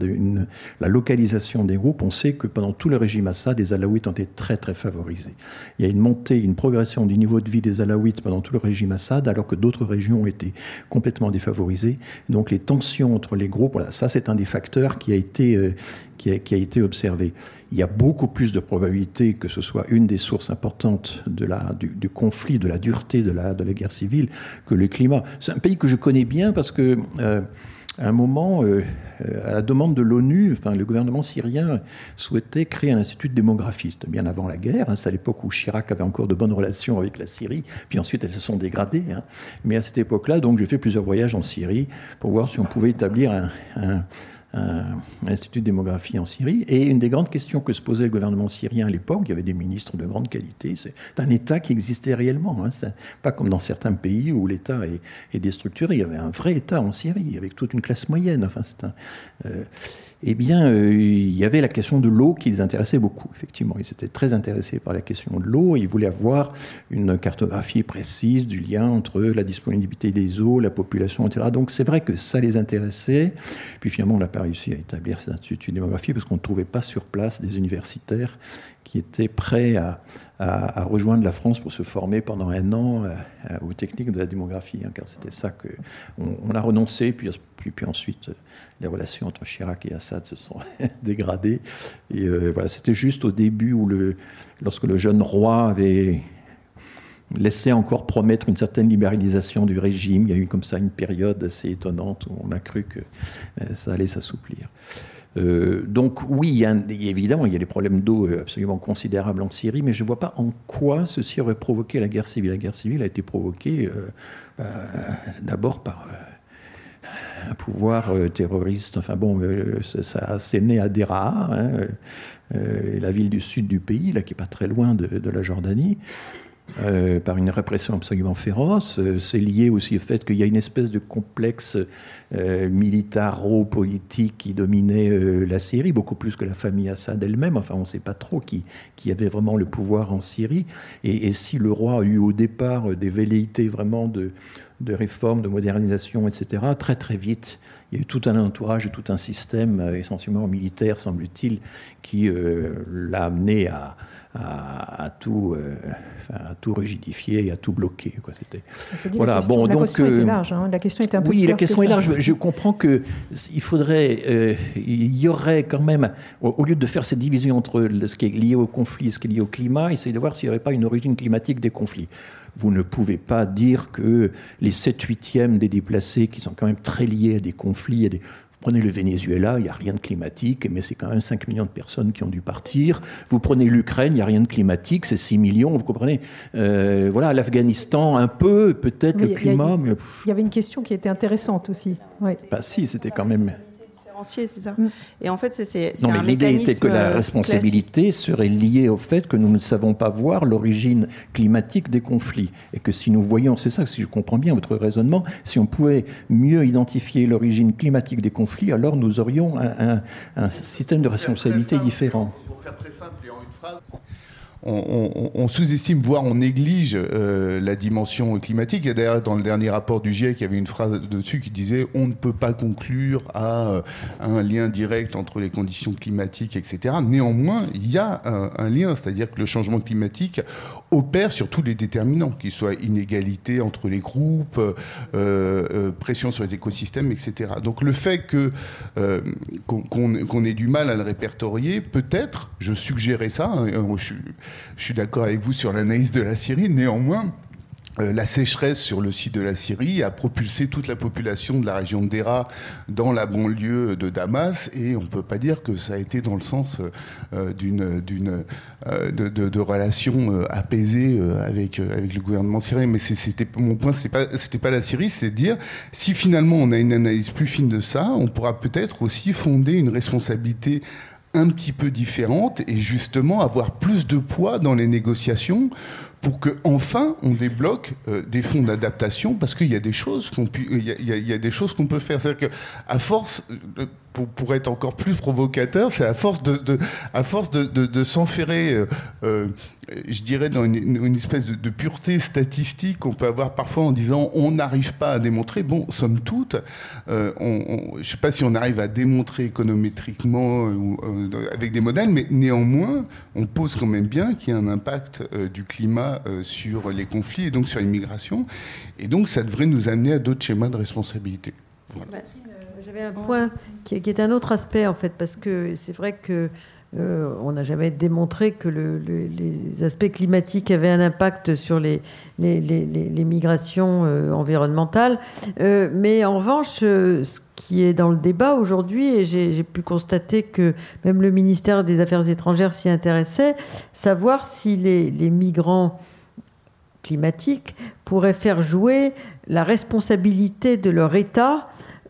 la localisation des groupes, on sait que pendant tout le régime Assad, les Alaouites ont été très très favorisés. Il y a une montée, une progression du niveau de vie des Alaouites pendant tout le régime Assad, alors que d'autres régions ont été complètement défavorisées. Donc les tensions entre les groupes, voilà, ça c'est un des facteurs qui a été, euh, qui a, été observé. Il y a beaucoup plus de probabilités que ce soit une des sources importantes du, conflit, de la dureté de la, guerre civile, que le climat. C'est un pays que je connais bien parce que... Euh, à un moment, euh, à la demande de l'ONU, enfin, le gouvernement syrien souhaitait créer un institut de démographie. bien avant la guerre. Hein, c'est à l'époque où Chirac avait encore de bonnes relations avec la Syrie. Puis ensuite, elles se sont dégradées. Hein. Mais à cette époque-là, donc, j'ai fait plusieurs voyages en Syrie pour voir si on pouvait établir un institut de démographie en Syrie. Et une des grandes questions que se posait le gouvernement syrien à l'époque, il y avait des ministres de grande qualité, c'est un État qui existait réellement. Hein. pas comme dans certains pays où l'État est, est, déstructuré. Il y avait un vrai État en Syrie, avec toute une classe moyenne. Enfin, c'est un, euh, eh bien, euh, il y avait la question de l'eau qui les intéressait beaucoup, effectivement. Ils étaient très intéressés par la question de l'eau ils voulaient avoir une cartographie précise du lien entre la disponibilité des eaux, la population, etc. Donc c'est vrai que ça les intéressait. Puis finalement, on n'a pas réussi à établir cet institut de démographie parce qu'on ne trouvait pas sur place des universitaires qui étaient prêts à, à, rejoindre la France pour se former pendant un an euh, aux techniques de la démographie, hein, car c'était ça que on, a renoncé, puis, puis, puis ensuite les relations entre Chirac et Assad se sont dégradées. Et euh, voilà, c'était juste au début où le, lorsque le jeune roi avait laissé encore promettre une certaine libéralisation du régime, il y a eu comme ça une période assez étonnante où on a cru que euh, ça allait s'assouplir. Euh, donc oui, évidemment, il y a des problèmes d'eau absolument considérables en Syrie, mais je ne vois pas en quoi ceci aurait provoqué la guerre civile. La guerre civile a été provoquée bah, d'abord par un pouvoir euh, terroriste. Enfin bon, euh, ça, c'est né à Deraa, hein, euh, la ville du sud du pays, là, qui est pas très loin de, la Jordanie. Par une répression absolument féroce. c'est lié aussi au fait qu'il y a une espèce de complexe militaro-politique qui dominait la Syrie, beaucoup plus que la famille Assad elle-même. Enfin, on ne sait pas trop qui, avait vraiment le pouvoir en Syrie. Et, si le roi a eu au départ des velléités vraiment de, de réforme, de modernisation, etc., très très vite, il y a eu tout un entourage tout un système essentiellement militaire, semble-t-il, qui l'a amené à, à, tout, euh, à tout rigidifier et à tout bloquer. Quoi. C'était, voilà. La question, bon, la donc, question était euh, large. Hein. La question était un peu Oui, la question est large. Je comprends que il faudrait, euh, il y aurait quand même, au, lieu de faire cette division entre ce qui est lié au conflit et ce qui est lié au climat, essayer de voir s'il n'y aurait pas une origine climatique des conflits. Vous ne pouvez pas dire que les 7 huitièmes des déplacés, qui sont quand même très liés à des conflits, à des, prenez le Venezuela, il n'y a rien de climatique, mais c'est quand même 5 millions de personnes qui ont dû partir. Vous prenez l'Ukraine, il n'y a rien de climatique, c'est 6 millions, vous comprenez euh, Voilà, l'Afghanistan, un peu, peut-être le climat. Il y, avait une question qui était intéressante aussi. Ouais. Bah si, c'était quand même c'est ça. Mm. Et en fait, c'est Non, mais l'idée était que la euh, responsabilité serait liée au fait que nous ne savons pas voir l'origine climatique des conflits. Et que si nous voyons, c'est ça, si je comprends bien votre raisonnement, si on pouvait mieux identifier l'origine climatique des conflits, alors nous aurions un, un système de responsabilité différent. Pour faire très simple et en une phrase, on, sous-estime, voire on néglige euh, la dimension climatique. Il y a d'ailleurs dans le dernier rapport du GIEC, il y avait une phrase dessus qui disait on ne peut pas conclure à, euh, un lien direct entre les conditions climatiques, etc. Néanmoins, il y a un lien, c'est-à-dire que le changement climatique opère sur tous les déterminants, qu'ils soient inégalité entre les groupes, euh, euh, pression sur les écosystèmes, etc. Donc le fait que euh, qu'on ait du mal à le répertorier, peut-être, je suggérais ça, hein, je, je suis d'accord avec vous sur l'analyse de la Syrie, néanmoins, euh, la sécheresse sur le site de la Syrie a propulsé toute la population de la région de Dera dans la banlieue de Damas et on ne peut pas dire que ça a été dans le sens euh, d'une, d'une, euh, de, relations apaisées avec, avec le gouvernement syrien. Mais c'était, mon point, ce pas, c'était pas la Syrie, c'est de dire si finalement on a une analyse plus fine de ça, on pourra peut-être aussi fonder une responsabilité un petit peu différente et justement avoir plus de poids dans les négociations pour que enfin on débloque euh, des fonds d'adaptation parce qu'il y a des choses qu'on peut faire. C'est-à-dire force euh, pour, être encore plus provocateur, c'est à force de, de, s'enferrer, euh, euh, je dirais, dans une, espèce de, pureté statistique qu'on peut avoir parfois en disant on n'arrive pas à démontrer. Bon, somme toute, euh, je ne sais pas si on arrive à démontrer économétriquement ou, avec des modèles, mais néanmoins, on pose quand même bien qu'il y a un impact du climat sur les conflits et donc sur l'immigration. Et donc, ça devrait nous amener à d'autres schémas de responsabilité. Voilà. J'avais un point qui, est un autre aspect en fait, parce que c'est vrai que euh, on n'a jamais démontré que les aspects climatiques avaient un impact sur les, les, migrations euh, environnementales. Euh, mais en revanche, ce qui est dans le débat aujourd'hui, et j'ai pu constater que même le ministère des Affaires étrangères s'y intéressait, savoir si les, migrants climatiques pourraient faire jouer la responsabilité de leur État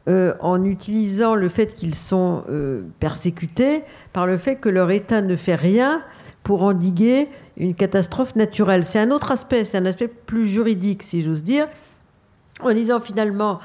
euh, en utilisant le fait qu'ils sont euh, persécutés par le fait que leur État ne fait rien pour endiguer une catastrophe naturelle. C'est un autre aspect, c'est un aspect plus juridique, si j'ose dire, en disant finalement,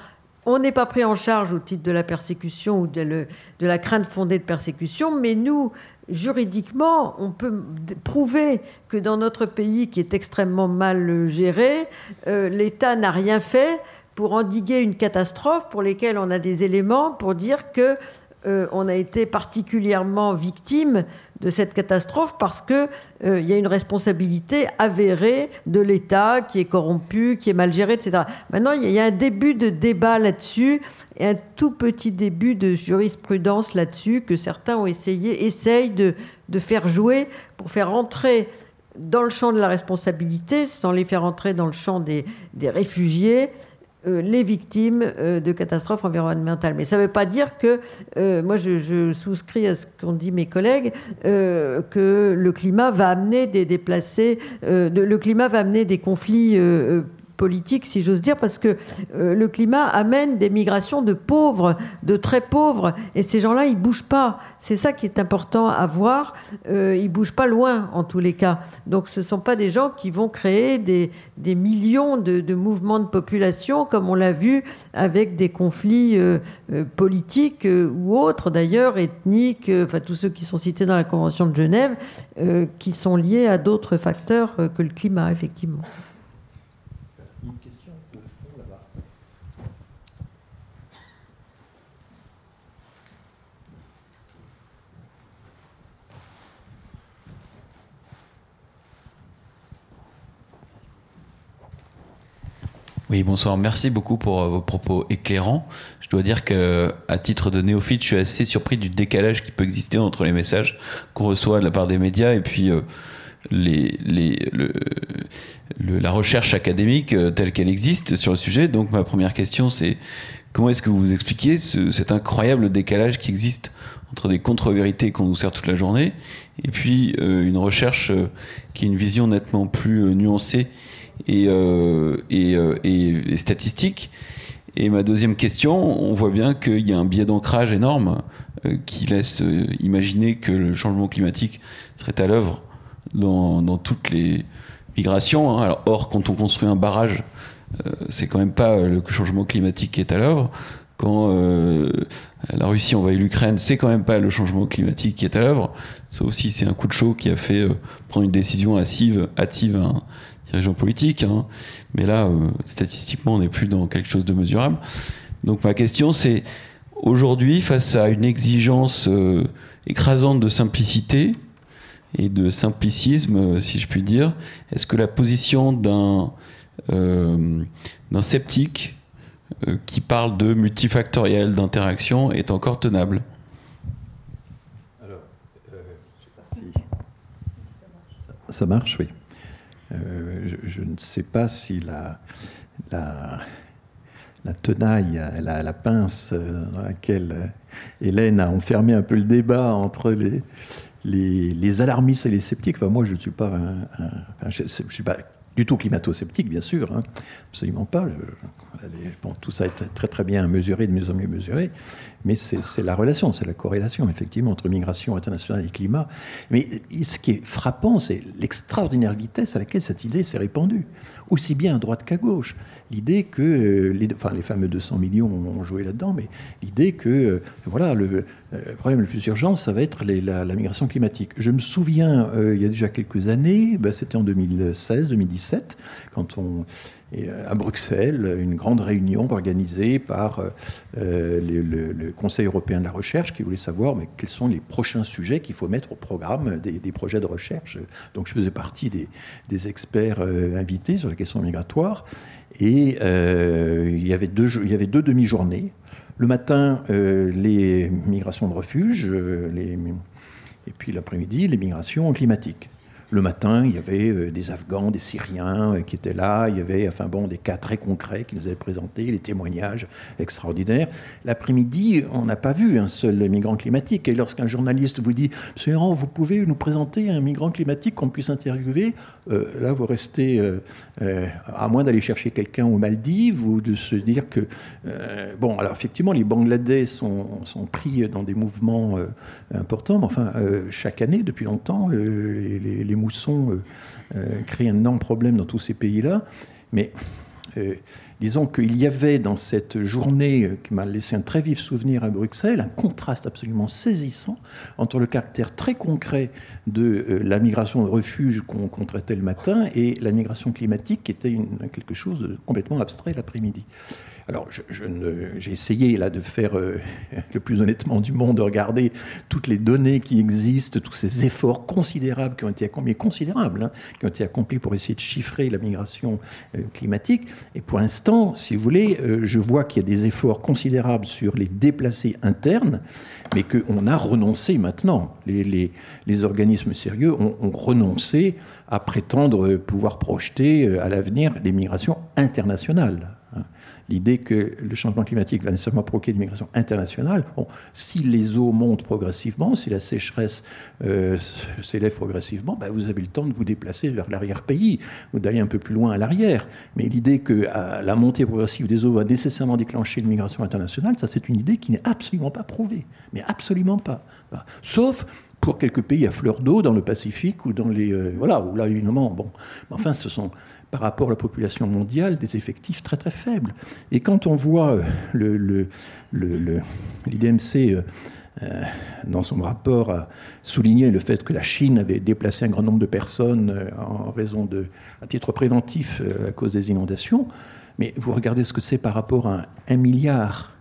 on n'est pas pris en charge au titre de la persécution ou de, la crainte fondée de persécution, mais nous, juridiquement, on peut prouver que dans notre pays qui est extrêmement mal géré, euh, l'État n'a rien fait pour endiguer une catastrophe pour lesquelles on a des éléments pour dire que euh, on a été particulièrement victime de cette catastrophe parce que euh, il y a une responsabilité avérée de l'État qui est corrompu, qui est mal géré, etc. Maintenant, il y a un début de débat là-dessus et un tout petit début de jurisprudence là-dessus que certains ont essayé, essayent de, faire jouer pour faire entrer dans le champ de la responsabilité, sans les faire entrer dans le champ des, des réfugiés, euh, les victimes euh, de catastrophes environnementales. Mais ça ne veut pas dire que, euh, moi je, souscris à ce qu'ont dit mes collègues, que le climat va amener des déplacés, le climat va amener des conflits politique, si j'ose dire, parce que euh, le climat amène des migrations de pauvres, de très pauvres, et ces gens-là, ils bougent pas. C'est ça qui est important à voir. Euh, ils bougent pas loin, en tous les cas. Donc, ce sont pas des gens qui vont créer des, millions de, de, mouvements de population, comme on l'a vu avec des conflits euh, euh, politiques ou autres, d'ailleurs, ethniques, enfin tous ceux qui sont cités dans la Convention de Genève, qui sont liés à d'autres facteurs que le climat, effectivement. Oui, bonsoir. Merci beaucoup pour vos propos éclairants. Je dois dire que, à titre de néophyte, je suis assez surpris du décalage qui peut exister entre les messages qu'on reçoit de la part des médias et puis le, la recherche académique telle qu'elle existe sur le sujet. Donc, ma première question, c'est comment est-ce que vous expliquez ce, cet incroyable décalage qui existe entre des contre-vérités qu'on nous sert toute la journée et puis euh, une recherche euh, qui est une vision nettement plus euh, nuancée et, et, et, statistique. Et ma deuxième question, on voit bien qu'il y a un biais d'ancrage énorme qui laisse imaginer que le changement climatique serait à l'œuvre dans, dans, toutes les migrations. Hein. Alors, or, quand on construit un barrage, c'est quand même pas le changement climatique qui est à l'œuvre quand euh, la Russie envahit l'Ukraine, c'est quand même pas le changement climatique qui est à l'œuvre, sauf si c'est un coup de chaud qui a fait euh, prendre une décision hâtive, hâtive à un dirigeant politique. Hein. Mais là, euh, statistiquement, on n'est plus dans quelque chose de mesurable. Donc ma question, c'est aujourd'hui, face à une exigence écrasante de simplicité et de simplicisme, si je puis dire, est-ce que la position d'un d'un sceptique euh, qui parle de multifactoriel, d'interaction, est encore tenable? Alors, euh, je sais pas si ça marche, oui. Euh, je, ne sais pas si la, la, tenaille, la, la, pince dans laquelle Hélène a enfermé un peu le débat entre les, les, alarmistes et les sceptiques. Enfin, moi, je ne suis pas je, je suis pas du tout climato-sceptique, bien sûr, hein. absolument pas. bon, tout ça est très très bien mesuré, de mieux en mieux mesuré, mais c'est la relation, c'est la corrélation, effectivement, entre migration internationale et climat. Mais ce qui est frappant, c'est l'extraordinaire vitesse à laquelle cette idée s'est répandue, aussi bien à droite qu'à gauche l'idée que, euh, les, enfin les fameux 200 millions ont joué là-dedans, mais l'idée que, euh, voilà, le, euh, problème le plus urgent, ça va être la, migration climatique. Je me souviens, il y a déjà quelques années, ben, c'était en 2016-2017, quand on à Bruxelles, une grande réunion organisée par le, Conseil européen de la recherche qui voulait savoir mais, quels sont les prochains sujets qu'il faut mettre au programme des, projets de recherche. Donc je faisais partie des, experts invités sur la question migratoire. Et euh, il, y avait deux, demi-journées. Le matin, euh, les migrations de refuge, euh, et puis l'après-midi, les migrations climatiques. Le matin, il y avait euh, des Afghans, des Syriens euh, qui étaient là. Il y avait, enfin bon, des cas très concrets qui nous avaient présentés, les témoignages extraordinaires. L'après-midi, on n'a pas vu un seul migrant climatique. Et lorsqu'un journaliste vous dit, Monsieur Héran, vous pouvez nous présenter un migrant climatique qu'on puisse interviewer, euh, là, vous restez, à moins d'aller chercher quelqu'un aux Maldives ou de se dire que, bon, alors effectivement, les Bangladais sont, pris dans des mouvements importants, mais enfin, chaque année, depuis longtemps, les, les, les mousson euh, euh, crée un énorme problème dans tous ces pays-là. Mais euh, disons qu'il y avait dans cette journée qui m'a laissé un très vif souvenir à Bruxelles un contraste absolument saisissant entre le caractère très concret de la migration de refuge qu'on traitait le matin et la migration climatique qui était quelque chose de complètement abstrait l'après-midi. Alors, j'ai essayé là de faire euh, le plus honnêtement du monde, de regarder toutes les données qui existent, tous ces efforts considérables qui ont été accomplis, considérables, hein, pour essayer de chiffrer la migration euh, climatique. Et pour l'instant, si vous voulez, euh, je vois qu'il y a des efforts considérables sur les déplacés internes, mais qu'on a renoncé maintenant. Les, organismes sérieux ont, ont renoncé à prétendre pouvoir projeter à l'avenir des migrations internationales l'idée que le changement climatique va nécessairement provoquer une migration internationale. Bon, si les eaux montent progressivement, si la sécheresse euh, s'élève progressivement, ben vous avez le temps de vous déplacer vers l'arrière-pays ou d'aller un peu plus loin à l'arrière. Mais l'idée que la montée progressive des eaux va nécessairement déclencher une migration internationale, ça c'est une idée qui n'est absolument pas prouvée. Mais absolument pas. Sauf pour quelques pays à fleur d'eau dans le Pacifique ou dans les euh, voilà où là évidemment bon enfin ce sont par rapport à la population mondiale des effectifs très très faibles. Et quand on voit euh, l'IDMC euh, euh, dans son rapport a souligné le fait que la Chine avait déplacé un grand nombre de personnes en raison à titre préventif à cause des inondations, mais vous regardez ce que c'est par rapport à un milliard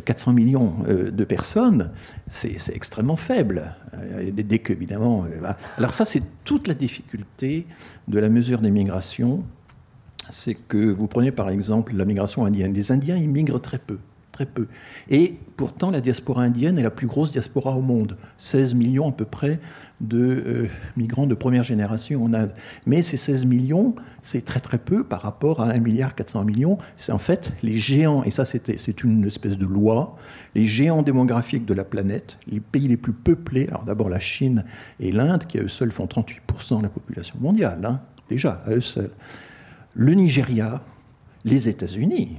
400 millions euh, de personnes, c'est extrêmement faible. Euh, dès que, évidemment. Euh, alors, ça, c'est toute la difficulté de la mesure des migrations. c'est que vous prenez par exemple la migration indienne. Les Indiens, ils migrent très peu très peu. Et pourtant, la diaspora indienne est la plus grosse diaspora au monde. 16 millions à peu près de euh, migrants de première génération en Inde. Mais ces 16 millions, c'est très très peu par rapport à 1 milliard 400 millions. C'est en fait les géants, et ça c'est une espèce de loi, les géants démographiques de la planète, les pays les plus peuplés, alors d'abord la Chine et l'Inde, qui à eux seuls font 38% de la population mondiale, hein, déjà à eux seuls. Le Nigeria, les États-Unis,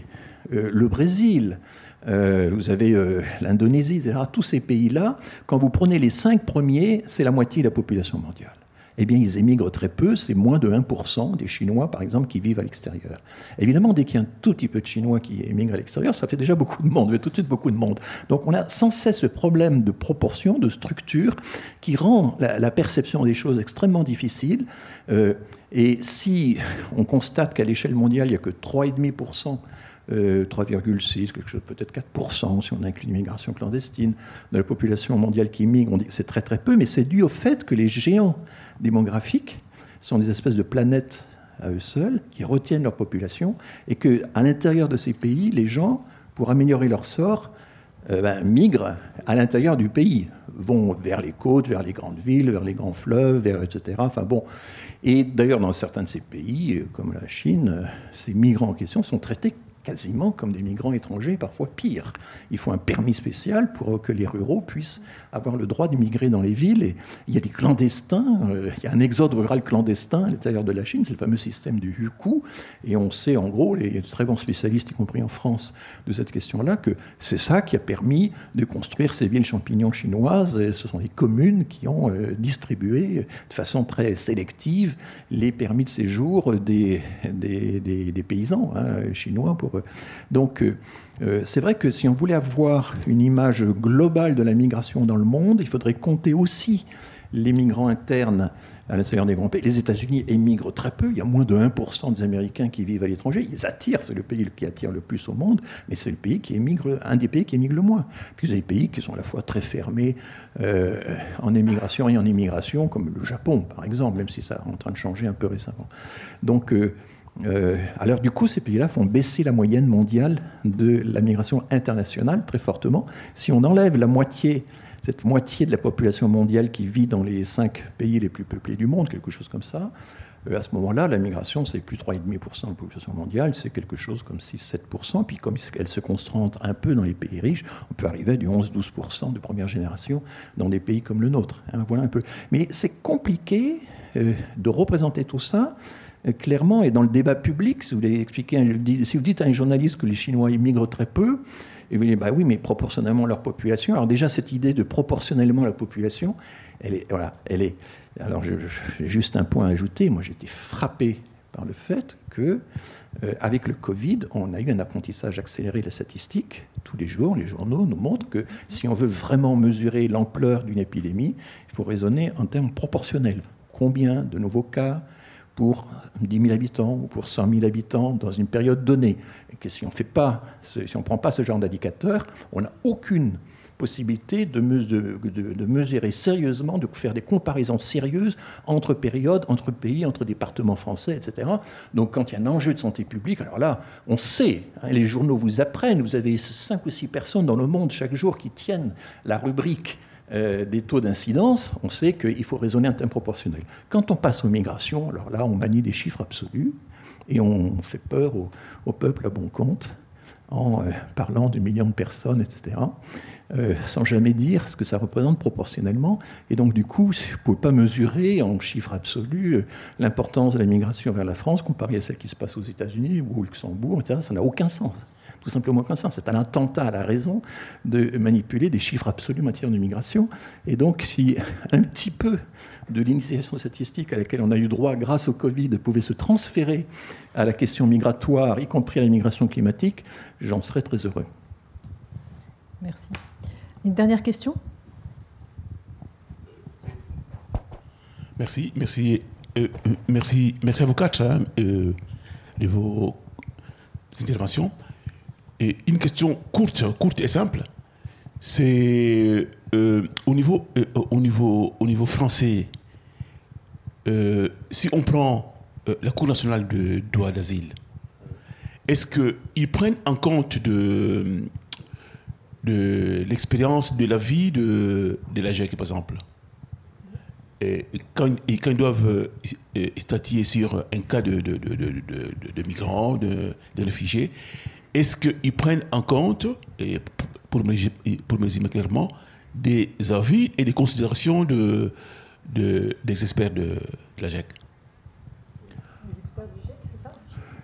euh, le Brésil, euh, vous avez euh, l'Indonésie, etc. Tous ces pays-là, quand vous prenez les cinq premiers, c'est la moitié de la population mondiale. Eh bien, ils émigrent très peu, c'est moins de 1% des Chinois, par exemple, qui vivent à l'extérieur. Évidemment, dès qu'il y a un tout petit peu de Chinois qui émigrent à l'extérieur, ça fait déjà beaucoup de monde, mais tout de suite beaucoup de monde. Donc on a sans cesse ce problème de proportion, de structure, qui rend la, perception des choses extrêmement difficile. Euh, et si on constate qu'à l'échelle mondiale, il n'y a que 3,5% 3,6, euh, quelque chose, peut-être 4%, si on inclut l'immigration clandestine, de la population mondiale qui que c'est très très peu, mais c'est dû au fait que les géants démographiques sont des espèces de planètes à eux seuls, qui retiennent leur population, et qu'à l'intérieur de ces pays, les gens, pour améliorer leur sort, euh, ben, migrent à l'intérieur du pays, vont vers les côtes, vers les grandes villes, vers les grands fleuves, vers, etc. Enfin bon. Et d'ailleurs, dans certains de ces pays, comme la Chine, ces migrants en question sont traités quasiment comme des migrants étrangers, parfois pire. Il faut un permis spécial pour que les ruraux puissent avoir le droit d'immigrer dans les villes. Et il y a des clandestins, euh, il y a un exode rural clandestin à l'intérieur de la Chine, c'est le fameux système du Hukou. Et on sait en gros, les très bons spécialistes, y compris en France, de cette question-là, que c'est ça qui a permis de construire ces villes champignons chinoises. Et ce sont les communes qui ont euh, distribué de façon très sélective les permis de séjour des, paysans hein, chinois pour donc, euh, euh, c'est vrai que si on voulait avoir une image globale de la migration dans le monde, il faudrait compter aussi les migrants internes à l'intérieur des grands pays. Les États-Unis émigrent très peu. Il y a moins de 1% des Américains qui vivent à l'étranger. Ils attirent, c'est le pays qui attire le plus au monde, mais c'est le pays qui émigre, un des pays qui émigre le moins. Puis il y a des pays qui sont à la fois très fermés euh, en émigration et en immigration, comme le Japon, par exemple, même si ça est en train de changer un peu récemment. Donc, alors du coup, ces pays-là font baisser la moyenne mondiale de la migration internationale très fortement. Si on enlève la moitié, cette moitié de la population mondiale qui vit dans les cinq pays les plus peuplés du monde, quelque chose comme ça, euh, à ce moment-là, la migration, c'est plus 3,5% de la population mondiale, c'est quelque chose comme 6-7%. Puis comme elle se concentre un peu dans les pays riches, on peut arriver à du 11-12% de première génération dans des pays comme le nôtre. Hein, voilà un peu. Mais c'est compliqué euh, de représenter tout ça euh, clairement, et dans le débat public, si vous, si vous dites à un journaliste que les Chinois immigrent très peu, et vous dites, bah oui, mais proportionnellement leur population. Alors déjà, cette idée de proportionnellement la population, elle est, voilà, elle est. Alors, j'ai juste un point à ajouter. Moi, été frappé par le fait que, euh, avec le Covid, on a eu un apprentissage accéléré de la statistique. Tous les jours, les journaux nous montrent que si on veut vraiment mesurer l'ampleur d'une épidémie, il faut raisonner en termes proportionnels. Combien de nouveaux cas pour 10 000 habitants ou pour 100 000 habitants dans une période donnée. Et que si on ne prend pas ce genre d'indicateur, on n'a aucune possibilité de, de, mesurer sérieusement, de faire des comparaisons sérieuses entre périodes, entre pays, entre départements français, etc. Donc quand il y a un enjeu de santé publique, alors là, on sait, hein, les journaux vous apprennent, vous avez cinq ou six personnes dans le monde chaque jour qui tiennent la rubrique euh, des taux d'incidence, on sait qu'il faut raisonner en termes proportionnels. Quand on passe aux migrations, alors là, on manie des chiffres absolus et on fait peur au, peuple à bon compte en euh, parlant de millions de personnes, etc., euh, sans jamais dire ce que ça représente proportionnellement. Et donc, du coup, vous ne pouvez pas mesurer en chiffres absolus l'importance de la migration vers la France comparée à celle qui se passe aux États-Unis ou au Luxembourg, etc. Ça n'a aucun sens tout simplement comme ça. C'est un attentat à la raison de manipuler des chiffres absolus en matière de migration. Et donc, si un petit peu de l'initiation statistique à laquelle on a eu droit grâce au Covid pouvait se transférer à la question migratoire, y compris à la migration climatique, j'en serais très heureux. Merci. Une dernière question? Merci, merci, euh, euh, merci, merci à vous quatre hein, euh, de vos interventions. Et une question courte, courte et simple, c'est euh, au, niveau, euh, au, niveau, au niveau français, euh, si on prend la Cour nationale de droit d'asile, est-ce qu'ils prennent en compte de, de l'expérience de la vie de, de la GEC, par exemple? Et quand, ils doivent statuer sur un cas de, de, de migrants, de, réfugiés, est-ce qu'ils prennent en compte, et pour me, pour me clairement, des avis et des considérations de, des experts de, la GEC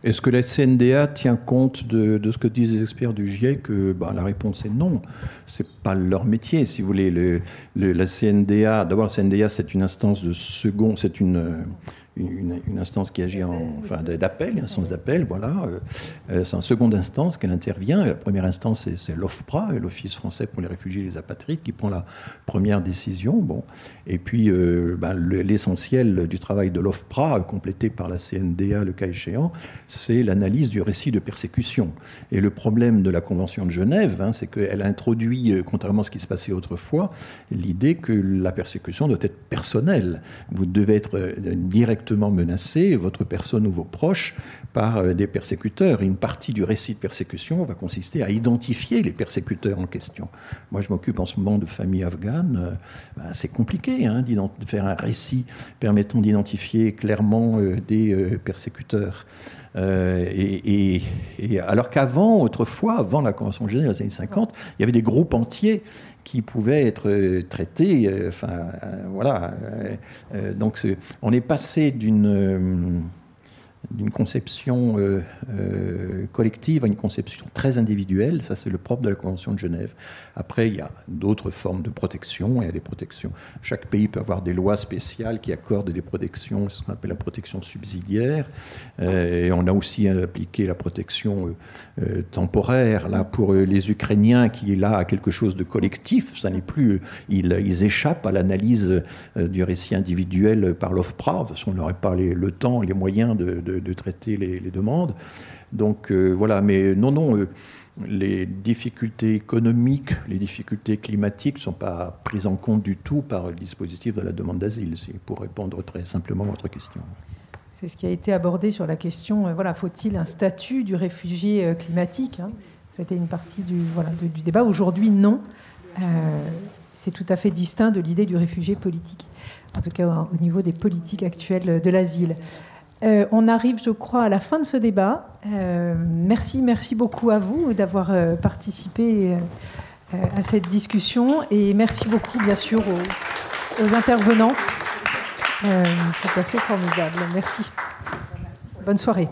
Est-ce que la CNDA tient compte de, ce que disent les experts du GIEC bah, La réponse est non. C'est pas leur métier, si vous voulez. Le, la CNDA, d'abord, la CNDA, c'est une instance de second, c'est une une, instance qui agit en, enfin, d'appel, une instance d'appel, voilà. Euh, euh, c'est en seconde instance qu'elle intervient. La première instance, c'est, l'OFPRA, l'Office français pour les réfugiés et les apatrides, qui prend la première décision. Bon. Et puis, euh, ben, l'essentiel du travail de l'OFPRA, complété par la CNDA, le cas échéant, c'est l'analyse du récit de persécution. Et le problème de la Convention de Genève, hein, c'est qu'elle introduit, contrairement à ce qui se passait autrefois, l'idée que la persécution doit être personnelle. Vous devez être directement menacé, votre personne ou vos proches, par euh, des persécuteurs. une partie du récit de persécution va consister à identifier les persécuteurs en question. Moi, je m'occupe en ce moment de familles afghanes. Euh, ben, c'est compliqué hein, de faire un récit permettant d'identifier clairement euh, des persécuteurs. et, alors qu'avant, autrefois, avant la Convention de Genève, dans les années 50, il y avait des groupes entiers qui pouvaient être euh, traités. Euh, enfin, euh, voilà. donc, on est passé d'une d'une conception euh, euh, collective à une conception très individuelle. Ça, c'est le propre de la Convention de Genève. Après, il y a d'autres formes de protection. Il y a des protections. Chaque pays peut avoir des lois spéciales qui accordent des protections, ce qu'on appelle la protection subsidiaire. Euh, et on a aussi appliqué la protection temporaire là pour les Ukrainiens qui là à quelque chose de collectif. Ça n'est plus. Ils, échappent à l'analyse du récit individuel par l'OFPRA. De toute façon, on n'aurait pas le temps, les moyens de, traiter les, demandes. Donc euh, voilà, mais non, non, euh, les difficultés économiques, les difficultés climatiques ne sont pas prises en compte du tout par le dispositif de la demande d'asile, pour répondre très simplement à votre question. C'est ce qui a été abordé sur la question, euh, voilà, faut-il un statut du réfugié climatique hein? C'était une partie du, voilà, du débat. Aujourd'hui, non. c'est tout à fait distinct de l'idée du réfugié politique, en tout cas au niveau des politiques actuelles de l'asile. Euh, on arrive, je crois, à la fin de ce débat. Euh, merci, merci beaucoup à vous d'avoir euh, participé à cette discussion et merci beaucoup, bien sûr, aux, intervenants. tout à fait formidable. Merci. Bonne soirée.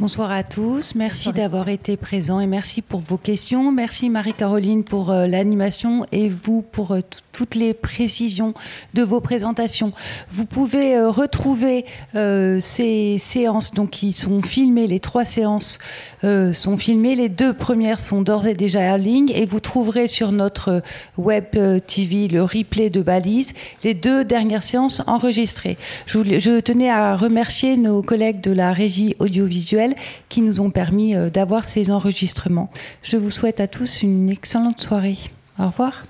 Bonsoir à tous. Merci d'avoir été présents et merci pour vos questions. Merci Marie-Caroline pour euh, l'animation et vous pour euh, toutes les précisions de vos présentations. Vous pouvez euh, retrouver ces séances donc qui sont filmées, les trois séances sont filmées, les deux premières sont d'ores et déjà en ligne et vous trouverez sur notre web TV le replay de Balise, les deux dernières séances enregistrées. Je, je tenais à remercier nos collègues de la régie audiovisuelle qui nous ont permis euh, d'avoir ces enregistrements. Je vous souhaite à tous une excellente soirée. Au revoir.